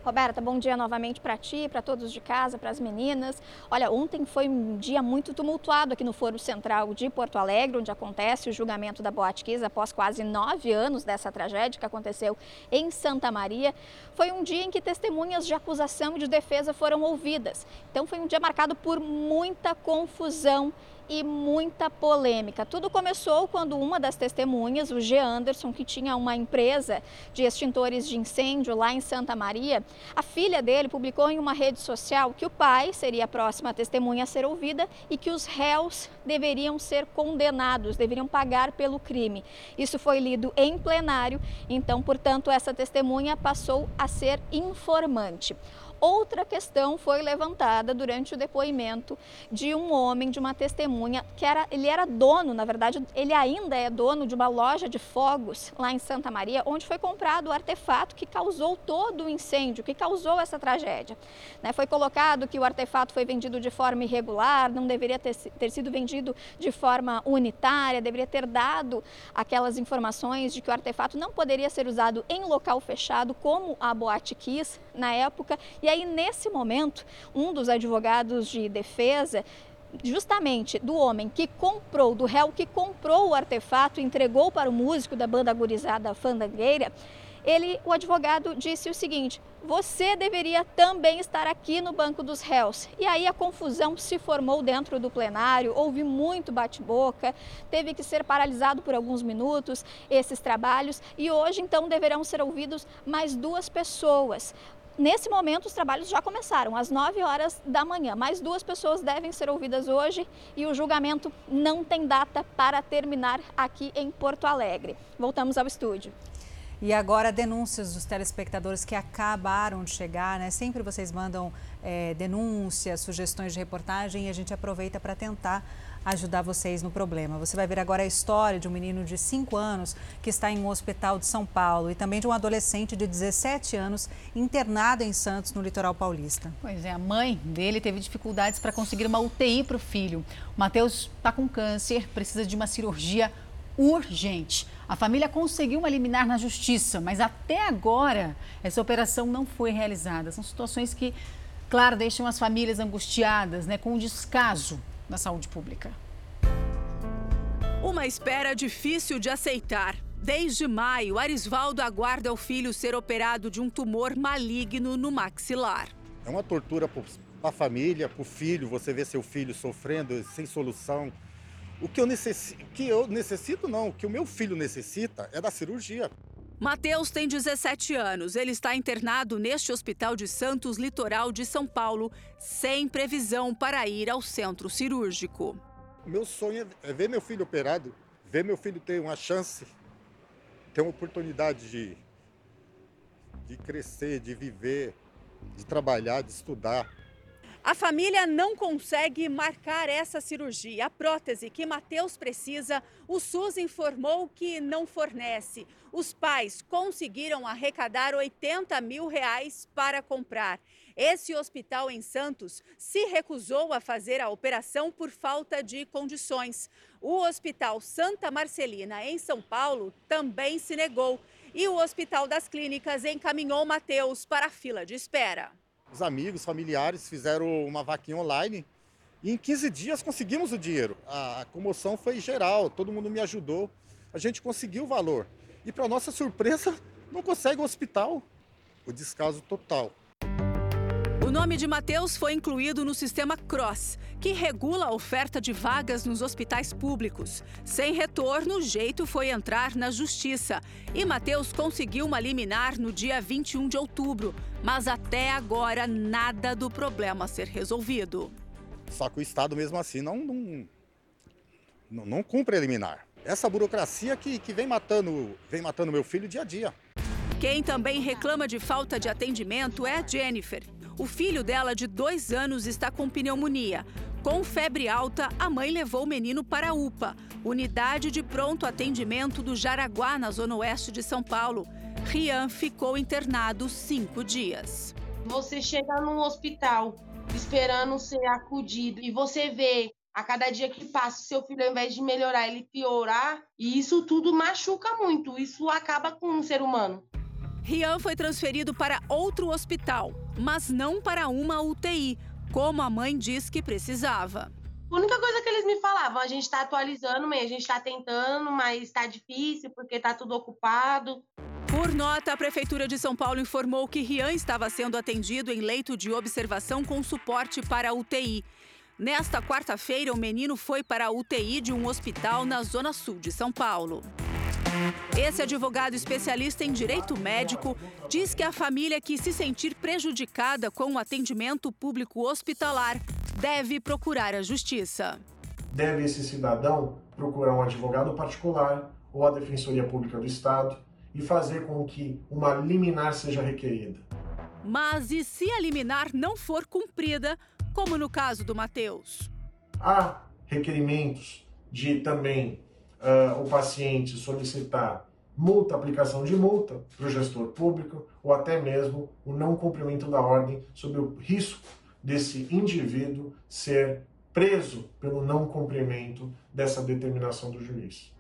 Roberta, bom dia novamente para ti, para todos de casa, para as meninas. Olha, ontem foi um dia muito tumultuado aqui no Foro Central de Porto Alegre, onde acontece o julgamento da Boate após quase nove anos dessa tragédia que aconteceu em Santa Maria. Foi um dia em que testemunhas de acusação e de defesa foram ouvidas. Então foi um dia marcado por muita confusão e muita polêmica. Tudo começou quando uma das testemunhas, o G. Anderson, que tinha uma empresa de extintores de incêndio lá em Santa Maria, a filha dele publicou em uma rede social que o pai seria a próxima testemunha a ser ouvida e que os réus deveriam ser condenados, deveriam pagar pelo crime. Isso foi lido em plenário, então, portanto, essa testemunha passou a ser informante. Outra questão foi levantada durante o depoimento de um homem, de uma testemunha, que era, ele era dono, na verdade, ele ainda é dono de uma loja de fogos lá em Santa Maria, onde foi comprado o artefato que causou todo o incêndio, que causou essa tragédia. Né, foi colocado que o artefato foi vendido de forma irregular, não deveria ter, ter sido vendido de forma unitária, deveria ter dado aquelas informações de que o artefato não poderia ser usado em local fechado, como a Boate quis na época. E aí, nesse momento, um dos advogados de defesa justamente do homem que comprou, do réu que comprou o artefato e entregou para o músico da banda gurizada Fandangueira, ele, o advogado disse o seguinte: você deveria também estar aqui no banco dos réus. E aí a confusão se formou dentro do plenário, houve muito bate-boca, teve que ser paralisado por alguns minutos esses trabalhos e hoje então deverão ser ouvidos mais duas pessoas. Nesse momento, os trabalhos já começaram, às 9 horas da manhã. Mais duas pessoas devem ser ouvidas hoje e o julgamento não tem data para terminar aqui em Porto Alegre. Voltamos ao estúdio. E agora, denúncias dos telespectadores que acabaram de chegar, né? Sempre vocês mandam é, denúncias, sugestões de reportagem e a gente aproveita para tentar ajudar vocês no problema. Você vai ver agora a história de um menino de 5 anos que está em um hospital de São Paulo e também de um adolescente de 17 anos internado em Santos, no litoral paulista. Pois é, a mãe dele teve dificuldades para conseguir uma UTI para o filho. O Matheus está com câncer, precisa de uma cirurgia urgente. A família conseguiu uma liminar na justiça, mas até agora essa operação não foi realizada. São situações que, claro, deixam as famílias angustiadas, né, com o descaso da saúde pública. Uma espera difícil de aceitar. Desde maio, Arisvaldo aguarda o filho ser operado de um tumor maligno no maxilar. É uma tortura para a família, para o filho, você vê seu filho sofrendo sem solução. O que eu necessito, que eu necessito não, o que o meu filho necessita é da cirurgia. Matheus tem 17 anos. Ele está internado neste hospital de Santos, litoral de São Paulo, sem previsão para ir ao centro cirúrgico. Meu sonho é ver meu filho operado, ver meu filho ter uma chance, ter uma oportunidade de, de crescer, de viver, de trabalhar, de estudar. A família não consegue marcar essa cirurgia. A prótese que Matheus precisa, o SUS informou que não fornece. Os pais conseguiram arrecadar 80 mil reais para comprar. Esse hospital em Santos se recusou a fazer a operação por falta de condições. O Hospital Santa Marcelina, em São Paulo, também se negou. E o Hospital das Clínicas encaminhou Matheus para a fila de espera. Os amigos, familiares fizeram uma vaquinha online e em 15 dias conseguimos o dinheiro. A, comoção foi geral, todo mundo me ajudou. A gente conseguiu o valor. E para nossa surpresa, não consegue o hospital. O descaso total. O nome de Matheus foi incluído no sistema CROSS, que regula a oferta de vagas nos hospitais públicos. Sem retorno, o jeito foi entrar na justiça. E Matheus conseguiu uma liminar no dia 21 de outubro. Mas até agora, nada do problema ser resolvido. Só que o Estado, mesmo assim, não, não, não, não cumpre a liminar. Essa burocracia que, que vem matando vem matando meu filho dia a dia. Quem também reclama de falta de atendimento é a Jennifer. O filho dela, de dois anos, está com pneumonia. Com febre alta, a mãe levou o menino para a UPA, unidade de pronto atendimento do Jaraguá, na zona oeste de São Paulo. Rian ficou internado cinco dias. Você chega num hospital esperando ser acudido e você vê a cada dia que passa, seu filho, ao invés de melhorar, ele piorar, e isso tudo machuca muito, isso acaba com um ser humano. Rian foi transferido para outro hospital, mas não para uma UTI, como a mãe disse que precisava. A única coisa que eles me falavam, a gente está atualizando, mãe, a gente está tentando, mas está difícil porque está tudo ocupado. Por nota, a Prefeitura de São Paulo informou que Rian estava sendo atendido em leito de observação com suporte para a UTI. Nesta quarta-feira, o menino foi para a UTI de um hospital na zona sul de São Paulo. Esse advogado especialista em direito médico diz que a família que se sentir prejudicada com o atendimento público hospitalar deve procurar a justiça. Deve esse cidadão procurar um advogado particular ou a Defensoria Pública do Estado e fazer com que uma liminar seja requerida. Mas e se a liminar não for cumprida, como no caso do Matheus? Há requerimentos de também uh, o paciente solicitar multa, aplicação de multa para o gestor público ou até mesmo o não cumprimento da ordem sob o risco desse indivíduo ser preso pelo não cumprimento dessa determinação do juiz.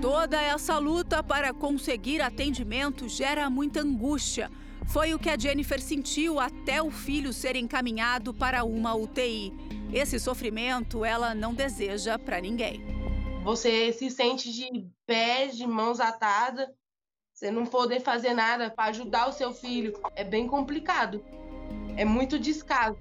Toda essa luta para conseguir atendimento gera muita angústia. Foi o que a Jennifer sentiu até o filho ser encaminhado para uma UTI. Esse sofrimento ela não deseja para ninguém. Você se sente de pés, de mãos atadas, Você não poder fazer nada para ajudar o seu filho é bem complicado. É muito descaso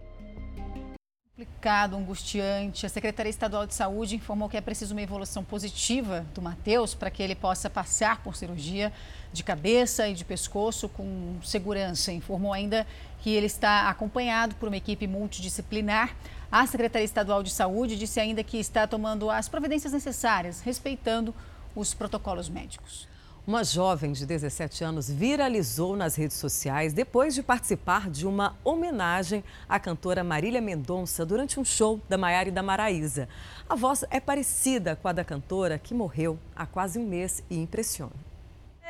complicado, angustiante. A Secretaria Estadual de Saúde informou que é preciso uma evolução positiva do Matheus para que ele possa passar por cirurgia de cabeça e de pescoço com segurança. Informou ainda que ele está acompanhado por uma equipe multidisciplinar. A Secretaria Estadual de Saúde disse ainda que está tomando as providências necessárias, respeitando os protocolos médicos. Uma jovem de 17 anos viralizou nas redes sociais depois de participar de uma homenagem à cantora Marília Mendonça durante um show da Maiara e da Maraísa. A voz é parecida com a da cantora que morreu há quase um mês e impressiona.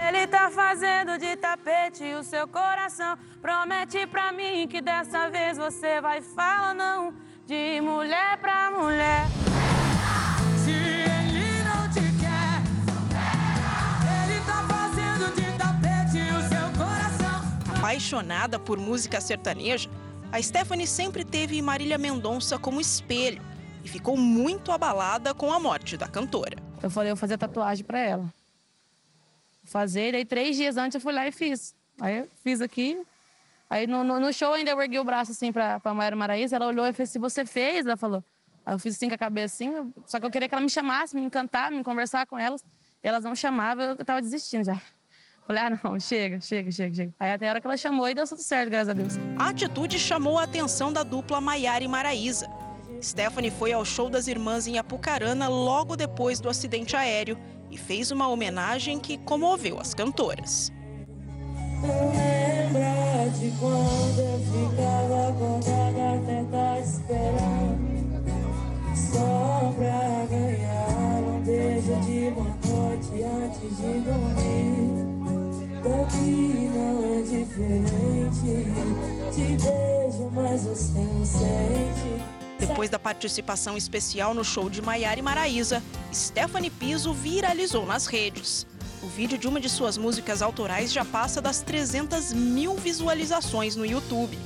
Ele tá fazendo de tapete o seu coração. Promete pra mim que dessa vez você vai falar não de mulher pra mulher. Apaixonada por música sertaneja, a Stephanie sempre teve Marília Mendonça como espelho e ficou muito abalada com a morte da cantora. Eu falei, eu vou fazer tatuagem para ela. Fazer, daí três dias antes eu fui lá e fiz. Aí eu fiz aqui. Aí no, no, no show ainda eu ergui o braço assim pra, pra Maíra Maraíza, ela olhou e fez, se você fez, ela falou. Aí eu fiz assim com a cabeça assim, só que eu queria que ela me chamasse, me encantar, me conversar com elas. E elas não chamavam, eu tava desistindo já. Falei, ah, não, chega, chega, chega, chega. Aí até a hora que ela chamou e deu tudo certo, graças a Deus. A atitude chamou a atenção da dupla Maiara e Maraísa. Stephanie foi ao show das irmãs em Apucarana logo depois do acidente aéreo e fez uma homenagem que comoveu as cantoras. De quando eu ficava esperando Só pra ganhar um beijo de boa antes de dormir não é diferente. Te beijo, mas você não sente. Depois da participação especial no show de Maiara e Maraísa, Stephanie Piso viralizou nas redes. O vídeo de uma de suas músicas autorais já passa das 300 mil visualizações no YouTube.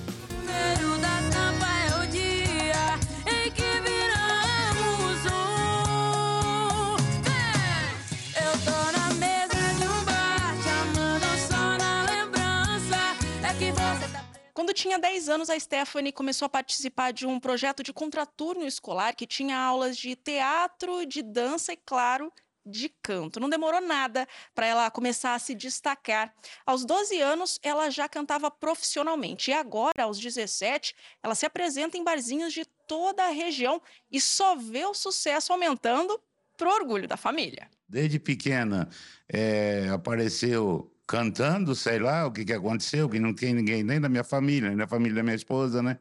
Quando tinha 10 anos, a Stephanie começou a participar de um projeto de contraturno escolar que tinha aulas de teatro, de dança e, claro, de canto. Não demorou nada para ela começar a se destacar. Aos 12 anos, ela já cantava profissionalmente. E agora, aos 17, ela se apresenta em barzinhos de toda a região e só vê o sucesso aumentando pro orgulho da família. Desde pequena, é, apareceu cantando, sei lá o que, que aconteceu, que não tem ninguém nem da minha família, nem da família da minha esposa, né?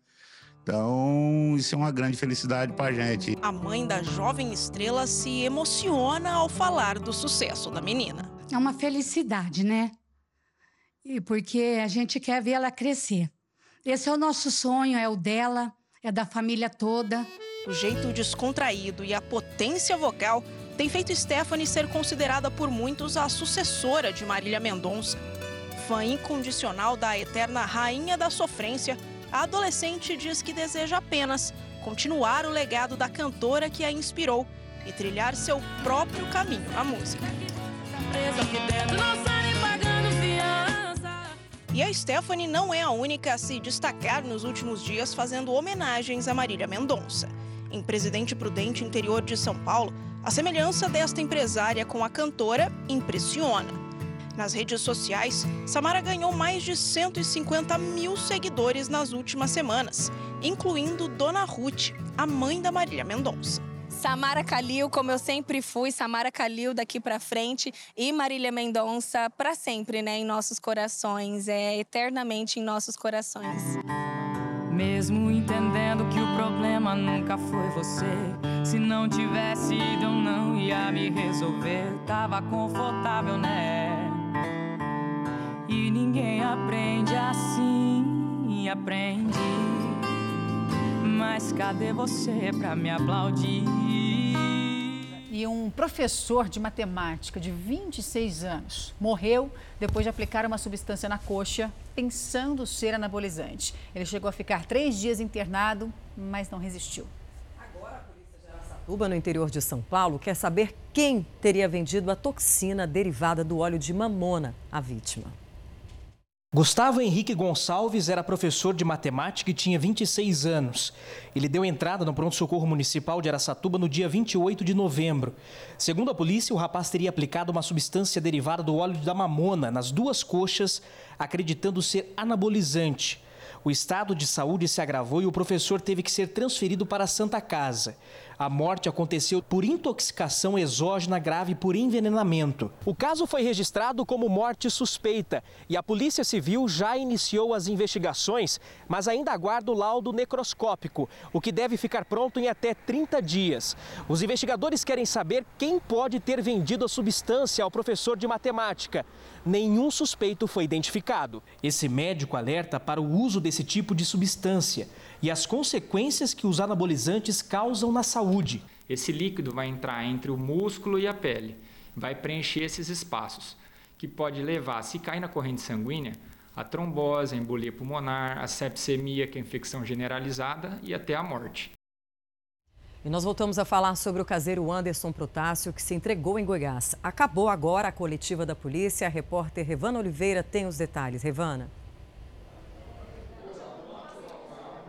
Então, isso é uma grande felicidade para a gente. A mãe da jovem estrela se emociona ao falar do sucesso da menina. É uma felicidade, né? E porque a gente quer ver ela crescer. Esse é o nosso sonho, é o dela, é da família toda. O jeito descontraído e a potência vocal tem feito Stephanie ser considerada por muitos a sucessora de Marília Mendonça. Fã incondicional da eterna rainha da sofrência, a adolescente diz que deseja apenas continuar o legado da cantora que a inspirou e trilhar seu próprio caminho na música. E a Stephanie não é a única a se destacar nos últimos dias fazendo homenagens a Marília Mendonça. Em Presidente Prudente, interior de São Paulo, a semelhança desta empresária com a cantora impressiona. Nas redes sociais, Samara ganhou mais de 150 mil seguidores nas últimas semanas, incluindo Dona Ruth, a mãe da Marília Mendonça. Samara Calil, como eu sempre fui, Samara Calil daqui para frente e Marília Mendonça para sempre, né, em nossos corações, é eternamente em nossos corações. Mesmo entendendo que o problema nunca foi você. Se não tivesse ido, eu não ia me resolver. Tava confortável, né? E ninguém aprende assim, aprende. Mas cadê você pra me aplaudir? E um professor de matemática de 26 anos morreu depois de aplicar uma substância na coxa, pensando ser anabolizante. Ele chegou a ficar três dias internado, mas não resistiu. Agora a polícia já Uba, no interior de São Paulo, quer saber quem teria vendido a toxina derivada do óleo de mamona à vítima. Gustavo Henrique Gonçalves era professor de matemática e tinha 26 anos. Ele deu entrada no pronto-socorro municipal de Aracatuba no dia 28 de novembro. Segundo a polícia, o rapaz teria aplicado uma substância derivada do óleo da mamona nas duas coxas, acreditando ser anabolizante. O estado de saúde se agravou e o professor teve que ser transferido para a Santa Casa. A morte aconteceu por intoxicação exógena grave por envenenamento. O caso foi registrado como morte suspeita e a Polícia Civil já iniciou as investigações, mas ainda aguarda o laudo necroscópico, o que deve ficar pronto em até 30 dias. Os investigadores querem saber quem pode ter vendido a substância ao professor de matemática. Nenhum suspeito foi identificado. Esse médico alerta para o uso desse tipo de substância e as consequências que os anabolizantes causam na saúde. Esse líquido vai entrar entre o músculo e a pele, vai preencher esses espaços, que pode levar, se cair na corrente sanguínea, a trombose, a embolia pulmonar, a sepsemia, que é a infecção generalizada, e até a morte. E nós voltamos a falar sobre o caseiro Anderson Protássio, que se entregou em Goiás. Acabou agora a coletiva da polícia. A repórter Revana Oliveira tem os detalhes. Revana.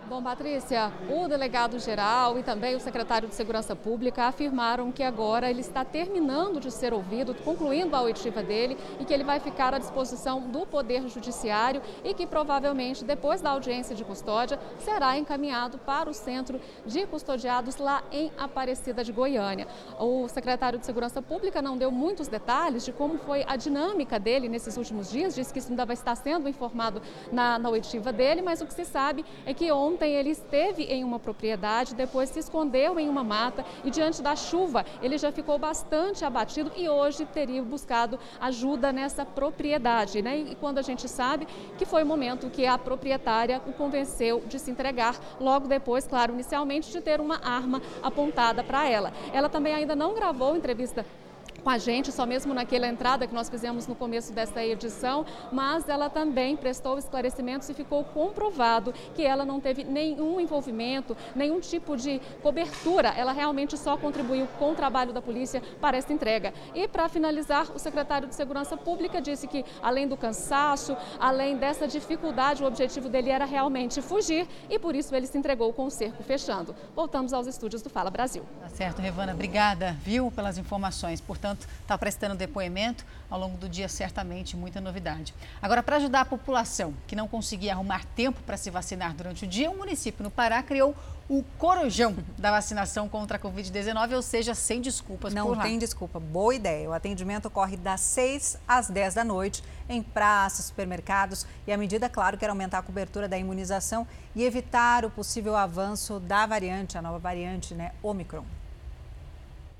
Bom, Patrícia, o delegado-geral e também o secretário de Segurança Pública afirmaram que agora ele está terminando de ser ouvido, concluindo a oitiva dele e que ele vai ficar à disposição do Poder Judiciário e que provavelmente, depois da audiência de custódia, será encaminhado para o centro de custodiados lá em Aparecida de Goiânia. O secretário de Segurança Pública não deu muitos detalhes de como foi a dinâmica dele nesses últimos dias, disse que isso ainda vai estar sendo informado na, na oitiva dele, mas o que se sabe é que ontem Ontem ele esteve em uma propriedade, depois se escondeu em uma mata e diante da chuva ele já ficou bastante abatido e hoje teria buscado ajuda nessa propriedade. Né? E quando a gente sabe que foi o momento que a proprietária o convenceu de se entregar, logo depois, claro, inicialmente de ter uma arma apontada para ela. Ela também ainda não gravou entrevista com a gente, só mesmo naquela entrada que nós fizemos no começo desta edição, mas ela também prestou esclarecimentos e ficou comprovado que ela não teve nenhum envolvimento, nenhum tipo de cobertura. Ela realmente só contribuiu com o trabalho da polícia para esta entrega. E para finalizar, o secretário de Segurança Pública disse que, além do cansaço, além dessa dificuldade, o objetivo dele era realmente fugir e por isso ele se entregou com o cerco fechando. Voltamos aos estúdios do Fala Brasil. Tá certo, Revana. Obrigada, viu, pelas informações. Portanto, portanto, está prestando depoimento. Ao longo do dia, certamente, muita novidade. Agora, para ajudar a população que não conseguia arrumar tempo para se vacinar durante o dia, o município no Pará criou o corujão da vacinação contra a Covid-19, ou seja, sem desculpas Não tem desculpa. Boa ideia. O atendimento ocorre das 6 às 10 da noite em praças, supermercados e a medida, claro, quer aumentar a cobertura da imunização e evitar o possível avanço da variante, a nova variante, né, Omicron.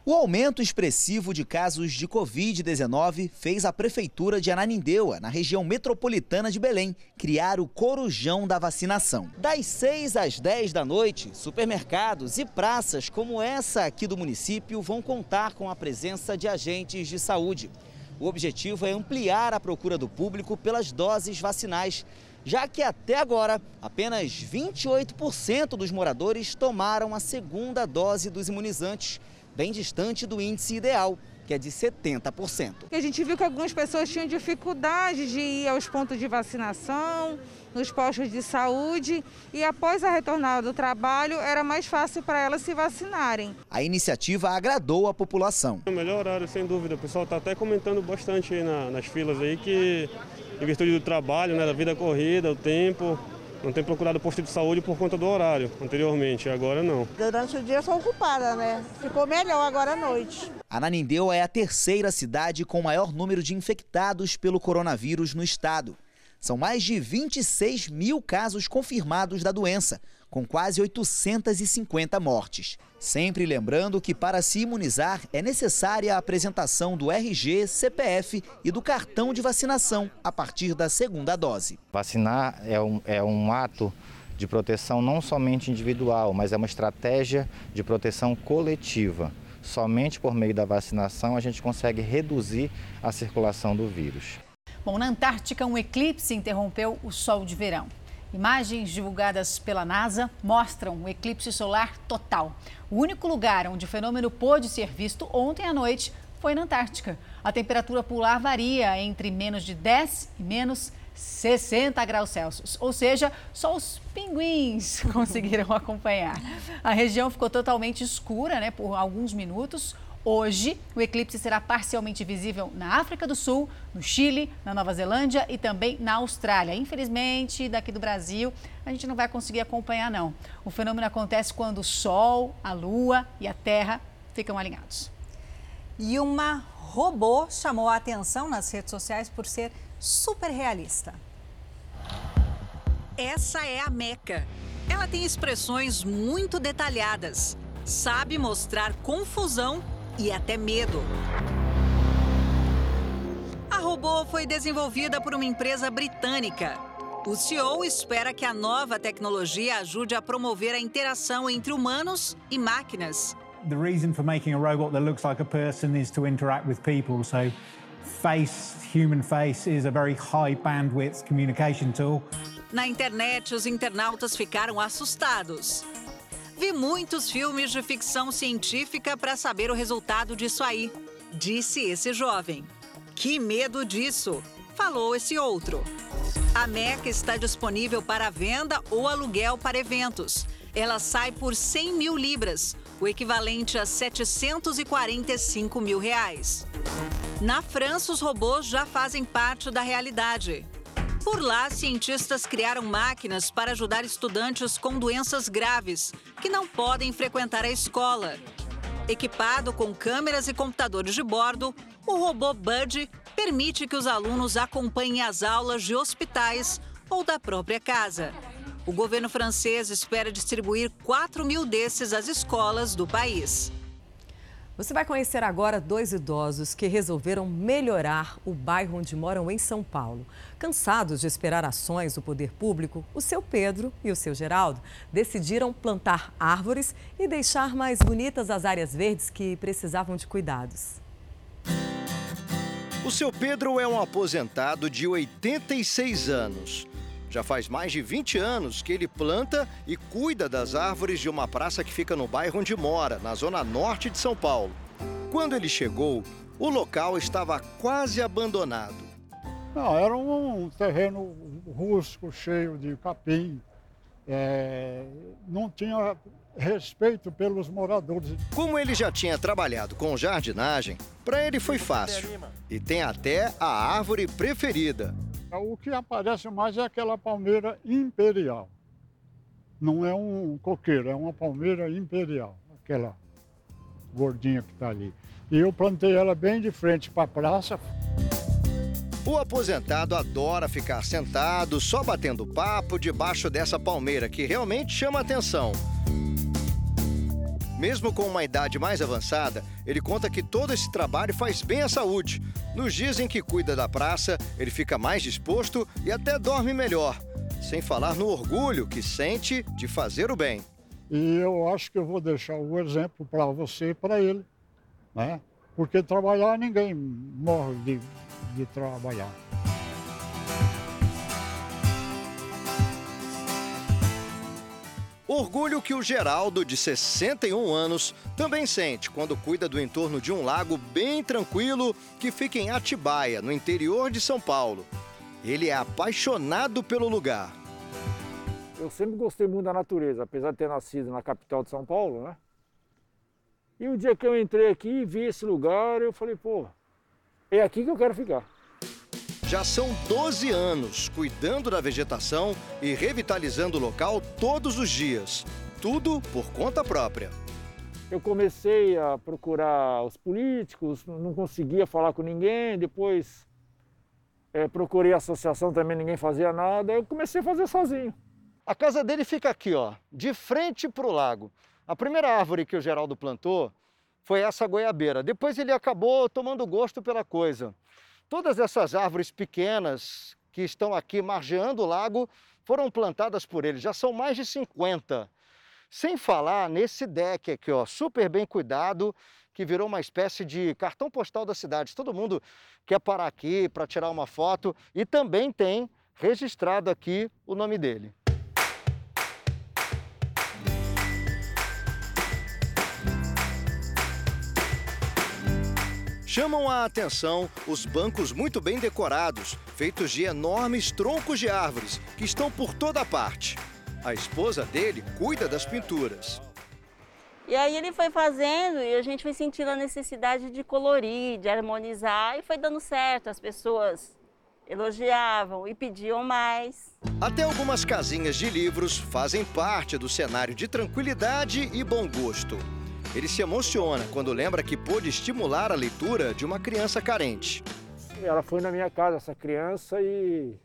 O aumento expressivo de casos de Covid-19 fez a Prefeitura de Ananindeua, na região metropolitana de Belém, criar o Corujão da Vacinação. Das 6 às 10 da noite, supermercados e praças como essa aqui do município vão contar com a presença de agentes de saúde. O objetivo é ampliar a procura do público pelas doses vacinais, já que até agora apenas 28% dos moradores tomaram a segunda dose dos imunizantes bem distante do índice ideal, que é de 70%. A gente viu que algumas pessoas tinham dificuldade de ir aos pontos de vacinação, nos postos de saúde e após a retornada do trabalho era mais fácil para elas se vacinarem. A iniciativa agradou a população. É o melhor horário, sem dúvida. O pessoal está até comentando bastante na, nas filas aí que, em virtude do trabalho, né, da vida corrida, o tempo, não tem procurado posto de saúde por conta do horário anteriormente, agora não. Durante o dia eu sou ocupada, né? Ficou melhor agora à noite. Ananindeu é a terceira cidade com maior número de infectados pelo coronavírus no estado. São mais de 26 mil casos confirmados da doença, com quase 850 mortes. Sempre lembrando que para se imunizar é necessária a apresentação do RG, CPF e do cartão de vacinação a partir da segunda dose. Vacinar é um, é um ato de proteção não somente individual, mas é uma estratégia de proteção coletiva. Somente por meio da vacinação a gente consegue reduzir a circulação do vírus. Bom, na Antártica, um eclipse interrompeu o sol de verão. Imagens divulgadas pela NASA mostram um eclipse solar total. O único lugar onde o fenômeno pôde ser visto ontem à noite foi na Antártica. A temperatura polar varia entre menos de 10 e menos 60 graus Celsius, ou seja, só os pinguins conseguiram acompanhar. A região ficou totalmente escura né, por alguns minutos. Hoje, o eclipse será parcialmente visível na África do Sul, no Chile, na Nova Zelândia e também na Austrália. Infelizmente, daqui do Brasil, a gente não vai conseguir acompanhar, não. O fenômeno acontece quando o Sol, a Lua e a Terra ficam alinhados. E uma robô chamou a atenção nas redes sociais por ser super realista. Essa é a Meca. Ela tem expressões muito detalhadas, sabe mostrar confusão e até medo. A robô foi desenvolvida por uma empresa britânica. O CEO espera que a nova tecnologia ajude a promover a interação entre humanos e máquinas. The reason for making a robot that looks like a person is to interact with people. So face, human face is a very high bandwidth communication tool. Na internet, os internautas ficaram assustados. Vi muitos filmes de ficção científica para saber o resultado disso aí, disse esse jovem. Que medo disso, falou esse outro. A Meca está disponível para venda ou aluguel para eventos. Ela sai por 100 mil libras, o equivalente a 745 mil reais. Na França, os robôs já fazem parte da realidade. Por lá, cientistas criaram máquinas para ajudar estudantes com doenças graves que não podem frequentar a escola. Equipado com câmeras e computadores de bordo, o robô Bud permite que os alunos acompanhem as aulas de hospitais ou da própria casa. O governo francês espera distribuir 4 mil desses às escolas do país. Você vai conhecer agora dois idosos que resolveram melhorar o bairro onde moram em São Paulo. Cansados de esperar ações do poder público, o seu Pedro e o seu Geraldo decidiram plantar árvores e deixar mais bonitas as áreas verdes que precisavam de cuidados. O seu Pedro é um aposentado de 86 anos. Já faz mais de 20 anos que ele planta e cuida das árvores de uma praça que fica no bairro onde mora, na zona norte de São Paulo. Quando ele chegou, o local estava quase abandonado. Não, era um terreno rústico, cheio de capim. É, não tinha respeito pelos moradores. Como ele já tinha trabalhado com jardinagem, para ele foi fácil. E tem até a árvore preferida, o que aparece mais é aquela palmeira imperial. Não é um coqueiro, é uma palmeira imperial, aquela gordinha que está ali. E eu plantei ela bem de frente para a praça. O aposentado adora ficar sentado, só batendo papo debaixo dessa palmeira que realmente chama atenção. Mesmo com uma idade mais avançada, ele conta que todo esse trabalho faz bem à saúde. Nos dias em que cuida da praça, ele fica mais disposto e até dorme melhor. Sem falar no orgulho que sente de fazer o bem. E eu acho que eu vou deixar o exemplo para você e para ele. Né? Porque trabalhar, ninguém morre de, de trabalhar. Orgulho que o Geraldo, de 61 anos, também sente quando cuida do entorno de um lago bem tranquilo que fica em Atibaia, no interior de São Paulo. Ele é apaixonado pelo lugar. Eu sempre gostei muito da natureza, apesar de ter nascido na capital de São Paulo, né? E o dia que eu entrei aqui e vi esse lugar, eu falei, pô, é aqui que eu quero ficar. Já são 12 anos cuidando da vegetação e revitalizando o local todos os dias. Tudo por conta própria. Eu comecei a procurar os políticos, não conseguia falar com ninguém, depois é, procurei a associação, também ninguém fazia nada, eu comecei a fazer sozinho. A casa dele fica aqui, ó, de frente para o lago. A primeira árvore que o Geraldo plantou foi essa goiabeira. Depois ele acabou tomando gosto pela coisa. Todas essas árvores pequenas que estão aqui margeando o lago foram plantadas por ele, já são mais de 50. Sem falar nesse deck aqui, ó, super bem cuidado, que virou uma espécie de cartão postal da cidade. Todo mundo quer parar aqui para tirar uma foto e também tem registrado aqui o nome dele. Chamam a atenção os bancos muito bem decorados, feitos de enormes troncos de árvores, que estão por toda parte. A esposa dele cuida das pinturas. E aí ele foi fazendo e a gente foi sentindo a necessidade de colorir, de harmonizar e foi dando certo. As pessoas elogiavam e pediam mais. Até algumas casinhas de livros fazem parte do cenário de tranquilidade e bom gosto. Ele se emociona quando lembra que pôde estimular a leitura de uma criança carente. Ela foi na minha casa, essa criança, e,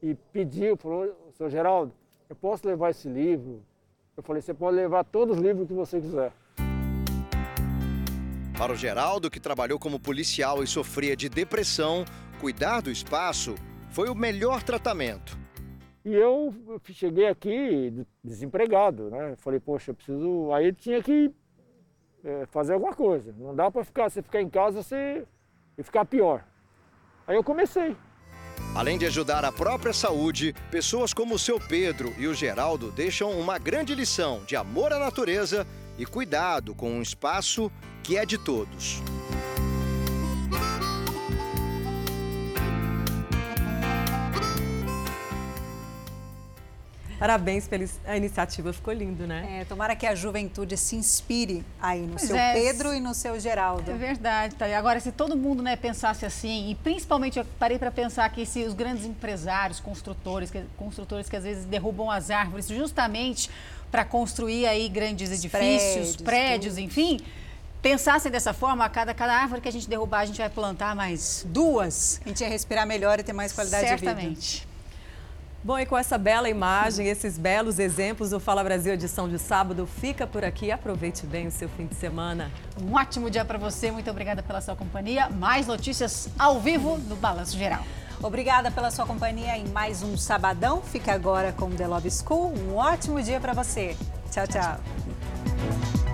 e pediu, falou, seu Geraldo, eu posso levar esse livro? Eu falei, você pode levar todos os livros que você quiser. Para o Geraldo, que trabalhou como policial e sofria de depressão, cuidar do espaço foi o melhor tratamento. E eu cheguei aqui desempregado, né? Falei, poxa, eu preciso. Aí tinha que é, fazer alguma coisa. Não dá para ficar, você ficar em casa você, e ficar pior. Aí eu comecei. Além de ajudar a própria saúde, pessoas como o seu Pedro e o Geraldo deixam uma grande lição de amor à natureza e cuidado com um espaço que é de todos. Parabéns pela a iniciativa, ficou lindo, né? É, tomara que a juventude se inspire aí no pois seu é, Pedro e no seu Geraldo. É verdade, tá? Agora, se todo mundo né, pensasse assim, e principalmente eu parei para pensar que se os grandes empresários, construtores, que, construtores que às vezes derrubam as árvores justamente para construir aí grandes edifícios, prédios, prédios enfim, pensassem dessa forma, a cada, cada árvore que a gente derrubar, a gente vai plantar mais duas. A gente ia respirar melhor e ter mais qualidade Certamente. de vida. Certamente. Bom, e com essa bela imagem, esses belos exemplos, o Fala Brasil edição de sábado fica por aqui. Aproveite bem o seu fim de semana. Um ótimo dia para você. Muito obrigada pela sua companhia. Mais notícias ao vivo no Balanço Geral. Obrigada pela sua companhia em mais um sabadão. Fica agora com The Love School. Um ótimo dia para você. tchau. tchau. tchau.